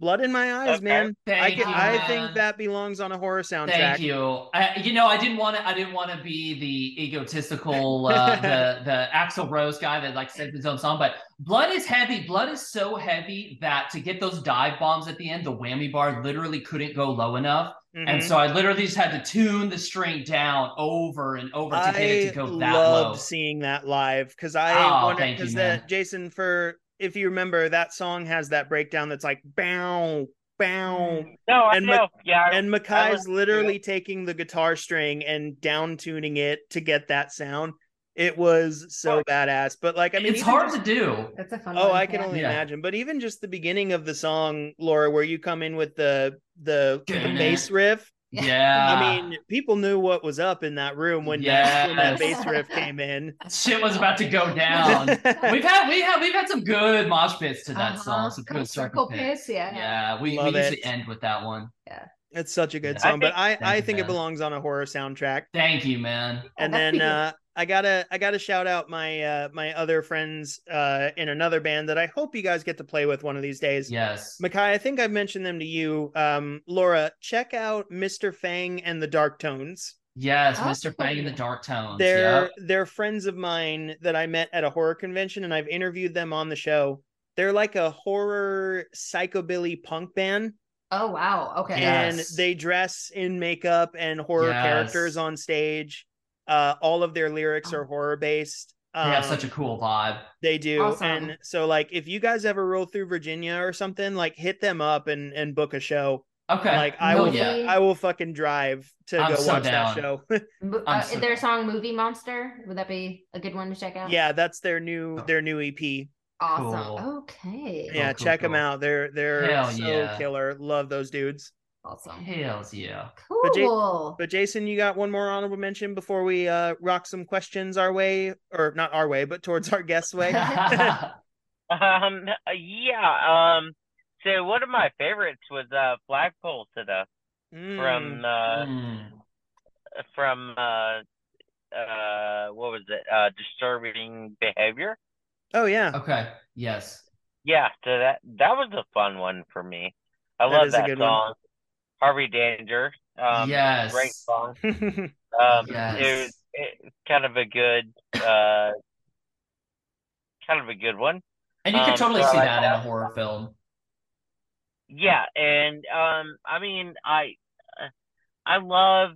Blood in my eyes, Okay. man. I Thank can, you, I man. think that belongs on a horror soundtrack. Thank you. I, you know, I didn't want to. I didn't want to be the egotistical, uh, the the Axl Rose guy that like sings his own song. But Blood is heavy. Blood is so heavy that to get those dive bombs at the end, the whammy bar literally couldn't go low enough, and Mhm. so I literally just had to tune the string down over and over to get it to go that loved low. seeing that live because I Oh, wanted thank because man. that Jason for if you remember that song has that breakdown that's like bow bow mm. no, I and know. yeah, I- and I Mikei's listened to literally taking the guitar string and down tuning it to get that sound. It was so badass. But like I mean it's hard just- to do. That's a fun Oh, I can only Yeah. imagine. But even just the beginning of the song, Laura, where you come in with the the, the bass riff. Yeah. I mean, people knew what was up in that room when, that, when that bass riff came in. shit was about to go down. we've had we have we've had some good mosh pits to that Uh-huh. song. Some good circle circle pits. piss, yeah. Yeah, we, we usually end with that one. Yeah. It's such a good Yeah. song, I but I, Thank I you, think it belongs on a horror soundtrack. Thank you, man. And then uh, I gotta I gotta shout out my uh, my other friends uh, in another band that I hope you guys get to play with one of these days. Yes. Mikei, I think I've mentioned them to you. Um, Laura, check out Mr. Fang and the Dark Tones. Yes, Oh. Mr. Fang and the Dark Tones. They're Yep. they're friends of mine that I met at a horror convention, and I've interviewed them on the show. They're like a horror psychobilly punk band, Oh wow. Okay. And Yes. they dress in makeup and horror Yes. characters on stage. Uh, all of their lyrics are horror based. They have Um, such a cool vibe. They do, Awesome. and so like if you guys ever roll through Virginia or something, like hit them up and and book a show. Okay. Like I Hell will, yeah. I will fucking drive to I'm go so watch down. that show. Uh, so- their song "Movie Monster" would that be a good one to check out? yeah, that's their new their new EP. Awesome. Cool. Okay. yeah, cool, check them out. They're they're Hell so yeah. killer. Love those dudes. Awesome. Hells yeah. But Ja- Cool. But Jason, you got one more honorable mention before we uh rock some questions our way, or not our way, but towards our guest way. Um, yeah. Um, so one of my favorites was uh Flagpole to the Mm. from uh Mm. from uh uh what was it uh disturbing behavior. oh yeah, Okay. Yes. Yeah, so that that was a fun one for me. I That love is a that good one. Harvey Danger. Um, yes. great song. Um, it Yes. was it, kind of a good uh kind of a good one. And you can Um, totally so see like that in a horror film. Yeah, and um, I mean, I, I love,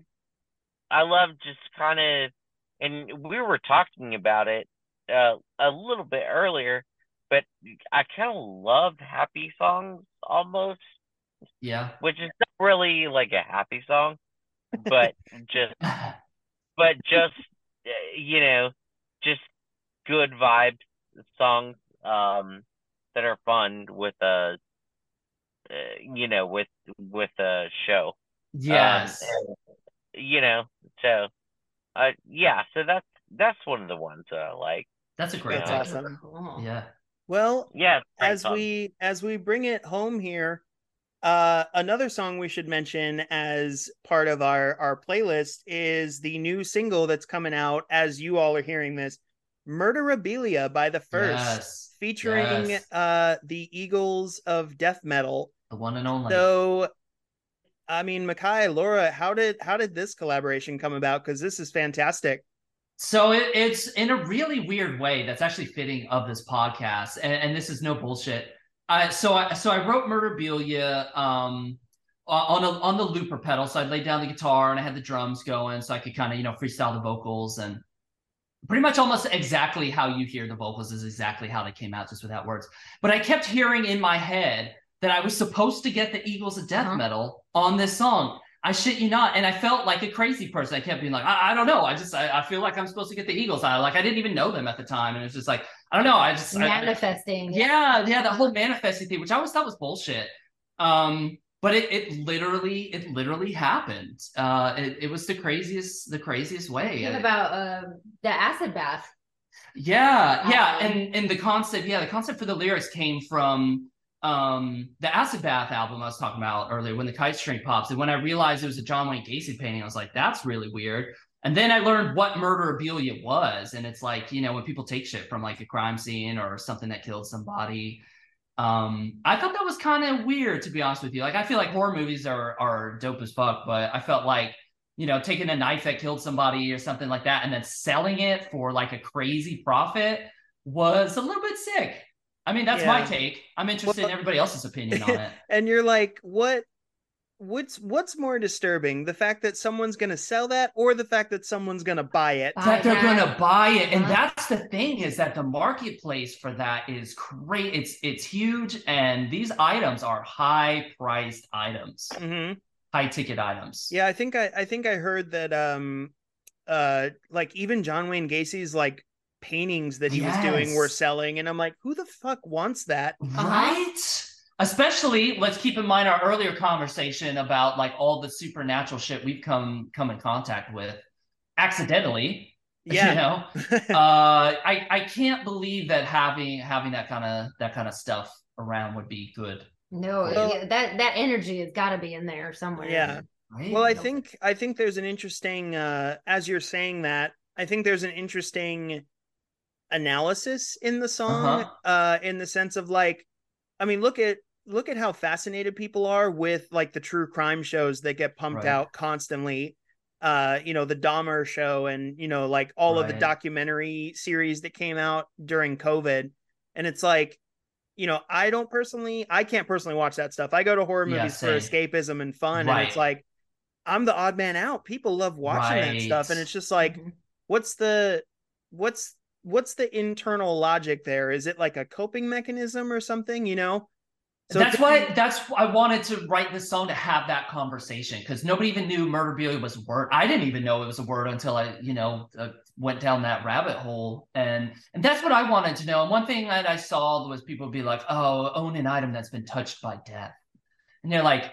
I love just kind of, and we were talking about it uh, a little bit earlier, but I kind of love happy songs almost, Yeah. which is not really like a happy song, but just, but just, uh, you know, just good vibes songs um that are fun with a uh, you know with with a show yes. um, and, you know so uh yeah so that's that's one of the ones that I like That's a great That's awesome. Yeah. well, yeah as fun. we as we bring it home here uh another song we should mention as part of our our playlist is the new single that's coming out as you all are hearing this murderabilia by the Frst Yes. featuring Yes. uh the eagles of death metal The one and only. so i mean Mikei, laura how did how did this collaboration come about because this is fantastic So it, it's in a really weird way that's actually fitting of this podcast, and, and this is no bullshit. I so I so I wrote Murderabilia um on a on the looper pedal. So I laid down the guitar and I had the drums going, so I could kind of you know freestyle the vocals and pretty much almost exactly how you hear the vocals is exactly how they came out, just without words. But I kept hearing in my head that I was supposed to get the Eagles of death uh-huh. metal on this song. I shit you not. And I felt like a crazy person. I kept being like, I, I don't know. I just, I, I, feel like I'm supposed to get the Eagles. I like, I didn't even know them at the time. And it's just like, I don't know. I just manifesting. I, yeah. Yeah. That whole manifesting thing, which I always thought was bullshit. Um, but it, it literally, it literally happened. Uh, it, it was the craziest, the craziest way. What about, uh, the acid bath? Yeah. Yeah. Um, and, and the concept, yeah, the concept for the lyrics came from, um the acid bath album i was talking about earlier when the kite string pops and when i realized it was a john wayne gacy painting i was like that's really weird and then i learned what murderabilia was and it's like you know when people take shit from like a crime scene or something that killed somebody um i thought that was kind of weird to be honest with you like i feel like horror movies are are dope as fuck but i felt like you know taking a knife that killed somebody or something like that and then selling it for like a crazy profit was a little bit sick I mean, that's yeah. my take. I'm interested well, in everybody else's opinion on it. and you're like, what? What's what's more disturbing, the fact that someone's going to sell that, or the fact that someone's going to buy it? That they're going to buy it, and that's the thing is that the marketplace for that is great. It's it's huge, and these items are high priced items, mm-hmm. high ticket items. Yeah, I think I I think I heard that um uh like even John Wayne Gacy's like paintings that he yes. was doing were selling and i'm like who the fuck wants that right especially let's keep in mind our earlier conversation about like all the supernatural shit we've come come in contact with accidentally yeah. you know? Uh i i can't believe that having having that kind of that kind of stuff around would be good no well, yeah, that that energy has got to be in there somewhere. Yeah. Right? well i think i think there's an interesting uh as you're saying that i think there's an interesting analysis in the song uh-huh. uh in the sense of like i mean look at look at how fascinated people are with like the true crime shows that get pumped right. out constantly uh you know the Dahmer show and you know like all right. of the documentary series that came out during covid and it's like you know i don't personally i can't personally watch that stuff i go to horror movies yeah, for escapism and fun right. and it's like i'm the odd man out people love watching that stuff and it's just like mm-hmm. what's the what's what's the internal logic there? Is it like a coping mechanism or something? You know. So that's why that's I wanted to write this song to have that conversation because nobody even knew murderabilia was a word. I didn't even know it was a word until I, you know, uh, went down that rabbit hole, and and that's what I wanted to know. And one thing that I saw was people be like, "Oh, own an item that's been touched by death," and they're like,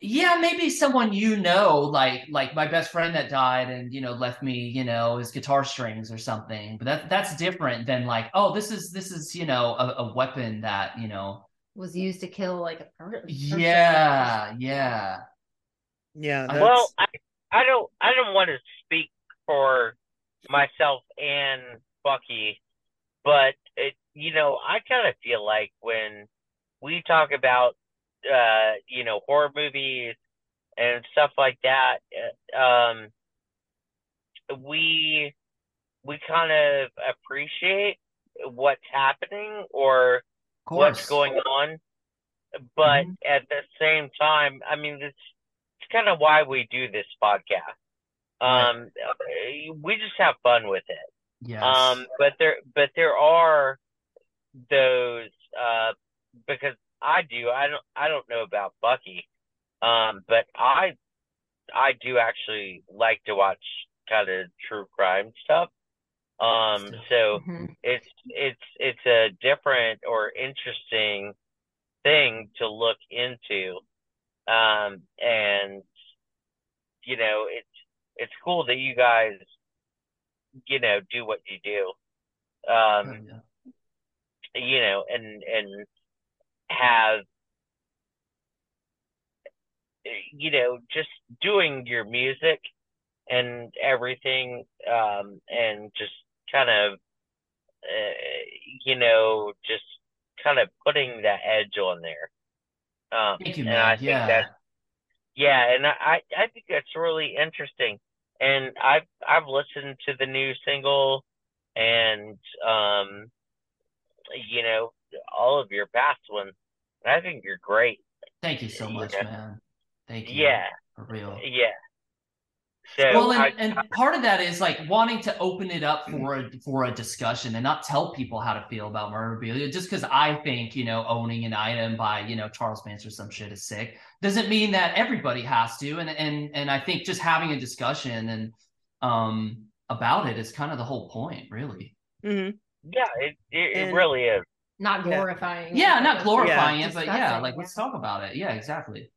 yeah maybe someone you know like like my best friend that died and you know left me you know his guitar strings or something but that that's different than like oh this is this is you know a, a weapon that you know was used to kill like a person. Yeah yeah. Yeah that's... well I, I don't i don't want to speak for myself and bucky but it you know i kind of feel like when we talk about uh, you know, horror movies and stuff like that, uh, um, we we kind of appreciate what's happening or what's going on, but mm-hmm. at the same time, I mean, it's it's kind of why we do this podcast. Um, we just have fun with it. Yes. Um, but there, but there are those uh, because I do. I don't. I don't know about Bucky, um, but I, I do actually like to watch kind of true crime stuff. Um, so mm-hmm. it's it's it's a different or interesting thing to look into, um, and you know it's it's cool that you guys, you know, do what you do. Um, oh, yeah. You know, and and have you know just doing your music and everything um and just kind of uh, you know just kind of putting that edge on there um Thank you, man. and i think yeah. yeah and i i think that's really interesting and i've i've listened to the new single and um you know all of your past ones. And I think you're great. Thank you so much, Yeah. man. Thank you. Yeah, For real. yeah. So well, I, and, and part of that is like wanting to open it up for a for a discussion and not tell people how to feel about memorabilia. Just because I think you know owning an item by you know Charles Manson or some shit is sick doesn't mean that everybody has to. And and and I think just having a discussion and um about it is kind of the whole point, really. hmm yeah, it it, And- it really is. Not glorifying. Yeah, it, not but glorifying it, but yeah, discussing, like let's talk about it. Yeah, exactly.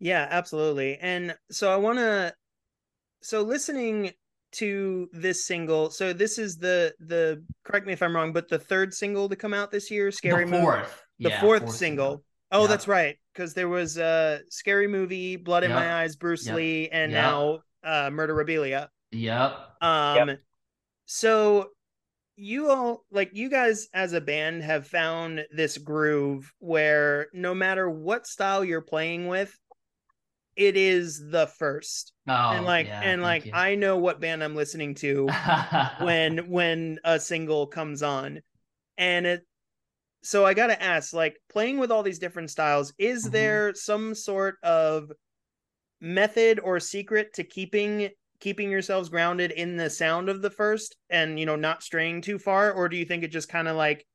Yeah, absolutely. And so I want to so listening to this single. So this is the the correct me if I'm wrong, but the third single to come out this year, Scary the Movie. fourth. The Yeah, fourth, single. Oh, Yeah. that's right. Because there was uh Scary Movie, Blood in Yep. My Eyes, Bruce Yep. Lee, and Yep. now uh Murderabilia. Yep. Um so you all like you guys as a band have found this groove where no matter what style you're playing with, it is the Frst. Oh, and like yeah, and like you. I know what band I'm listening to when when a single comes on. And it so I got to ask like playing with all these different styles is Mhm. there some sort of method or secret to keeping keeping yourselves grounded in the sound of the Frst and you know not straying too far or do you think it just kind of like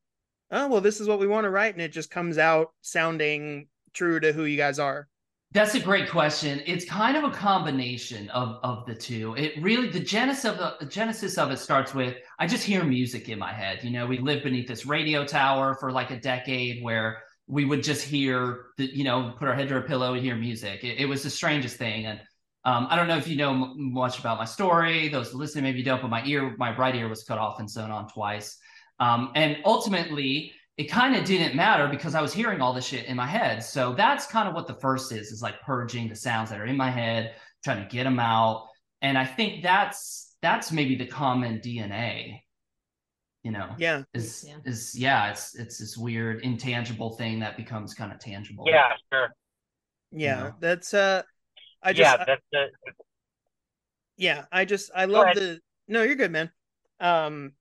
oh well this is what we want to write and it just comes out sounding true to who you guys are That's a great question. It's kind of a combination of of the two. It really the genesis of the, the genesis of it starts with I just hear music in my head. You know, we lived beneath this radio tower for like a decade where we would just hear the you know put our head to a pillow and hear music. It, it was the strangest thing. And um, I don't know if you know m- much about my story. Those listening maybe don't, but my ear, my right ear was cut off and sewn on twice. Um, and ultimately, it kind of didn't matter because I was hearing all this shit in my head. So that's kind of what the Frst is, is like purging the sounds that are in my head, trying to get them out. And I think that's that's maybe the common DNA, you know, yeah is Yeah. is yeah, it's it's this weird intangible thing that becomes kind of tangible. Yeah, sure. yeah know? that's uh i just yeah, that's the yeah i just i love the no you're good man um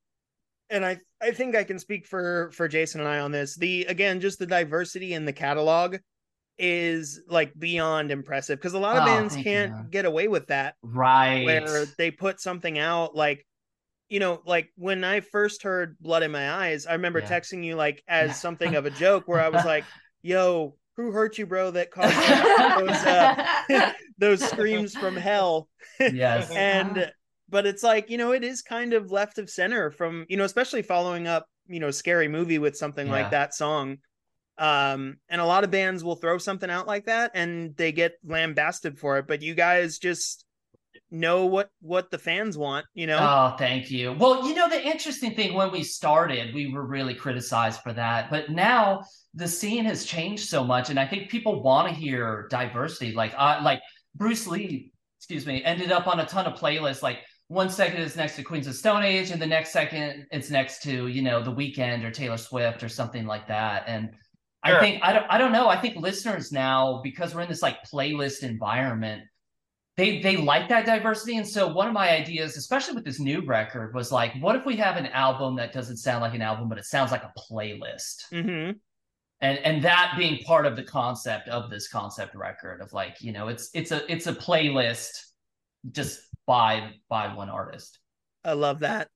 and i i think i can speak for for jason and i on this the again just the diversity in the catalog is like beyond impressive because a lot of Oh, bands can't man. get away with that Right. where they put something out like you know like when i first heard blood in my eyes i remember Yeah. texting you like as Yeah. something of a joke where i was like yo who hurt you bro that caused those uh, those screams from hell yes. and but it's like you know it is kind of left of center from you know especially following up you know scary movie with something Yeah. like that song um and a lot of bands will throw something out like that and they get lambasted for it but you guys just know what what the fans want you know Oh, thank you. Well, you know, the interesting thing when we started, we were really criticized for that. But now the scene has changed so much. And I think people want to hear diversity. Like, uh, like Bruce Lee, excuse me, ended up on a ton of playlists. Like, one second it's next to Queens of Stone Age, and the next second it's next to, you know, The Weeknd or Taylor Swift or something like that. And I think, I don't, I don't know. I think listeners now, because we're in this like playlist environment, they they like that diversity. And so one of my ideas especially with this new record was like what if we have an album that doesn't sound like an album but it sounds like a playlist? Hmm and and that being part of the concept of this concept record of like you know it's it's a it's a playlist just by by one artist. I love that.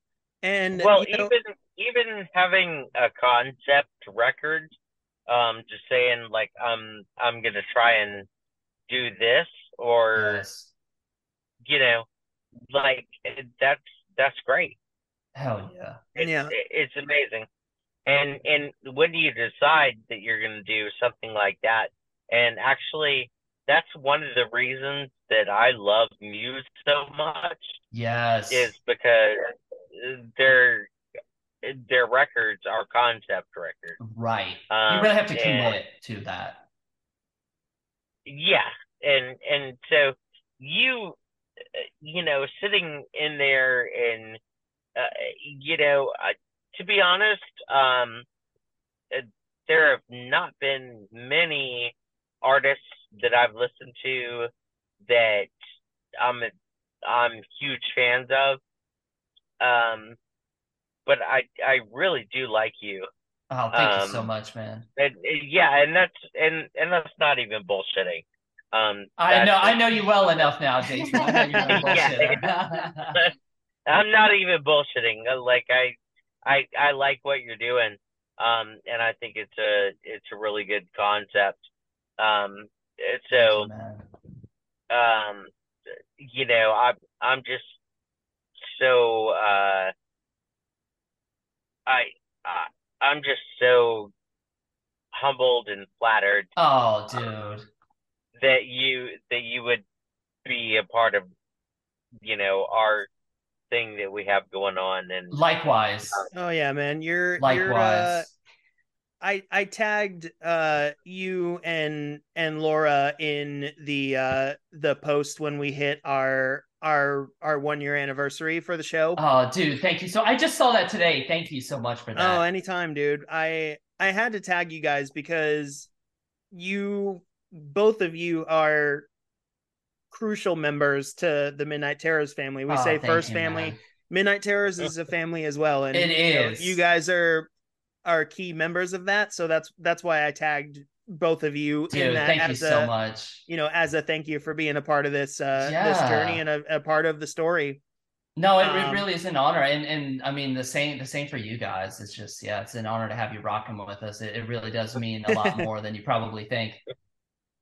And well, you know, even even having a concept record, um, just saying like um I'm gonna try and do this or yes you know, like that's that's great. hell yeah It's, Yeah. it's amazing. And and when do you decide that you're gonna do something like that? And actually, that's one of the reasons that I love Muse so much yes is because their their records are concept records. right Um, you really have to and- commit to that Yeah, and and so you uh, you know sitting in there and uh, you know uh, to be honest um uh, there have not been many artists that I've listened to that I'm I'm huge fans of um but I I really do like you Oh, thank you so Um, much, man. And, and yeah, and that's and and that's not even bullshitting. Um, I know, I know you well enough now, Jason. you're a I'm not even bullshitting. Uh, Like I, I, I like what you're doing. Um, and I think it's a, it's a really good concept. Um, you, so, um, you know, I'm, I'm just so, uh, I, I, I'm just so humbled and flattered Oh, dude. That you, that you would be a part of, you know, our thing that we have going on. And, Likewise. Oh yeah, man. You're you're uh, Likewise. I I tagged uh you and and Laura in the uh the post when we hit our our our one year anniversary for the show. Oh, dude, thank you. So I just saw that today. Thank you so much for that. Oh, anytime, dude. I I had to tag you guys because you both of you are crucial members to the Midnight Terrors family. We Oh, say first you, family. man. Midnight Terrors is a family as well, and It you know, you guys are are key members of that. So that's that's why I tagged both of you in Dude, that thank you as so much. you know as a thank you for being a part of this uh this journey and a, a part of the story. No, it, Um, it really is an honor, and and I mean the same the same for you guys. It's just yeah, it's an honor to have you rocking with us. It, it really does mean a lot more than you probably think.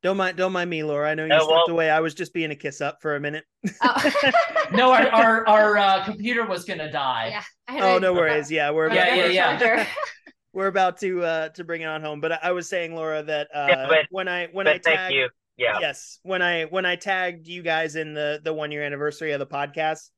Don't mind don't mind me, Laura. I know you Oh, stepped well- away. I was just being a kiss up for a minute. Oh. No, our our, our uh, computer was gonna die. yeah. Oh no worries. Yeah, we're Yeah, about, yeah, we're, yeah. We're about to uh to bring it on home. But I, I was saying, Laura, that uh Yeah, but- when I when I but thank tagged you. Yeah. yes when I when I tagged you guys in the the one year anniversary of the podcast,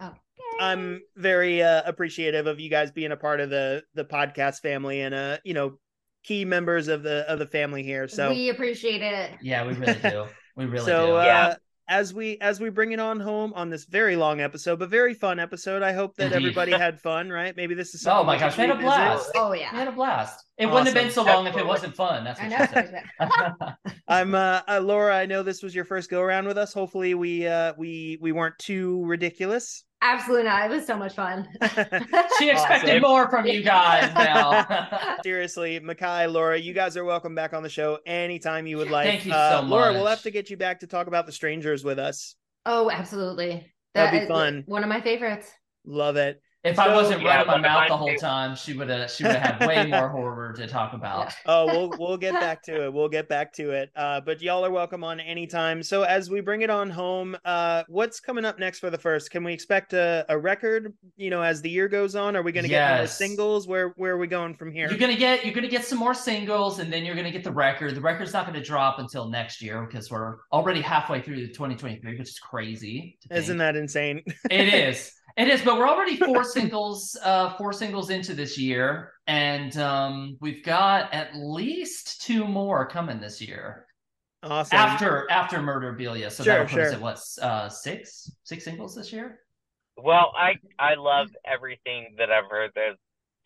Oh. I'm very uh, appreciative of you guys being a part of the the podcast family and uh you know key members of the of the family here. So we appreciate it. Yeah, we really do. We really so do. uh, Yeah. as we as we bring it on home on this very long episode, but very fun episode. I hope that Indeed. everybody had fun. Right? Maybe this is Oh my gosh, we had a revisit. blast. Oh yeah, We had a blast. It wouldn't have been so long if it wasn't fun. That's I know. She said. I'm uh, uh Laura, I know this was your first go around with us. Hopefully we uh we we weren't too ridiculous. Absolutely not. It was so much fun. she expected Awesome. more from you guys now. Seriously, Mikei, Laura, you guys are welcome back on the show anytime you would like. Thank you uh, so Laura, we'll have to get you back to talk about the strangers with us. oh, absolutely. That'd be fun. One of my favorites. Love it. If I wasn't Yeah, running my mouth the whole favorites. time, she would have she would have had way more horror to talk about. Oh, we'll we'll get back to it. We'll get back to it. Uh, but y'all are welcome on anytime. So as we bring it on home, uh, what's coming up next for the Frst? Can we expect a, a record? You know, as the year goes on, are we going to get more singles? Where where are we going from here? You're gonna get you're gonna get some more singles, and then you're gonna get the record. The record's not gonna drop until next year because we're already halfway through 2023, which is crazy. Isn't think. that insane? it is. It is, but we're already four singles, uh, four singles into this year, and um, we've got at least two more coming this year awesome. after after Murderabilia. So Sure, that'll put us at what uh, six six singles this year. Well, I I love everything that I've heard thus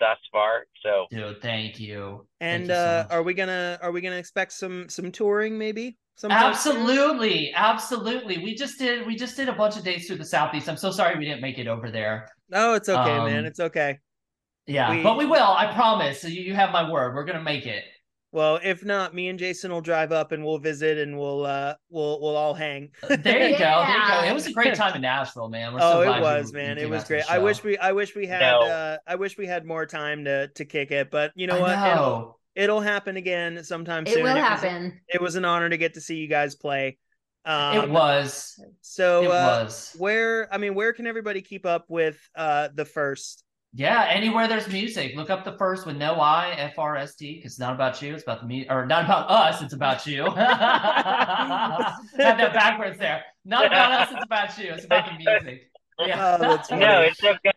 thus far. So Dude, thank you. and Thank you so uh, are we gonna are we gonna expect some some touring maybe? sometime soon? Absolutely, absolutely. We just did we just did a bunch of dates through the southeast. I'm so sorry we didn't make it over there. Oh, it's okay, man. Um, It's okay. Yeah, We- but we will. I promise. So you, you have my word. We're gonna make it. Well, if not, me and Jason will drive up and we'll visit and we'll uh we'll we'll all hang. There you go. There you go. It was a great time in Nashville, man. We're oh, so it glad you- was, you man. It was out to the great. I wish we I wish we had No. uh I wish we had more time to to kick it, but you know I what? It'll it'll happen again sometime soon. It soon. will was- happen. it was an honor to get to see you guys play. Um it was. so it uh was. where I mean, where can everybody keep up with uh the Frst? Yeah, anywhere there's music, look up the Frst with no I, F R S T, because it's not about you, it's about the me or not about us, it's about you. Had that backwards there. Not about us, it's about you. It's about the music. Yeah. Oh, that's no, it's okay.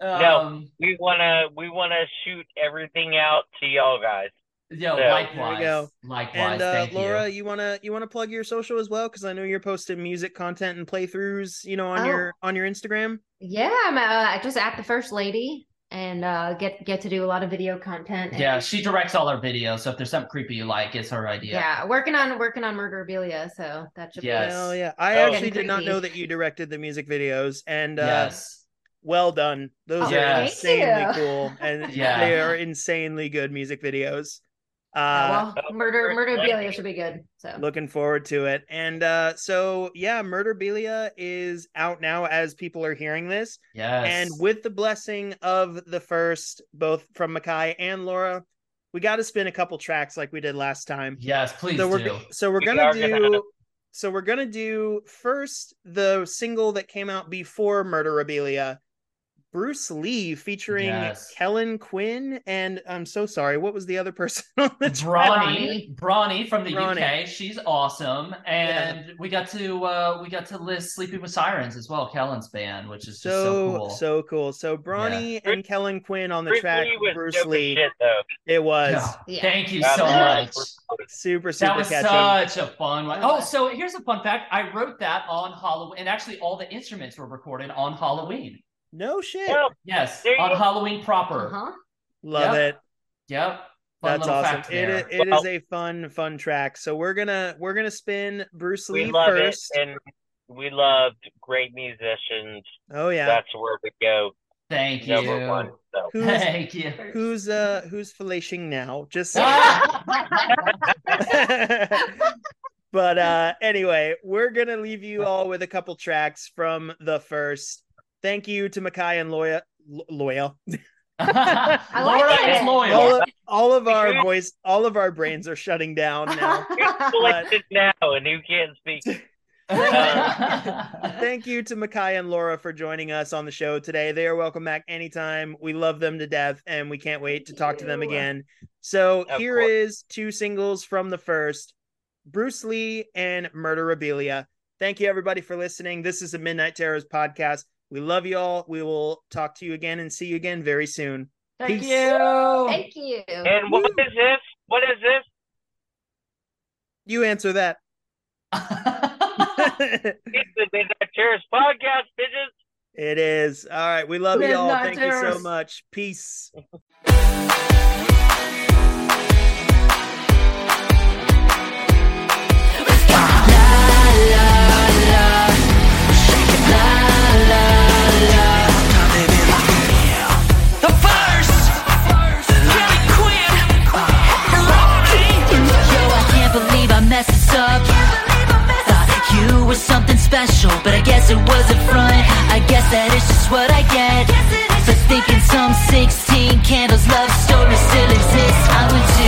No. Um, We wanna we wanna shoot everything out to y'all guys. Yo, Yeah. likewise. go. Likewise. And uh, thank Laura, you. you. wanna you wanna plug your social as well because I know you're posting music content and playthroughs, you know, on Oh. your on your Instagram. Yeah, I'm uh, just at the first lady and uh, get get to do a lot of video content. and- Yeah, she directs all our videos, so if there's something creepy you like, it's her idea. yeah, working on working on Murderabilia, so that should Yes. Hell yeah! I Oh. actually did not know that you directed the music videos, and uh, Yes. well done. Those Oh, are thank insanely cool, and Yeah. they are insanely good music videos. Uh, Yeah, well, murder Frst murder. Belia should be good. So looking forward to it. And uh, so yeah, Murderabilia is out now as people are hearing this, Yes. and with the blessing of the first, both from Mikei and Laura, we got to spin a couple tracks like we did last time. yes, please so we're do. so we're We gonna do gonna so we're gonna do first the single that came out before Murderabilia, Bruce Lee featuring Yes. Kellin Quinn and I'm so sorry, what was the other person on the track? Brawny, Brawny from the Brawny. UK. She's awesome, and we got to uh we got to list "Sleeping with Sirens" as well, Kellin's band, which is just so, So cool. so cool. So Brawny Bruce- and Kellin Quinn on the Bruce track. Lee was Bruce Lee. shit, though. It was Yeah. Yeah. Thank you so was- much. super super That was catchy. such a fun one. Oh, so here's a fun fact: I wrote that on Halloween, and actually, all the instruments were recorded on Halloween. No shit. Well, Yes, on go. Halloween proper. uh-huh. Love Yep. it. Yep. Fun That's awesome. fact It it Well- is a fun fun track. So we're gonna we're gonna spin Bruce we Lee love first. it, and we loved great musicians. oh yeah. That's where we go. Thank Number you. one. So. Who's Thank you. who's uh who's fellation now? Just saying. but uh anyway, we're gonna leave you all with a couple tracks from the Frst. Thank you to Mikei and Loya Lo- Loya. like Laura it. is loyal. All of, all of our voice all of our brains are shutting down now. Who's selected uh, now and who can't speak? Thank you to Mikei and Laura for joining us on the show today. They are welcome back anytime. We love them to death and we can't wait to talk to them again. So Of here course. is two singles from the Frst Bruce Lee and Murderabilia. Thank you everybody for listening. This is a Midnight Terrors podcast. We love you all. We will talk to you again and see you again very soon. Thank Peace. you. Thank you. And what is this? What is this? You answer that. It's the Midnight Terrors podcast, bitches. it is. All right. We love you all. Midnight Thank you so much. Peace. Were something special, but I guess it was a front. I guess that is just what I get. For thinking some 16 candles love story still exists. I went to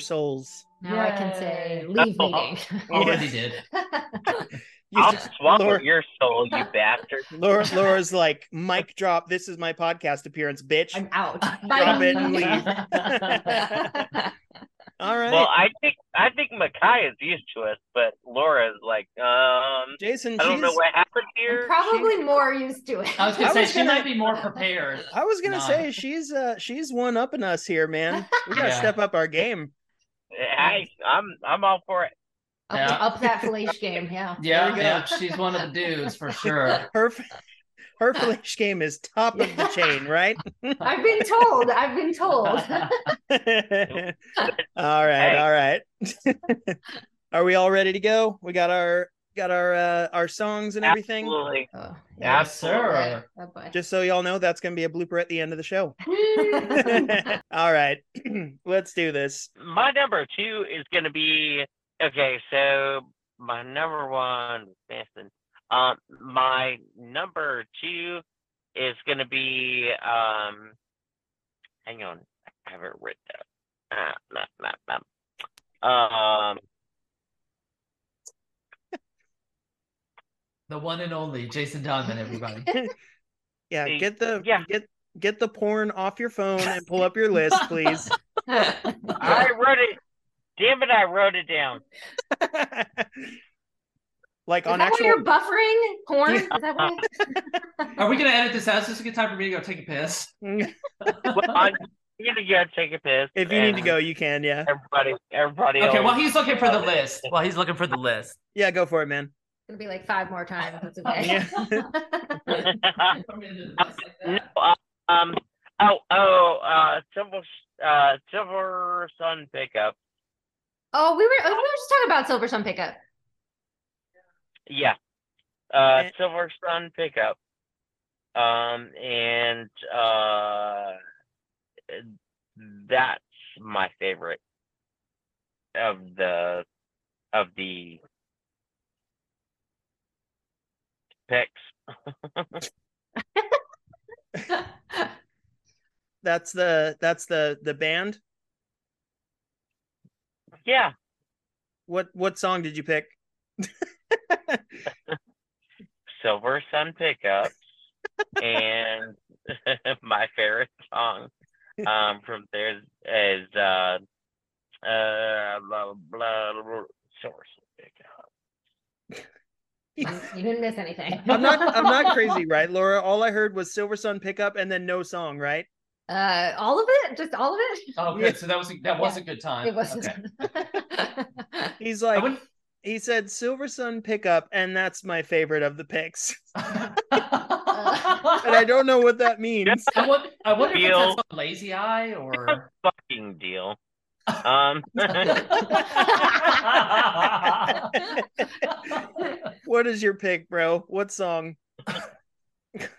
souls. Now I can say leave Oh. meeting. Already did. You I'll just- swallow Laura, your soul, you bastard. Laura, Laura's like, mic drop. This is my podcast appearance, bitch. I'm out. Drop it and leave. All right, Well, I think I think Mikei is used to us, but Laura's like, um, Jason. I don't know what happened I'm here. probably more used to it. I was gonna I say was she gonna- might be more prepared. I was gonna Nah. say she's uh she's one upping us here, man. We gotta Yeah. step up our game. Hey, I'm I'm all for it. Up, Yeah. up that Felice game, yeah. Yeah, go. yeah, she's one of the dudes for sure. Her f- her flash game is top of the chain, right? I've been told. I've been told. all right, Hey. all right. Are we all ready to go? We got our got our uh our songs and everything. Absolutely. Oh, Yes, sir. Oh. Just so y'all know, that's gonna be a blooper at the end of the show. all right, let's do this. My number two is going to be okay. So my number one is missing. Um, my number two is going to be um. Hang on, I have it written down. Ah, nah, nah, nah. Um, The one and only Jason Donovan, everybody. Yeah, Hey, get the yeah. get get the porn off your phone and pull up your list, please. I wrote it. Damn it! I wrote it down. like Is on that actual why you're buffering porn? Is that why? Are we gonna edit this out? Is this a good time for me to go take a piss? Well, I'm gonna go take a piss. if you need to go, you can, yeah. everybody, everybody. Okay, else- while he's looking for the list. While he's looking for the list. Yeah, go for it, man. It's gonna be like five more times. That's okay. no, uh, um. Oh, oh. Uh, silver, uh, Silversun Pickup. oh, we were we were just talking about Silversun Pickup. Yeah. Uh, silver sun pickup. Um, and uh, that's my favorite of the of the picks. That's the that's the the band. Yeah. What what song did you pick? Silversun Pickups and my favorite song um from there is uh uh blah blah, blah Sun Pickup. You you didn't miss anything. I'm not I'm not crazy, right, Laura? All I heard was Silversun Pickup and then no song, right? Uh, all of it, just all of it. Oh, good. So that was that was a good time. It wasn't. Okay. He's like wouldn't- he said Silversun Pickup, and that's my favorite of the picks. And I don't know what that means. I wonder, I wonder if it's Feel- that song Lazy Eye or. Fucking deal. Um what is your pick, bro? What song?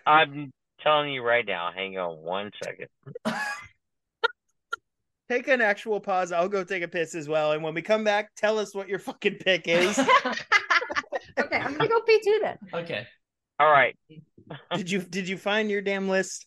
I'm telling you right now, hang on one second. Take an actual pause. I'll go take a piss as well. And when we come back, tell us what your fucking pick is. okay, I'm gonna go pee too then. okay. All right. did you did you find your damn list?